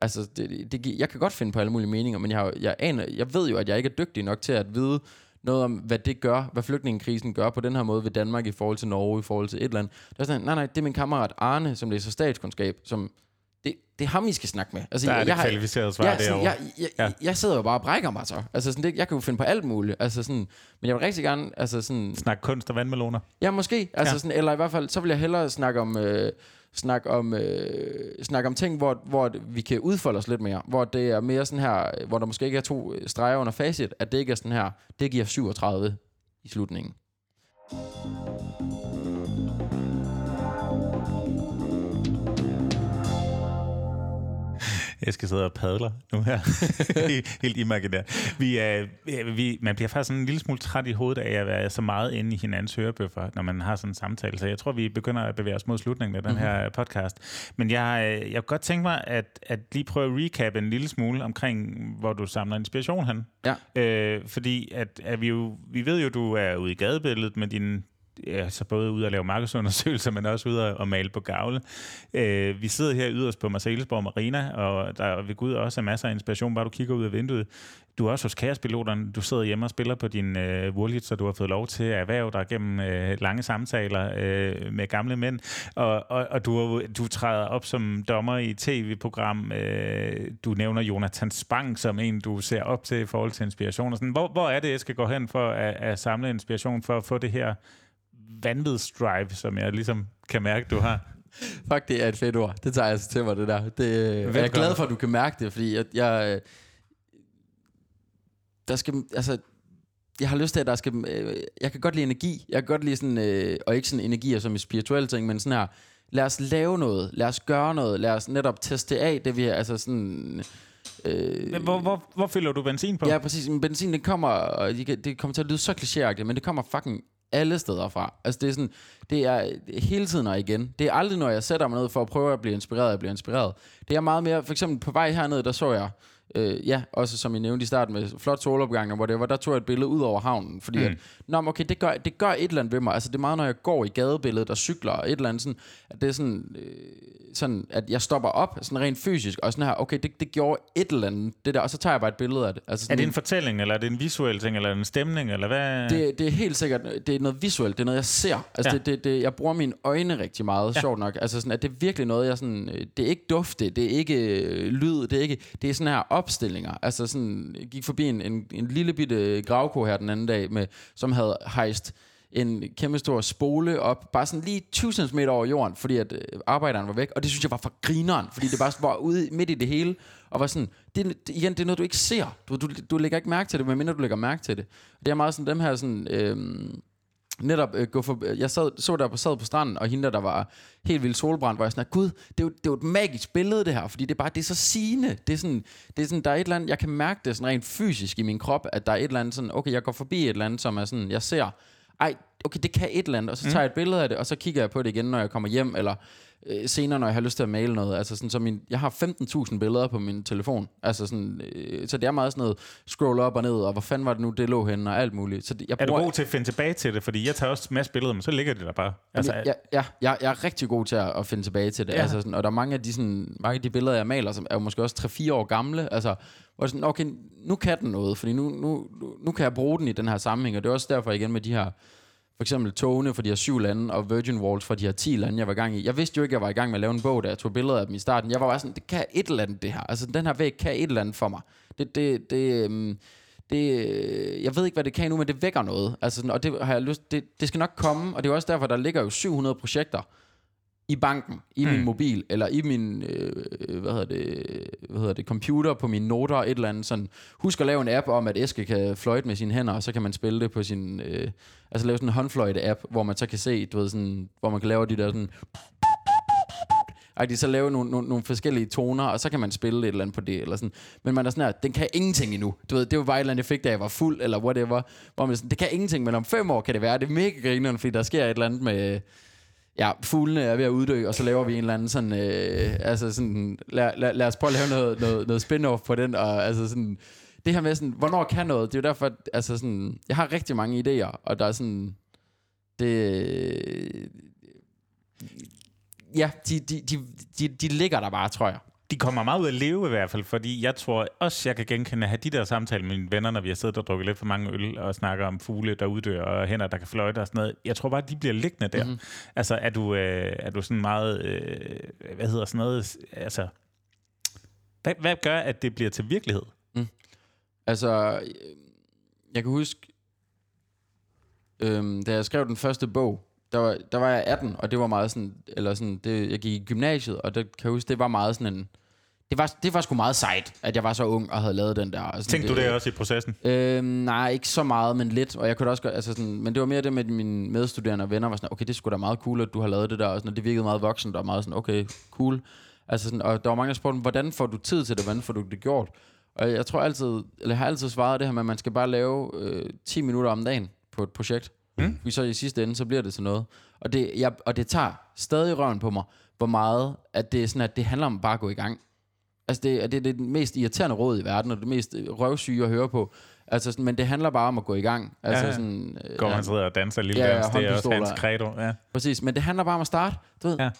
Speaker 3: Altså, det, det, jeg kan godt finde på alle mulige meninger, men jeg, har, jeg, aner, jeg ved jo, at jeg ikke er dygtig nok til at vide noget om, hvad det gør, hvad flygtningekrisen gør på den her måde ved Danmark i forhold til Norge, i forhold til et andet. Der er sådan, nej, nej, det er min kammerat Arne, som læser statskundskab, som, det, det er ham, I skal snakke med. Altså,
Speaker 1: Der er
Speaker 3: jeg,
Speaker 1: det
Speaker 3: jeg,
Speaker 1: kvalificerede svar
Speaker 3: Ja, sådan,
Speaker 1: derovre.
Speaker 3: jeg, jeg,
Speaker 1: Ja.
Speaker 3: jeg sidder jo bare og brækker mig så. Altså, sådan, det, jeg kan jo finde på alt muligt. Altså, sådan, men jeg vil rigtig gerne... Altså, sådan,
Speaker 1: Snak kunst og vandmeloner.
Speaker 3: Ja, måske. Altså
Speaker 1: Ja.
Speaker 3: sådan, eller i hvert fald, så vil jeg hellere snakke om, øh, snakke om, øh, snakke om ting, hvor, hvor vi kan udfolde os lidt mere. Hvor det er mere sådan her, hvor der måske ikke er to øh, streger under facit, at det ikke er sådan her, det giver 37 i slutningen.
Speaker 1: Jeg skal sidde og padle nu her. Helt- imaginært. Vi er, vi, man bliver faktisk sådan en lille smule træt i hovedet af at være så meget inde i hinandens hørebøffer, når man har sådan en samtale. Så jeg tror, vi begynder at bevæge os mod slutningen af den
Speaker 3: Mhm.
Speaker 1: her podcast. Men jeg, øh, jeg kunne godt tænke mig at, at lige prøve at recap en lille smule omkring, hvor du samler inspiration hen.
Speaker 3: Ja.
Speaker 1: Øh, fordi at, at vi, jo, vi ved jo, du er ude i gadebilledet med din altså så både ude at lave markedsundersøgelser, men også ude at, male på gavle. Øh, vi sidder her yderst på Marcellesborg Marina, og der ved Gud også er masser af inspiration, bare du kigger ud af vinduet. Du er også hos Kaospiloterne. Du sidder hjemme og spiller på din øh, Wurlitz, så du har fået lov til at erhverve dig gennem øh, lange samtaler øh, med gamle mænd. Og, og, og du, du træder op som dommer i tv-program. Øh, du nævner Jonathan Spang som en, du ser op til i forhold til inspiration. Og sådan. Hvor, hvor er det, jeg skal gå hen for at, at samle inspiration for at få det her vanvidsdrive, som jeg ligesom kan mærke, du har?
Speaker 3: Fuck, det er et fedt ord. Det tager jeg altså til mig, det der. Det, øh, jeg er glad for, at du kan mærke det, fordi jeg, jeg øh, der skal, altså, jeg har lyst til, at der skal, øh, jeg kan godt lide energi. Jeg kan godt lide sådan, øh, og ikke sådan energier som i spirituelle ting, men sådan her, lad os lave noget, lad os gøre noget, lad os netop teste af det, vi altså sådan... Øh,
Speaker 1: Hvor, hvor, hvor fylder du benzin på?
Speaker 3: Ja, præcis. Men benzin, det kommer, og det det kommer til at lyde så klichéagtigt, men det kommer fucking alle steder fra. Altså, det er sådan, det er hele tiden og igen. Det er aldrig, når jeg sætter mig ned for at prøve at blive inspireret, at blive inspireret. Det er meget mere, for eksempel på vej herned, der så jeg, øh, ja, også som I nævnte i starten med flot solopgang og whatever, der tog jeg et billede ud over havnen, fordi mm. at, nå, men okay, det gør, det gør et eller andet ved mig. Altså, det er meget, når jeg går i gadebilledet og cykler og et eller andet sådan, at det er sådan, øh, sådan, at jeg stopper op, sådan rent fysisk, og sådan her, okay, det, det gjorde et eller andet, det der, og så tager jeg bare et billede af det. Altså
Speaker 1: Er
Speaker 3: sådan
Speaker 1: det en fortælling, eller er det en visuel ting, eller en stemning, eller hvad?
Speaker 3: det, det er helt sikkert, det er noget visuelt, det er noget, jeg ser. Altså,
Speaker 1: Ja.
Speaker 3: det, det, det, jeg bruger mine øjne rigtig meget,
Speaker 1: Ja.
Speaker 3: sjovt nok. Altså, sådan, at det er virkelig noget, jeg sådan, øh, det er ikke dufte, det er ikke øh, lyd, det er ikke, det er sådan her opstillinger. Altså sådan, jeg gik forbi en, en, en lille bitte gravko her den anden dag, med, som havde hejst en kæmpe stor spole op, bare sådan lige 20 cm over jorden, fordi at øh, arbejderen var væk, og det synes jeg var for grineren, fordi det bare var ude midt i det hele, og var sådan, det, det, igen, det er noget, du ikke ser. Du, du, du lægger ikke mærke til det, medmindre du lægger mærke til det. Det er meget sådan, dem her sådan, øhm, netop øh, gå for, jeg sad, så der på, sad på stranden, og hende der, der var helt vildt solbrændt, var jeg sådan, gud, det er, jo, det er jo et magisk billede det her, fordi det er bare, det er så sigende. Det er sådan, det er sådan, der er et eller andet, jeg kan mærke det sådan rent fysisk i min krop, at der er et eller andet sådan, okay, jeg går forbi et eller andet, som er sådan, jeg ser, ej, okay, det kan et eller andet, og så tager jeg et billede af det, og så kigger jeg på det igen, når jeg kommer hjem, eller øh, senere, når jeg har lyst til at male noget. Altså sådan, så min, jeg har 15.000 billeder på min telefon. Altså sådan, øh, så det er meget sådan noget scroll op og ned, og hvor fanden var det nu, det lå henne, og alt muligt. Så det, jeg
Speaker 1: Er du
Speaker 3: bruger,
Speaker 1: god til at finde tilbage til det? Fordi jeg tager også en masse billeder, men så ligger det der bare. Altså,
Speaker 3: ja, ja jeg, jeg er rigtig god til at, at finde tilbage til det.
Speaker 1: Ja.
Speaker 3: Altså sådan, og der er mange af, de, sådan, mange af de billeder, jeg maler, som er jo måske også 3-4 år gamle. Altså, hvor er sådan, okay, nu kan den noget, fordi nu, nu, nu- nu kan jeg bruge den i den her sammenhæng. Og det er også derfor igen med de her, for eksempel togene for de her syv lande, og Virgin Walls for de her 10 lande, jeg var i gang i. Jeg vidste jo ikke, at jeg var i gang med at lave en bog, da jeg tog billeder af dem i starten. Jeg var bare sådan, det kan et eller andet, det her. Altså, den her væg kan et eller andet for mig. Det, det, det, øhm, det, øh, jeg ved ikke, hvad det kan nu, men det vækker noget. Altså, og det har jeg lyst, det, det skal nok komme, og det er også derfor, der ligger jo 700 projekter i banken, i mm. min mobil, eller i min, øh, hvad hedder det, hvad hedder det, computer, på mine noter, et eller andet sådan. Husk at lave en app om, at Eske kan fløjte med sine hænder, og så kan man spille det på sin, øh, altså lave sådan en håndfløjte-app, hvor man så kan se, du ved sådan, hvor man kan lave de der sådan, ej, de så lave nogle, nogle, nogle forskellige toner, og så kan man spille et eller andet på det, eller sådan. Men man er sådan her, den kan ingenting endnu. Du ved, det var bare et eller andet, jeg fik, da jeg var fuld, eller whatever. Hvor man sådan, det kan ingenting, men om fem år kan det være, det er mega grineren, fordi der sker et eller andet med, ja, fuglene er ved at uddø, og så laver vi en eller anden sådan, øh, altså sådan, lad, lad, lad os prøve at lave noget, noget, noget spin-off på den, og altså sådan, det her med sådan, hvornår kan noget, det er jo derfor, at, altså sådan, jeg har rigtig mange idéer, og der er sådan, det, ja, de, de, de, de, de ligger der bare, tror jeg
Speaker 1: de kommer meget ud at leve i hvert fald, fordi jeg tror også, jeg kan genkende at have de der samtaler med mine venner, når vi har siddet og drukket lidt for mange øl og snakker om fugle, der uddør, og hænder, der kan fløjte og sådan noget. Jeg tror bare, de bliver liggende der.
Speaker 3: Mhm.
Speaker 1: Mm-hmm. Altså, er du, øh, er du sådan meget, øh, hvad hedder sådan noget, altså, hvad, hvad gør, at det bliver til virkelighed?
Speaker 3: Altså, øh, jeg kan huske, øhm, da jeg skrev den første bog, der var, der var jeg 18, og det var meget sådan, eller sådan, det, jeg gik i gymnasiet, og det kan jeg huske, det var meget sådan en, det var, det var sgu meget sejt, at jeg var så ung og havde lavet den der. Sådan,
Speaker 1: Tænkte du det også i processen?
Speaker 3: Øhm, nej, ikke så meget, men lidt. Og jeg kunne også altså sådan, men det var mere det med mine medstuderende og venner, var sådan, okay, det skulle da meget cool, at du har lavet det der, og sådan, og det virkede meget voksent, og meget sådan, okay, cool. Altså sådan, og der var mange, der spurgte, hvordan får du tid til det, hvordan får du det gjort? Og jeg tror altid, eller jeg har altid svaret det her med, at man skal bare lave øh, 10 minutter om dagen på et projekt.
Speaker 1: Mm.
Speaker 3: Fordi så i sidste ende, så bliver det til noget. Og det, jeg, og det tager stadig røven på mig, hvor meget, at det er sådan, at det handler om bare at gå i gang. Altså, det, det er det mest irriterende råd i verden, og det mest øh, røvsyge at høre på. Altså, sådan, men det handler bare om at gå i gang. Altså,
Speaker 1: Ja, ja.
Speaker 3: sådan, øh,
Speaker 1: Går man sidder og danser lille
Speaker 3: Ja,
Speaker 1: dans, det er også hans credo. Ja.
Speaker 3: Præcis, men det handler bare om at starte. Du ved,
Speaker 1: Ja.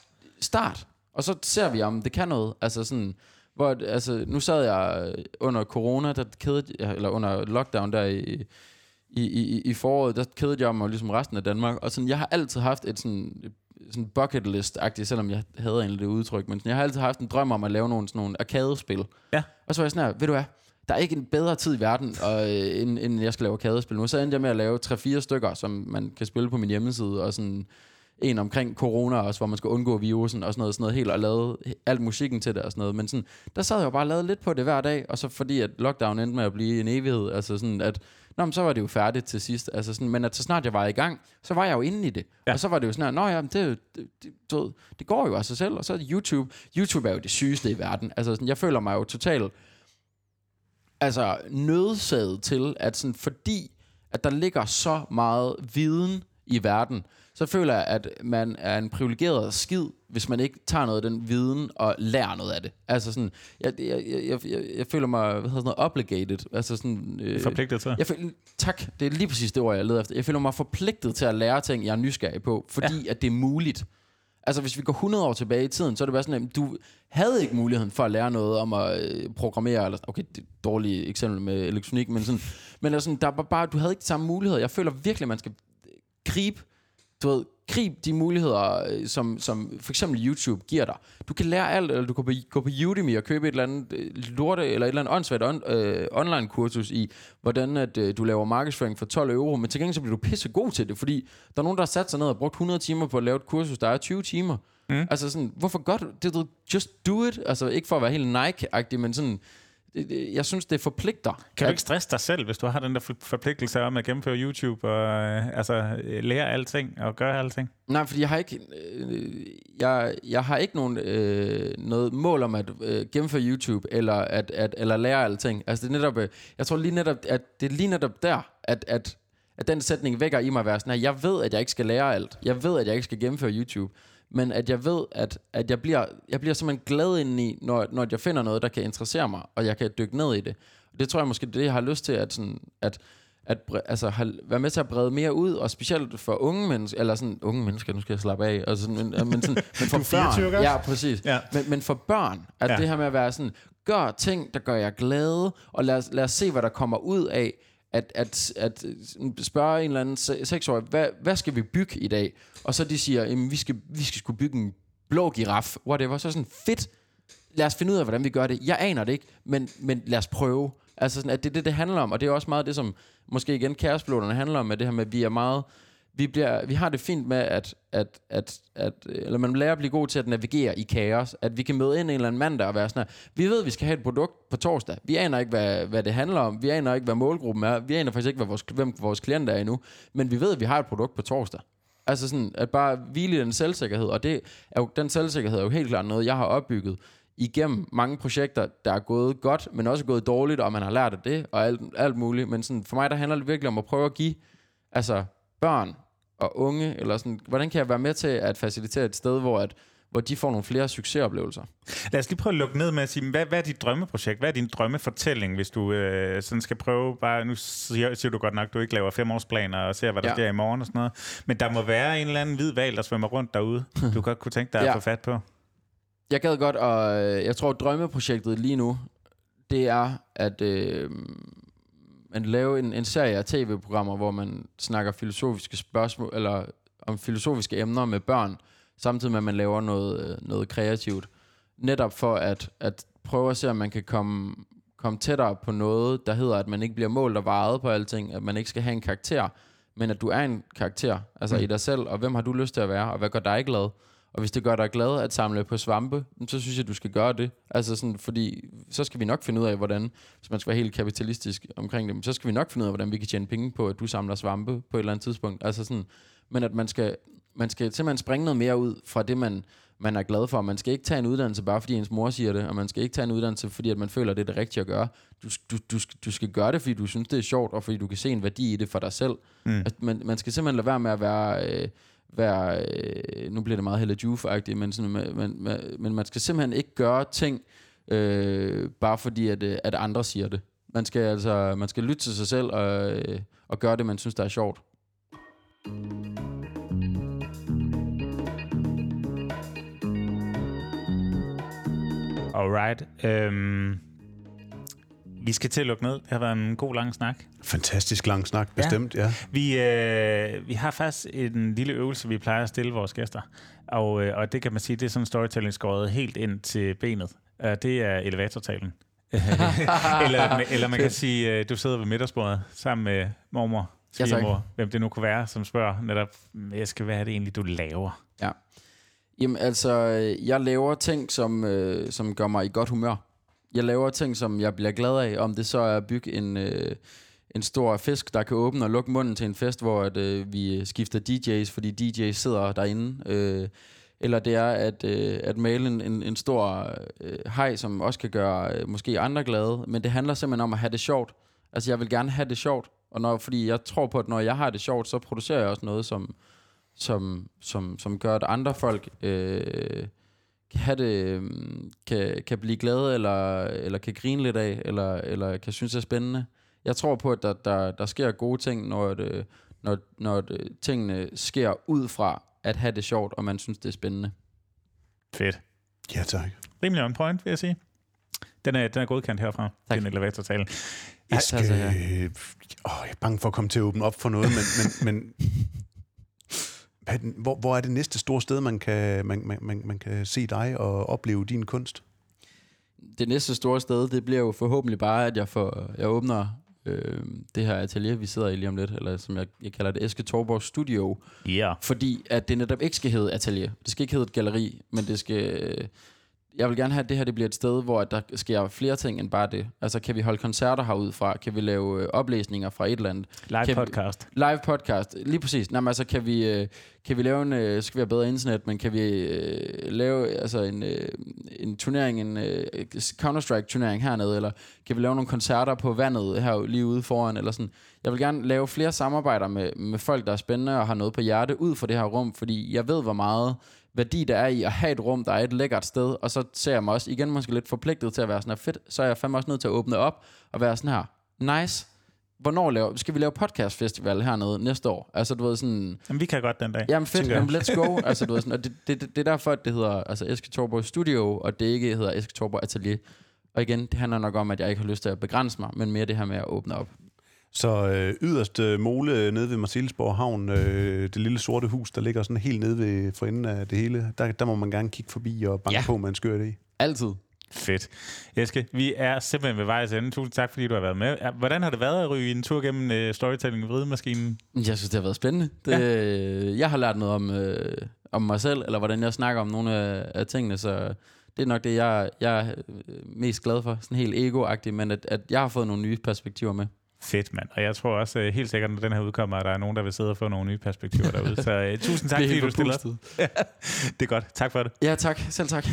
Speaker 3: start. Og så ser vi, om det kan noget. Altså sådan, hvor, altså, nu sad jeg øh, under corona, der kedede, jeg- eller under lockdown der i, i, i, i foråret, der kedede jeg mig ligesom resten af Danmark. Og sådan, jeg har altid haft et sådan, sådan bucket list-agtigt, selvom jeg havde egentlig det udtryk, men sådan, jeg har altid haft en drøm om at lave nogle, sådan nogle arcade-spil.
Speaker 1: Ja.
Speaker 3: Og så var jeg sådan her, ved du hvad, der er ikke en bedre tid i verden, og, øh, end, end jeg skal lave arcade-spil nu. Så endte jeg med at lave 3-4 stykker, som man kan spille på min hjemmeside, og sådan en omkring corona også, hvor man skal undgå virusen og sådan noget, sådan noget helt, og lavet alt musikken til det og sådan noget. Men sådan, der sad jeg jo bare og lavede lidt på det hver dag, og så fordi at lockdown endte med at blive en evighed, altså sådan at, nå, men så var det jo færdigt til sidst. Altså sådan, men at så snart jeg var i gang, så var jeg jo inde i det.
Speaker 1: Ja.
Speaker 3: Og så var det jo sådan, at, nå ja, men det, det, det, det går jo af sig selv, og så er det YouTube. YouTube er jo det sygeste i verden. Altså sådan, jeg føler mig jo totalt altså nødsaget til, at sådan, fordi at der ligger så meget viden i verden, så føler jeg, at man er en privilegeret skid, hvis man ikke tager noget af den viden og lærer noget af det. Altså sådan, jeg, jeg, jeg, jeg, jeg føler mig, hvad hedder sådan noget, obligated. Altså sådan, øh,
Speaker 1: Forpligtet til.
Speaker 3: jeg føler, tak, det er lige præcis det ord, jeg leder efter. Jeg føler mig forpligtet til at lære ting, jeg er nysgerrig på, fordi ja. at det er muligt. Altså, hvis vi går 100 år tilbage i tiden, så er det bare sådan, at du havde ikke muligheden for at lære noget om at øh, programmere, eller okay, det er et dårligt eksempel med elektronik, men sådan, men altså, der var bare, du havde ikke samme muligheder. Jeg føler virkelig, at man skal gribe, du ved, grib de muligheder, øh, som, som for eksempel YouTube giver dig. Du kan lære alt, eller du kan gå på Udemy og købe et eller andet øh, lorte, eller et eller andet åndssvagt on, øh, online-kursus i, hvordan at, øh, du laver markedsføring for 12 euro, men til gengæld så bliver du pisse god til det, fordi der er nogen, der har sat sig ned og brugt 100 timer på at lave et kursus, der er 20 timer. Mm. Altså sådan, hvorfor du det? Just do it. Altså ikke for at være helt Nike-agtig, men sådan, jeg synes, det forpligter.
Speaker 1: Kan du ikke stresse dig selv, hvis du har den der forpligtelse om at gennemføre YouTube og øh, altså, lære alting og gøre alting?
Speaker 3: Nej, fordi jeg har ikke, øh, jeg, jeg har ikke nogen, øh, noget mål om at øh, gennemføre YouTube eller, at, at, eller lære alting. Altså det er netop, øh, jeg tror lige netop, at det er lige netop der, at, at, at den sætning vækker i mig at være sådan her, jeg ved, at jeg ikke skal lære alt. Jeg ved, at jeg ikke skal gennemføre YouTube men at jeg ved, at, at jeg, bliver, jeg bliver simpelthen glad indeni, når, når jeg finder noget, der kan interessere mig, og jeg kan dykke ned i det. Og det tror jeg måske, det jeg har lyst til, at, sådan, at, at altså, have, være med til at brede mere ud, og specielt for unge mennesker, eller sådan, unge mennesker, nu skal jeg slappe af, altså, men, men, sådan, men for børn, ja, præcis, ja. Men, men for børn, at ja. det her med at være sådan, gør ting, der gør jeg glade, og lad os, lad os se, hvad der kommer ud af, at, at, at spørge en eller anden seksårig, hvad, hvad skal vi bygge i dag? Og så de siger, at vi skal, vi skal skulle bygge en blå giraf, whatever. Så sådan, fedt, lad os finde ud af, hvordan vi gør det. Jeg aner det ikke, men, men lad os prøve. Altså sådan, at det er det, det handler om, og det er også meget det, som måske igen kærespiloterne handler om, med det her med, at vi er meget vi, bliver, vi har det fint med, at, at, at, at eller man lærer at blive god til at navigere i kaos. At vi kan møde ind en eller anden mand der og være sådan her, vi ved, at vi skal have et produkt på torsdag. Vi aner ikke, hvad, hvad det handler om. Vi aner ikke, hvad målgruppen er. Vi aner faktisk ikke, hvad vores, hvem vores klienter er endnu. Men vi ved, at vi har et produkt på torsdag. Altså sådan, at bare hvile i den selvsikkerhed. Og det er jo, den selvsikkerhed er jo helt klart noget, jeg har opbygget igennem mange projekter, der er gået godt, men også gået dårligt, og man har lært af det, og alt, alt muligt. Men sådan, for mig, der handler det virkelig om at prøve at give altså, børn og unge, eller sådan, hvordan kan jeg være med til at facilitere et sted, hvor, at, hvor de får nogle flere succesoplevelser?
Speaker 1: Lad os lige prøve at lukke ned med at sige, hvad, hvad er dit drømmeprojekt? Hvad er din drømmefortælling, hvis du øh, sådan skal prøve bare, nu siger, siger du godt nok, at du ikke laver femårsplaner og ser, hvad der ja. sker i morgen og sådan noget, men der må være en eller anden hvid valg, der svømmer rundt derude, du godt kunne tænke dig ja. at få fat på.
Speaker 3: Jeg gad godt, og øh, jeg tror, at drømmeprojektet lige nu, det er, at øh, man lave en, en serie af tv-programmer, hvor man snakker filosofiske spørgsmål, eller om filosofiske emner med børn, samtidig med, at man laver noget, øh, noget kreativt. Netop for at, at prøve at se, om man kan komme, komme tættere på noget, der hedder, at man ikke bliver målt og vejet på alting, at man ikke skal have en karakter, men at du er en karakter, altså mm. i dig selv, og hvem har du lyst til at være, og hvad gør dig glad? Og hvis det gør dig glad at samle på svampe, så synes jeg, du skal gøre det. Altså sådan, fordi så skal vi nok finde ud af, hvordan, hvis man skal være helt kapitalistisk omkring det, så skal vi nok finde ud af, hvordan vi kan tjene penge på, at du samler svampe på et eller andet tidspunkt. Altså sådan, men at man skal, man skal simpelthen springe noget mere ud fra det, man, man er glad for. Man skal ikke tage en uddannelse, bare fordi ens mor siger det, og man skal ikke tage en uddannelse, fordi at man føler, at det er det rigtige at gøre. Du, du, du, du skal gøre det, fordi du synes, det er sjovt, og fordi du kan se en værdi i det for dig selv. Mm. At man, man skal simpelthen lade være med at være... Øh, være, øh, nu bliver det meget heller juve men, sådan, man man men man skal simpelthen ikke gøre ting, øh, bare fordi, at, øh, at andre siger det. Man skal, altså, man skal lytte til sig selv og, øh, og gøre det, man synes, der er sjovt.
Speaker 1: Alright. Um vi skal til at lukke ned. Det har været en god lang snak.
Speaker 2: Fantastisk lang snak, bestemt, ja. ja.
Speaker 1: Vi, øh, vi har faktisk en lille øvelse, vi plejer at stille vores gæster. Og, øh, og det kan man sige, det er sådan storytelling skåret helt ind til benet. Uh, det er elevatortalen. eller, eller man kan sige, øh, du sidder ved middagsbordet sammen med mormor, svigermor, ja, hvem det nu kunne være, som spørger netop, jeg skal, hvad er det egentlig, du laver?
Speaker 3: Ja. Jamen altså, jeg laver ting, som, øh, som gør mig i godt humør jeg laver ting, som jeg bliver glad af, om det så er at bygge en, øh, en stor fisk, der kan åbne og lukke munden til en fest, hvor at, øh, vi skifter DJ's, fordi DJ's sidder derinde. Øh, eller det er at, øh, at male en, en, en stor øh, hej, som også kan gøre øh, måske andre glade. Men det handler simpelthen om at have det sjovt. Altså jeg vil gerne have det sjovt, og når, fordi jeg tror på, at når jeg har det sjovt, så producerer jeg også noget, som, som, som, som gør, at andre folk... Øh, kan have det, øhm, kan, kan blive glad, eller, eller kan grine lidt af, eller, eller kan synes det er spændende. Jeg tror på, at der, der, der sker gode ting, når, det, når, når det, tingene sker ud fra at have det sjovt, og man synes, det er spændende.
Speaker 1: Fedt.
Speaker 2: Ja, tak.
Speaker 1: Rimelig on point, vil jeg sige. Den er, den er godkendt herfra, tak. den elevatortale.
Speaker 2: Jeg, skal, ja. åh, jeg er bange for at komme til at åbne op for noget, men, men, men Patten, hvor, hvor er det næste store sted, man kan, man, man, man, man kan se dig og opleve din kunst?
Speaker 3: Det næste store sted, det bliver jo forhåbentlig bare, at jeg, får, jeg åbner øh, det her atelier, vi sidder i lige om lidt, eller som jeg, jeg kalder det, Eske Torborg Studio.
Speaker 1: Ja. Yeah.
Speaker 3: Fordi at det netop ikke skal hedde atelier. Det skal ikke hedde et galleri, men det skal... Jeg vil gerne have, at det her det bliver et sted, hvor der sker flere ting end bare det. Altså, kan vi holde koncerter herudfra? Kan vi lave øh, oplæsninger fra et eller andet?
Speaker 1: Live
Speaker 3: kan
Speaker 1: podcast.
Speaker 3: Vi, live podcast, lige præcis. Nå, men altså, kan vi, øh, kan vi lave en... Øh, skal vi have bedre internet, men kan vi øh, lave altså, en, øh, en turnering, en øh, Counter-Strike-turnering hernede, eller kan vi lave nogle koncerter på vandet her lige ude foran, eller sådan. Jeg vil gerne lave flere samarbejder med, med folk, der er spændende og har noget på hjerte ud for det her rum, fordi jeg ved, hvor meget værdi der er i at have et rum, der er et lækkert sted, og så ser jeg mig også igen måske lidt forpligtet til at være sådan her fedt, så er jeg fandme også nødt til at åbne op og være sådan her, nice, hvornår laver, skal vi lave podcast festival hernede næste år? Altså, du ved sådan...
Speaker 1: Jamen, vi kan godt den dag.
Speaker 3: Jamen fedt, jamen, let's go. altså, du ved sådan, og det, det, det, det er derfor, at det hedder altså, Eske Torborg Studio, og det ikke hedder Eske Torborg Atelier. Og igen, det handler nok om, at jeg ikke har lyst til at begrænse mig, men mere det her med at åbne op.
Speaker 2: Så øh, yderst øh, mole nede ved Marcellesborg Havn, øh, det lille sorte hus, der ligger sådan helt nede ved for enden af det hele, der, der må man gerne kigge forbi og banke ja. på, man skør det i.
Speaker 3: Altid.
Speaker 1: Fedt. Eske, vi er simpelthen ved vejs ende. Tusind tak, fordi du har været med. Hvordan har det været at ryge en tur gennem uh, storytelling vridemaskinen?
Speaker 3: Jeg synes, det har været spændende. Det, ja. Jeg har lært noget om, øh, om mig selv, eller hvordan jeg snakker om nogle af, af tingene, så det er nok det, jeg, jeg er mest glad for. Sådan helt ego men at, at jeg har fået nogle nye perspektiver med.
Speaker 1: Fedt, mand. Og jeg tror også uh, helt sikkert, når den her udkommer, at der er nogen, der vil sidde og få nogle nye perspektiver derude. Så uh, tusind tak, fordi du stiller op. det er godt. Tak for det.
Speaker 3: Ja, tak. Selv tak.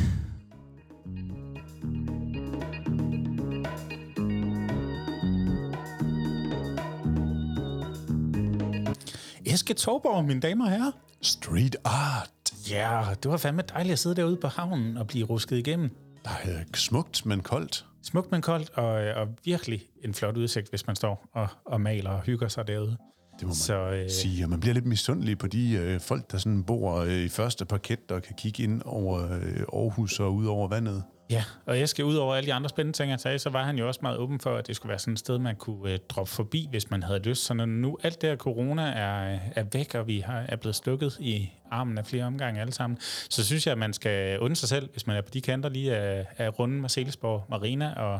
Speaker 1: Eske Torborg, mine damer og herrer.
Speaker 2: Street art.
Speaker 1: Ja, det var fandme dejligt at sidde derude på havnen og blive rusket igennem.
Speaker 2: Der er smukt, men koldt.
Speaker 1: Smukt, men koldt, og, og virkelig en flot udsigt, hvis man står og, og maler og hygger sig derude.
Speaker 2: Det må man så, øh, sige, og man bliver lidt misundelig på de øh, folk, der sådan bor øh, i første parket, der kan kigge ind over øh, Aarhus og ud over vandet.
Speaker 1: Ja, og jeg skal ud over alle de andre spændende ting, jeg sagde, så var han jo også meget åben for, at det skulle være sådan et sted, man kunne øh, droppe forbi, hvis man havde lyst. Så når nu alt det her corona er, er væk, og vi har, er blevet stukket i armen af flere omgange alle sammen, så synes jeg, at man skal undre sig selv, hvis man er på de kanter lige af, af runden Marcellesborg Marina, og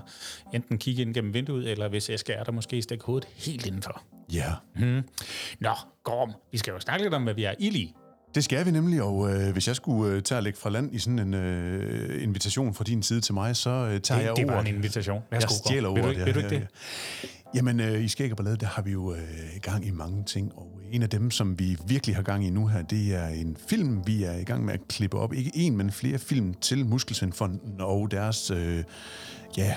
Speaker 1: enten kigge ind gennem vinduet, eller hvis Eske er der måske stikke hovedet helt indenfor.
Speaker 2: Ja.
Speaker 1: Yeah. Hmm. Nå, Gorm, vi skal jo snakke lidt om, hvad vi er i
Speaker 2: det skal vi nemlig, og øh, hvis jeg skulle øh, tage at lægge fra land i sådan en øh, invitation fra din side til mig, så øh, tager
Speaker 1: det,
Speaker 2: jeg
Speaker 1: det
Speaker 2: ordet.
Speaker 1: Det var en invitation.
Speaker 2: Værsgo, jeg stjæler ordet.
Speaker 1: Vil du, vil du ikke det?
Speaker 2: Jamen, øh, i Skæg og Ballade, der har vi jo øh, gang i mange ting, og en af dem, som vi virkelig har gang i nu her, det er en film, vi er i gang med at klippe op. Ikke en, men flere film til Muskelsvindfonden og deres, øh, ja,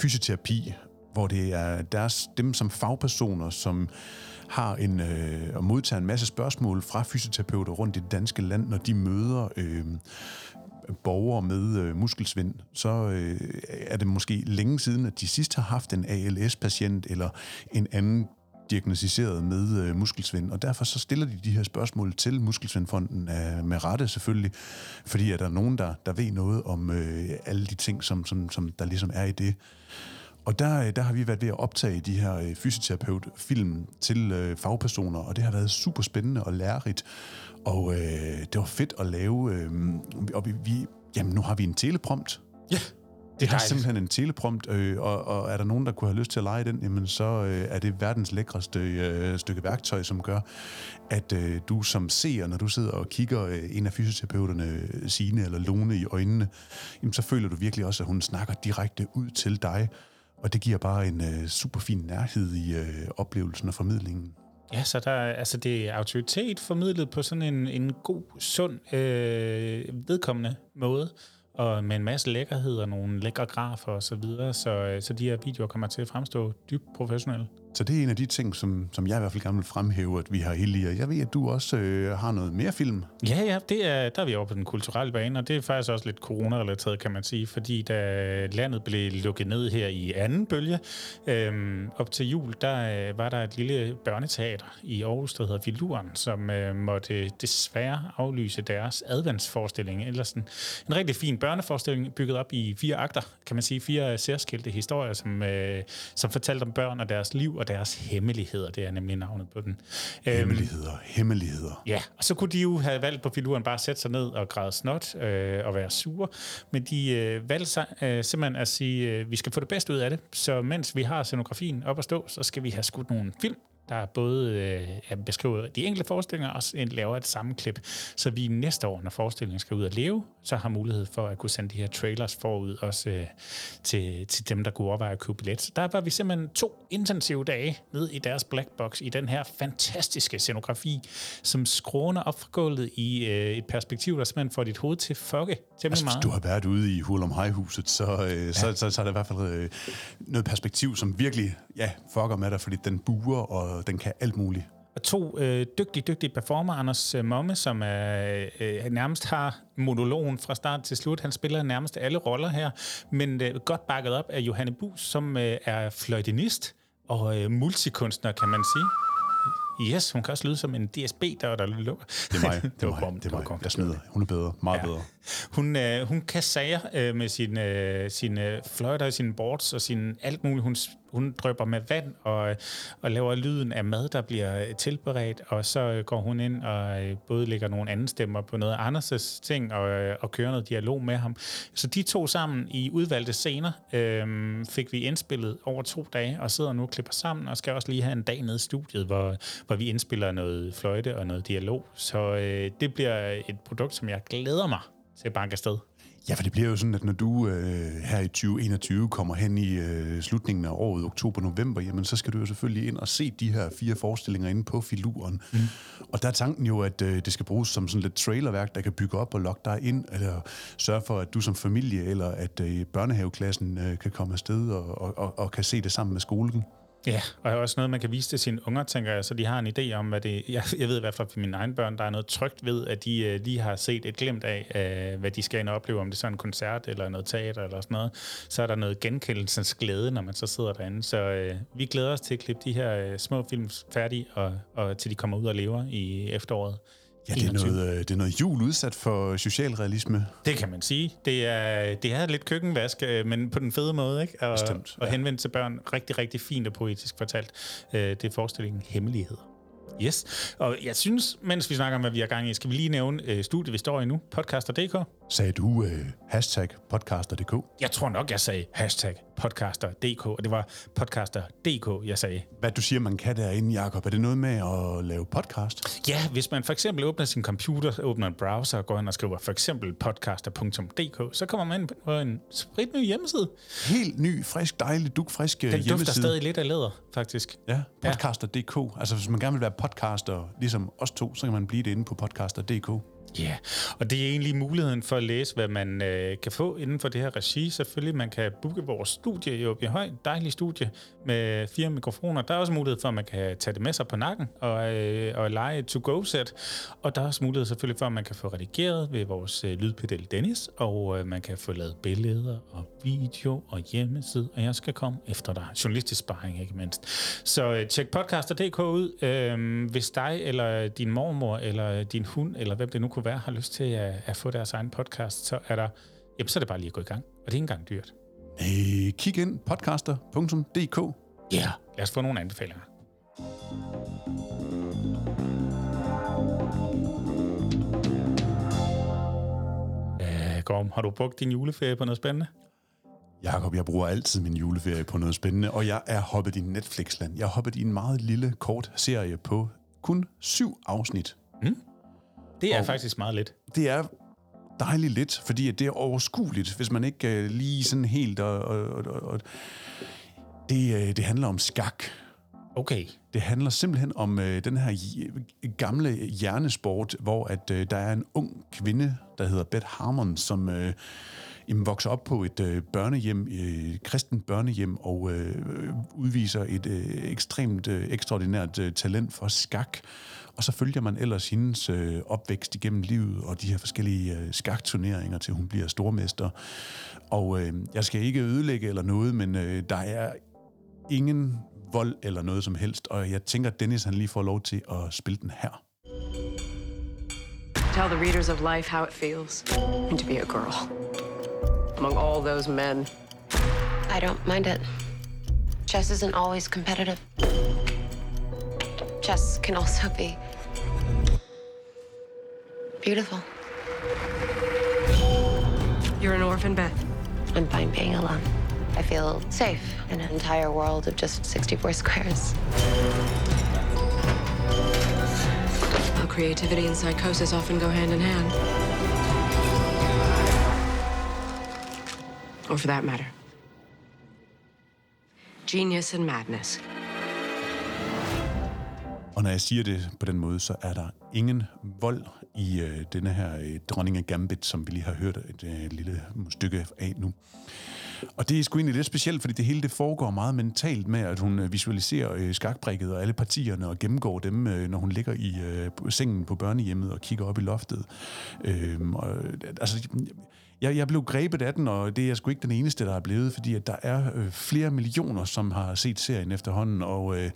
Speaker 2: fysioterapi, hvor det er deres, dem som fagpersoner, som har en, øh, og modtager en masse spørgsmål fra fysioterapeuter rundt i det danske land, når de møder øh, borgere med øh, muskelsvind, så øh, er det måske længe siden, at de sidst har haft en ALS-patient eller en anden diagnostiseret med øh, muskelsvind, og derfor så stiller de de her spørgsmål til Muskelsvindfonden øh, med rette selvfølgelig, fordi er der nogen, der, der ved noget om øh, alle de ting, som, som, som der ligesom er i det. Og der, der har vi været ved at optage de her øh, fysioterapeut-film til øh, fagpersoner, og det har været super spændende og lærerigt. Og øh, det var fedt at lave. Øh, og vi, vi, jamen, nu har vi en teleprompt.
Speaker 1: Ja,
Speaker 2: det har simpelthen en teleprompt, øh, og, og er der nogen, der kunne have lyst til at lege den, jamen så øh, er det verdens lækreste øh, stykke værktøj, som gør, at øh, du som seer, når du sidder og kigger øh, en af fysioterapeuterne, Sine eller Lone, i øjnene, jamen så føler du virkelig også, at hun snakker direkte ud til dig, og det giver bare en øh, super fin nærhed i øh, oplevelsen og formidlingen.
Speaker 1: Ja, så der, altså det er autoritet formidlet på sådan en, en god, sund, øh, vedkommende måde, og med en masse lækkerhed og nogle lækre grafer og så videre, så, øh, så de her videoer kommer til at fremstå dybt professionelle.
Speaker 2: Så det er en af de ting, som, som jeg i hvert fald gerne vil fremhæve, at vi har i. Jeg ved, at du også øh, har noget mere film.
Speaker 1: Ja, ja, det er, der er vi over på den kulturelle bane, og det er faktisk også lidt corona-relateret, kan man sige, fordi da landet blev lukket ned her i anden bølge, øh, op til jul, der øh, var der et lille børneteater i Aarhus, der hedder Filuren, som øh, måtte desværre aflyse deres adventsforestilling, eller sådan en rigtig fin børneforestilling, bygget op i fire akter, kan man sige, fire særskilte historier, som, øh, som fortalte om børn og deres liv og deres hemmeligheder. Det er nemlig navnet på den.
Speaker 2: Øhm, hemmeligheder, hemmeligheder.
Speaker 1: Ja, og så kunne de jo have valgt på filuren bare at sætte sig ned og græde snot øh, og være sure, men de øh, valgte sig, øh, simpelthen at sige, øh, vi skal få det bedste ud af det, så mens vi har scenografien op at stå, så skal vi have skudt nogle film, der både øh, beskriver de enkelte forestillinger og laver et sammenklip, så vi næste år, når forestillingen skal ud og leve, så har mulighed for at kunne sende de her trailers forud også øh, til, til dem, der kunne overveje at købe billet. Så der var vi simpelthen to intensive dage ned i deres black box i den her fantastiske scenografi, som skråner op fra gulvet i øh, et perspektiv, der simpelthen får dit hoved til fokke temmelig
Speaker 2: Altså, hvis
Speaker 1: meget.
Speaker 2: du har været ude i Hurlum Hejhuset, så, øh, så, så, så er der i hvert fald øh, noget perspektiv, som virkelig ja, fucker med dig, fordi den buer, og den kan alt muligt.
Speaker 1: Og to øh, dygtige, dygtige performer, Anders øh, Momme, som er, øh, nærmest har monologen fra start til slut. Han spiller nærmest alle roller her, men øh, godt bakket op af Johanne Bus, som øh, er fløjtenist og øh, multikunstner, kan man sige. Yes, hun kan også lyde som en DSB, der der lukker.
Speaker 2: Det er mig, det,
Speaker 1: var
Speaker 2: er mig,
Speaker 1: bom,
Speaker 2: det er mig. Jeg smider. Hun er bedre, meget ja. bedre.
Speaker 1: Hun, øh, hun kan sager øh, med sine, øh, sine fløjter, sine boards og sin alt muligt. Hun, hun drøber med vand og, og laver lyden af mad, der bliver tilberedt, og så øh, går hun ind og øh, både lægger nogle andre stemmer på noget af Anders' ting og, øh, og kører noget dialog med ham. Så de to sammen i udvalgte scener øh, fik vi indspillet over to dage, og sidder nu og klipper sammen, og skal også lige have en dag nede i studiet, hvor, hvor vi indspiller noget fløjte og noget dialog. Så øh, det bliver et produkt, som jeg glæder mig til at banke afsted.
Speaker 2: Ja, for det bliver jo sådan, at når du øh, her i 2021 kommer hen i øh, slutningen af året, oktober-november, jamen så skal du jo selvfølgelig ind og se de her fire forestillinger inde på filuren. Mm. Og der er tanken jo, at øh, det skal bruges som sådan lidt trailerværk, der kan bygge op og lokke dig ind, eller sørge for, at du som familie eller at øh, børnehaveklassen øh, kan komme afsted og, og, og, og kan se det sammen med skolen.
Speaker 1: Ja, og også noget, man kan vise til sine unger, tænker jeg, så de har en idé om, hvad det jeg, jeg ved i hvert fald for mine egne børn, der er noget trygt ved, at de øh, lige har set et glimt af, øh, hvad de skal ind og opleve, om det er sådan en koncert eller noget teater eller sådan noget. Så er der noget genkendelsens glæde, når man så sidder derinde. Så øh, vi glæder os til at klippe de her øh, små film færdige, og, og til de kommer ud og lever i efteråret.
Speaker 2: Ja, det er, noget, det er noget jul udsat for socialrealisme.
Speaker 1: Det kan man sige. Det er, det er lidt køkkenvask, men på den fede måde, ikke? Og,
Speaker 2: Bestemt,
Speaker 1: og henvendt til børn. Rigtig, rigtig fint og poetisk fortalt. Det er forestillingen Hemmelighed. Yes. Og jeg synes, mens vi snakker om, hvad vi har gang i, skal vi lige nævne øh, studiet, vi står i nu, podcaster.dk.
Speaker 2: Sagde du øh, hashtag podcaster.dk?
Speaker 1: Jeg tror nok, jeg sagde hashtag podcaster.dk, og det var podcaster.dk, jeg sagde.
Speaker 2: Hvad du siger, man kan derinde, Jacob, er det noget med at lave podcast?
Speaker 1: Ja, hvis man for eksempel åbner sin computer, åbner en browser og går ind og skriver for eksempel podcaster.dk, så kommer man ind på en spritny hjemmeside.
Speaker 2: Helt ny, frisk, dejlig, dukfrisk
Speaker 1: Den
Speaker 2: hjemmeside.
Speaker 1: dufter stadig lidt af læder, faktisk.
Speaker 2: Ja, podcaster.dk. Altså, hvis man gerne vil være podcaster, ligesom os to, så kan man blive det inde på podcaster.dk.
Speaker 1: Ja, yeah. og det er egentlig muligheden for at læse, hvad man øh, kan få inden for det her regi. Selvfølgelig, man kan booke vores studie i Åbje Høj, dejlig studie med fire mikrofoner. Der er også mulighed for, at man kan tage det med sig på nakken og, øh, og lege et to-go-sæt. Og der er også mulighed selvfølgelig for, at man kan få redigeret ved vores øh, lydpedel Dennis, og øh, man kan få lavet billeder og video og hjemmeside, og jeg skal komme efter dig. Journalistisk sparring, ikke mindst. Så øh, tjek podcaster.dk ud, øh, hvis dig eller din mormor eller din hund, eller hvem det nu kunne være, har lyst til at, at få deres egen podcast, så er der, jamen, så er det bare lige at gå i gang. Og det er ikke engang dyrt.
Speaker 2: Øh, kig ind podcaster.dk.
Speaker 1: Ja, yeah. lad os få nogle anbefalinger. Øh, Gorm, har du brugt din juleferie på noget spændende?
Speaker 2: Jakob, jeg bruger altid min juleferie på noget spændende, og jeg er hoppet i Netflixland. Jeg er hoppet i en meget lille, kort serie på kun syv afsnit.
Speaker 1: Mm. Det er
Speaker 2: Og-
Speaker 1: faktisk meget lidt.
Speaker 2: Det er dejligt lidt, fordi at det er overskueligt, hvis man ikke uh, lige sådan helt... Og, og, og, og, det, uh, det handler om skak.
Speaker 1: Okay.
Speaker 2: Det handler simpelthen om uh, den her gamle hjernesport, hvor at uh, der er en ung kvinde, der hedder Beth Harmon, som uh, jamen, vokser op på et øh, børnehjem, øh, kristen børnehjem, og øh, udviser et øh, ekstremt øh, ekstraordinært øh, talent for skak. Og så følger man ellers hendes øh, opvækst igennem livet og de her forskellige øh, skakturneringer, til hun bliver stormester. Og øh, jeg skal ikke ødelægge eller noget, men øh, der er ingen vold eller noget som helst. Og jeg tænker, at Dennis han lige får lov til at spille den her.
Speaker 4: Tell the readers of life how it feels and to be a girl. Among all those men,
Speaker 5: I don't mind it. Chess isn't always competitive.
Speaker 4: chess can also be beautiful.
Speaker 5: You're an orphan, Beth.
Speaker 4: I'm fine being alone. I feel safe in an entire world of just 64 squares.
Speaker 5: How creativity and psychosis often go hand in hand. Or for that matter, genius and madness.
Speaker 2: Og når jeg siger det på den måde, så er der ingen vold i øh, denne her øh, dronning af Gambit, som vi lige har hørt et øh, lille stykke af nu. Og det er sgu egentlig lidt specielt, fordi det hele det foregår meget mentalt med, at hun øh, visualiserer øh, skakbrækket og alle partierne og gennemgår dem, øh, når hun ligger i øh, sengen på børnehjemmet og kigger op i loftet. Øh, og, altså, jeg, jeg blev grebet af den, og det er sgu ikke den eneste, der er blevet, fordi at der er øh, flere millioner, som har set serien efterhånden, og øh,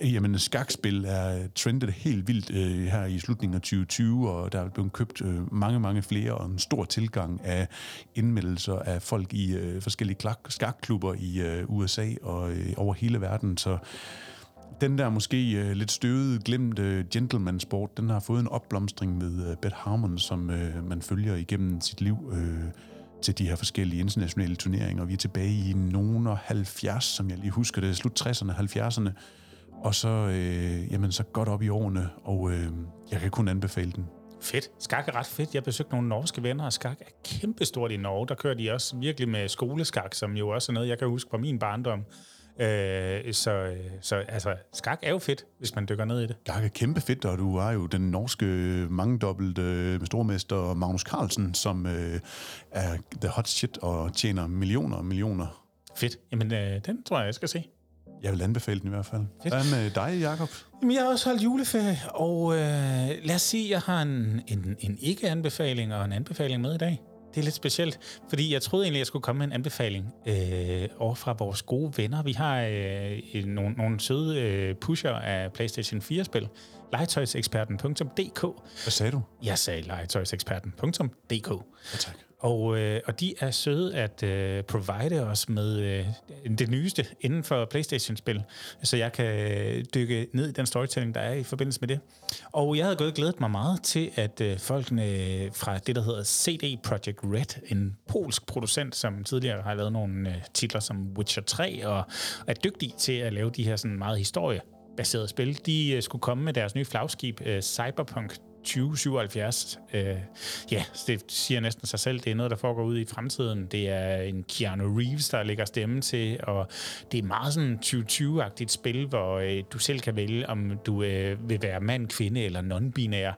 Speaker 2: jamen, skakspil er trendet helt vildt øh, her i slutningen af 2020, og der er blevet købt øh, mange, mange flere, og en stor tilgang af indmeldelser af folk i øh, forskellige klak- skakklubber i øh, USA og øh, over hele verden, så den der måske øh, lidt støvede, glemte øh, gentleman-sport, den har fået en opblomstring med øh, Beth Harmon, som øh, man følger igennem sit liv øh, til de her forskellige internationale turneringer. Vi er tilbage i nogen og 70, som jeg lige husker det, slut 60'erne, 70'erne, og så, øh, jamen, så godt op i årene, og øh, jeg kan kun anbefale den.
Speaker 1: Fedt. Skak er ret fedt. Jeg besøgte nogle norske venner, og skak er kæmpestort i Norge. Der kører de også virkelig med skoleskak, som jo også er noget, jeg kan huske fra min barndom. Øh, så, øh, så altså, skak er jo fedt, hvis man dykker ned i det.
Speaker 2: Skak er kæmpe fedt, og du er jo den norske mangedobbelt øh, stormester Magnus Carlsen, som øh, er the hot shit og tjener millioner og millioner.
Speaker 1: Fedt. Jamen, øh, den tror jeg, jeg skal se.
Speaker 2: Jeg vil anbefale den i hvert fald.
Speaker 1: Fedt.
Speaker 2: Hvad med dig, Jacob?
Speaker 1: Jamen, jeg har også holdt juleferie, og øh, lad os sige, jeg har en, en, en ikke-anbefaling og en anbefaling med i dag. Det er lidt specielt, fordi jeg troede egentlig, jeg skulle komme med en anbefaling øh, over fra vores gode venner. Vi har øh, nogle, nogle søde øh, pusher af PlayStation 4-spil. Legetøjseksperten.dk
Speaker 2: Hvad sagde du?
Speaker 1: Jeg sagde legetøjseksperten.dk
Speaker 2: Ja, tak
Speaker 1: og, øh, og de er søde at øh, provide os med øh, det nyeste inden for PlayStation-spil, så jeg kan øh, dykke ned i den storytelling, der er i forbindelse med det. Og jeg havde gået glædet mig meget til, at øh, folkene øh, fra det, der hedder CD Projekt Red, en polsk producent, som tidligere har lavet nogle øh, titler som Witcher 3, og er dygtig til at lave de her sådan meget historie baserede spil, de øh, skulle komme med deres nye flagskib, øh, Cyberpunk 2077. Øh, ja, det siger næsten sig selv. Det er noget, der foregår ud i fremtiden. Det er en Keanu Reeves, der lægger stemme til, og det er meget sådan 2020-agtigt spil, hvor øh, du selv kan vælge, om du øh, vil være mand, kvinde eller non-binær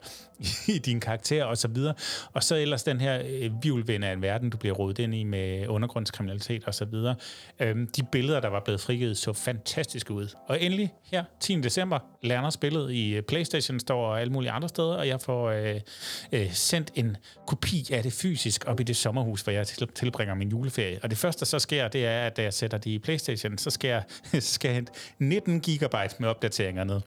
Speaker 1: i din karakter og så videre. Og så ellers den her øh, vivlvind af en verden, du bliver rodet ind i med undergrundskriminalitet og så videre. Øhm, de billeder, der var blevet frigivet, så fantastiske ud. Og endelig her, 10. december, lander spillet i øh, PlayStation Store og alle mulige andre steder, og jeg får øh, øh, sendt en kopi af det fysisk op i det sommerhus, hvor jeg til, tilbringer min juleferie. Og det første, der så sker, det er, at da jeg sætter det i PlayStation, så skal jeg, skal jeg hente 19 gigabyte med opdateringer ned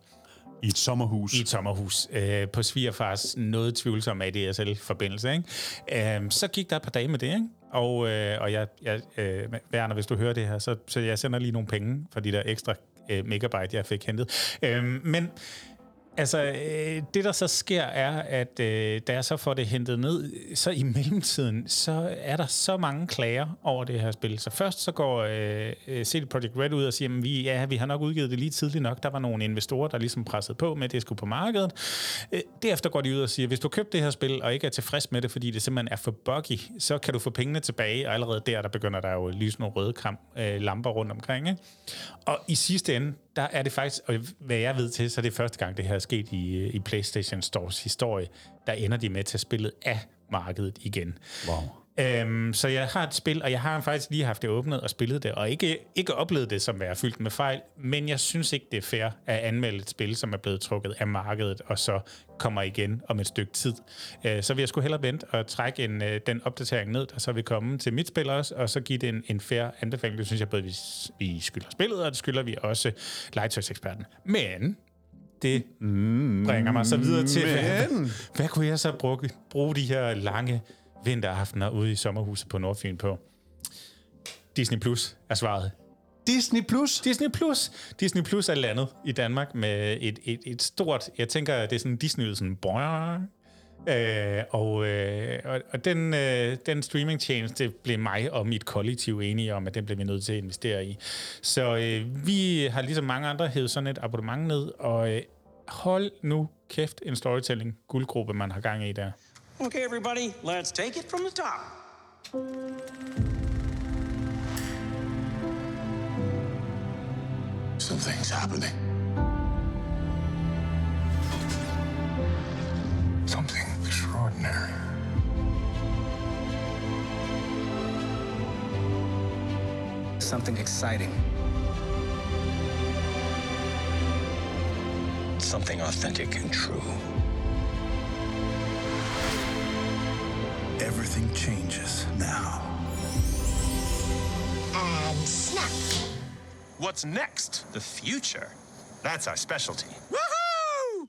Speaker 2: I et sommerhus.
Speaker 1: i et sommerhus øh, på svigerfars noget tvivlsomme ADSL-forbindelse. Ikke? Øhm, så gik der et par dage med det, ikke? og, øh, og jeg, jeg øh, Werner, hvis du hører det her, så, så jeg sender lige nogle penge for de der ekstra øh, megabyte, jeg fik hentet. Øhm, men Altså, øh, det der så sker er, at øh, da jeg så får det hentet ned, så i mellemtiden, så er der så mange klager over det her spil. Så først så går øh, øh CD Projekt Red ud og siger, at vi, ja, vi har nok udgivet det lige tidligt nok. Der var nogle investorer, der ligesom pressede på med, at det skulle på markedet. Øh, derefter går de ud og siger, hvis du købte det her spil og ikke er tilfreds med det, fordi det simpelthen er for buggy, så kan du få pengene tilbage, og allerede der, der begynder der jo at lyse nogle røde kram, øh, lamper rundt omkring. Ikke? Og i sidste ende, der er det faktisk, og hvad jeg ved til, så er det første gang, det her er sket i, øh, i PlayStation Stores historie, der ender de med at tage spillet af markedet igen.
Speaker 2: Wow.
Speaker 1: Øhm, så jeg har et spil, og jeg har faktisk lige haft det åbnet og spillet det, og ikke, ikke oplevet det som være fyldt med fejl, men jeg synes ikke, det er fair at anmelde et spil, som er blevet trukket af markedet, og så kommer igen om et stykke tid. Øh, så vil jeg skulle hellere vente og trække en, øh, den opdatering ned, der så vil komme til mit spil også, og så give det en, en fair anbefaling. Det synes jeg både, vi, vi skylder spillet, og det skylder vi også legetøjseksperten. Men det bringer mig så videre til, hvad, hvad kunne jeg så bruge, bruge de her lange vinteraftener ude i sommerhuset på Nordfyn på? Disney Plus er svaret.
Speaker 2: Disney Plus.
Speaker 1: Disney Plus. Disney Plus er landet i Danmark med et, et, et stort... Jeg tænker, det er sådan Disney sådan... boing. Øh, og, øh, og, og den, øh, den streamingtjeneste blev mig og mit kollektiv enige om, at den blev vi nødt til at investere i. Så øh, vi har ligesom mange andre hævet sådan et abonnement ned, og øh, hold nu kæft en storytelling guldgruppe, man har gang i der.
Speaker 6: Okay, everybody, let's take it from the top.
Speaker 7: Something's happening. Something extraordinary.
Speaker 8: Something exciting.
Speaker 7: Something authentic and true.
Speaker 9: Everything changes now.
Speaker 10: And snap.
Speaker 11: What's next? The future. That's our specialty. Woohoo!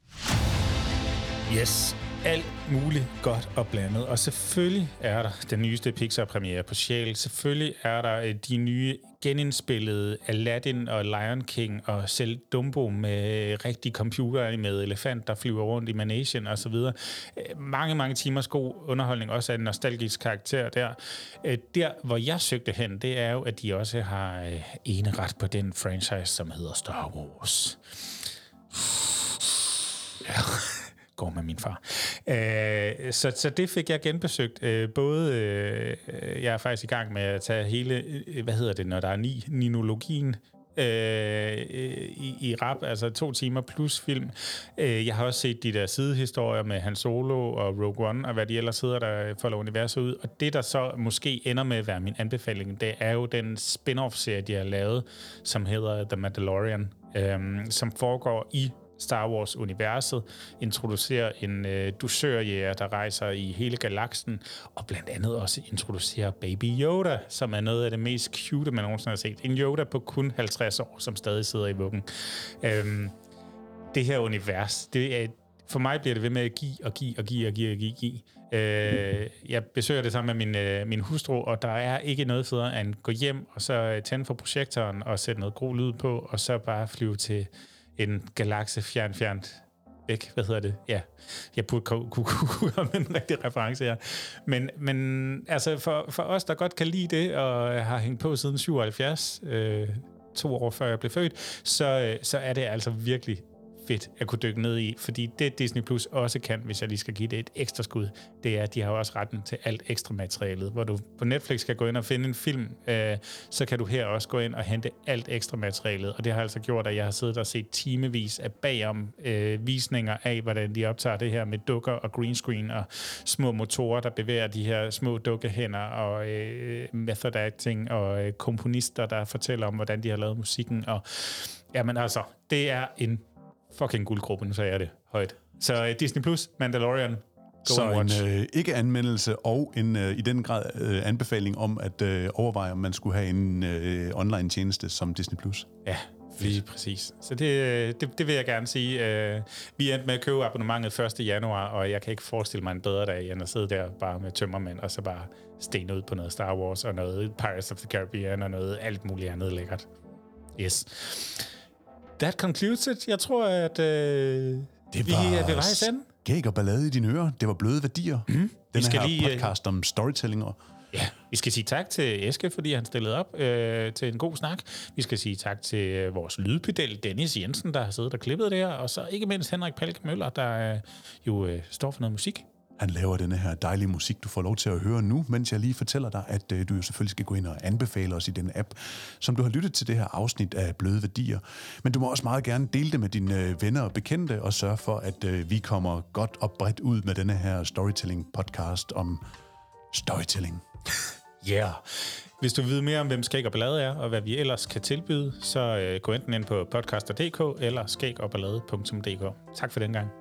Speaker 1: Yes, alt muligt godt og blandet. Og selvfølgelig er der den nyeste Pixar-premiere på Sjæl. Selvfølgelig er der øh, de nye genindspillede Aladdin og Lion King og selv Dumbo med rigtig computer med elefant, der flyver rundt i Manation og så videre. Øh, mange, mange timers god underholdning, også af en nostalgisk karakter der. Øh, der, hvor jeg søgte hen, det er jo, at de også har en ene ret på den franchise, som hedder Star Wars. Ja, går med min far. Øh, så, så det fik jeg genbesøgt. Øh, både, øh, jeg er faktisk i gang med at tage hele, øh, hvad hedder det, når der er ni, ninologien, øh, i, i rap, altså to timer plus film. Øh, jeg har også set de der sidehistorier med Han Solo og Rogue One, og hvad de ellers hedder, der folder universet ud. Og det, der så måske ender med at være min anbefaling, det er jo den spin-off-serie, de har lavet, som hedder The Mandalorian, øh, som foregår i Star Wars-universet, introducerer en øh, dusørjæger, der rejser i hele galaksen, og blandt andet også introducerer Baby Yoda, som er noget af det mest cute, man nogensinde har set. En Yoda på kun 50 år, som stadig sidder i vuggen. Øhm, det her univers, det er, for mig bliver det ved med at give og give og give og give og give. give. Øh, jeg besøger det sammen med min, øh, min hustru, og der er ikke noget federe end at gå hjem og så øh, tænde for projektoren og sætte noget god lyd på, og så bare flyve til en galakse fjern, fjernt væk. Hvad hedder det? Ja, jeg burde kunne, kunne, kunne, have en rigtig reference her. Men, men altså for, for os, der godt kan lide det, og har hængt på siden 77, øh, to år før jeg blev født, så, øh, så er det altså virkelig fedt at kunne dykke ned i, fordi det Disney Plus også kan, hvis jeg lige skal give det et ekstra skud, det er, at de har også retten til alt ekstra materialet. Hvor du på Netflix kan gå ind og finde en film, øh, så kan du her også gå ind og hente alt ekstra materialet, og det har altså gjort, at jeg har siddet og set timevis af bagom øh, visninger af, hvordan de optager det her med dukker og green screen og små motorer, der bevæger de her små dukkehænder og øh, method acting og øh, komponister, der fortæller om, hvordan de har lavet musikken. Og jamen altså, det er en fucking guldgruppe, nu sagde jeg det højt. Så uh, Disney Plus, Mandalorian, go
Speaker 2: Så en øh, ikke-anmeldelse og en øh, i den grad øh, anbefaling om at øh, overveje, om man skulle have en øh, online-tjeneste som Disney+. Plus.
Speaker 1: Ja, lige præcis. Så det, øh, det, det vil jeg gerne sige. Øh, Vi endte med at købe abonnementet 1. januar, og jeg kan ikke forestille mig en bedre dag, end at sidde der bare med tømmermænd, og så bare sten ud på noget Star Wars, og noget Pirates of the Caribbean, og noget alt muligt andet lækkert. Yes. That concludes it. Jeg tror, at øh,
Speaker 2: Det
Speaker 1: vi er ved vejs ende.
Speaker 2: skæg og ballade i dine ører. Det var bløde værdier. Mm. Den
Speaker 1: Vi skal
Speaker 2: her
Speaker 1: lige, øh,
Speaker 2: podcast om storytelling og
Speaker 1: Ja, vi skal sige tak til Eske, fordi han stillede op øh, til en god snak. Vi skal sige tak til øh, vores lydpedel, Dennis Jensen, der har siddet og klippet det her. Og så ikke mindst Henrik Palke Møller, der øh, jo øh, står for noget musik.
Speaker 2: Han laver denne her dejlige musik, du får lov til at høre nu, mens jeg lige fortæller dig, at øh, du jo selvfølgelig skal gå ind og anbefale os i den app, som du har lyttet til det her afsnit af Bløde Værdier. Men du må også meget gerne dele det med dine øh, venner og bekendte, og sørge for, at øh, vi kommer godt og bredt ud med denne her storytelling-podcast om storytelling.
Speaker 1: Ja. Yeah. Hvis du vil vide mere om, hvem Skæg og Ballade er, og hvad vi ellers kan tilbyde, så øh, gå enten ind på podcaster.dk eller skægogballade.dk. Tak for den gang.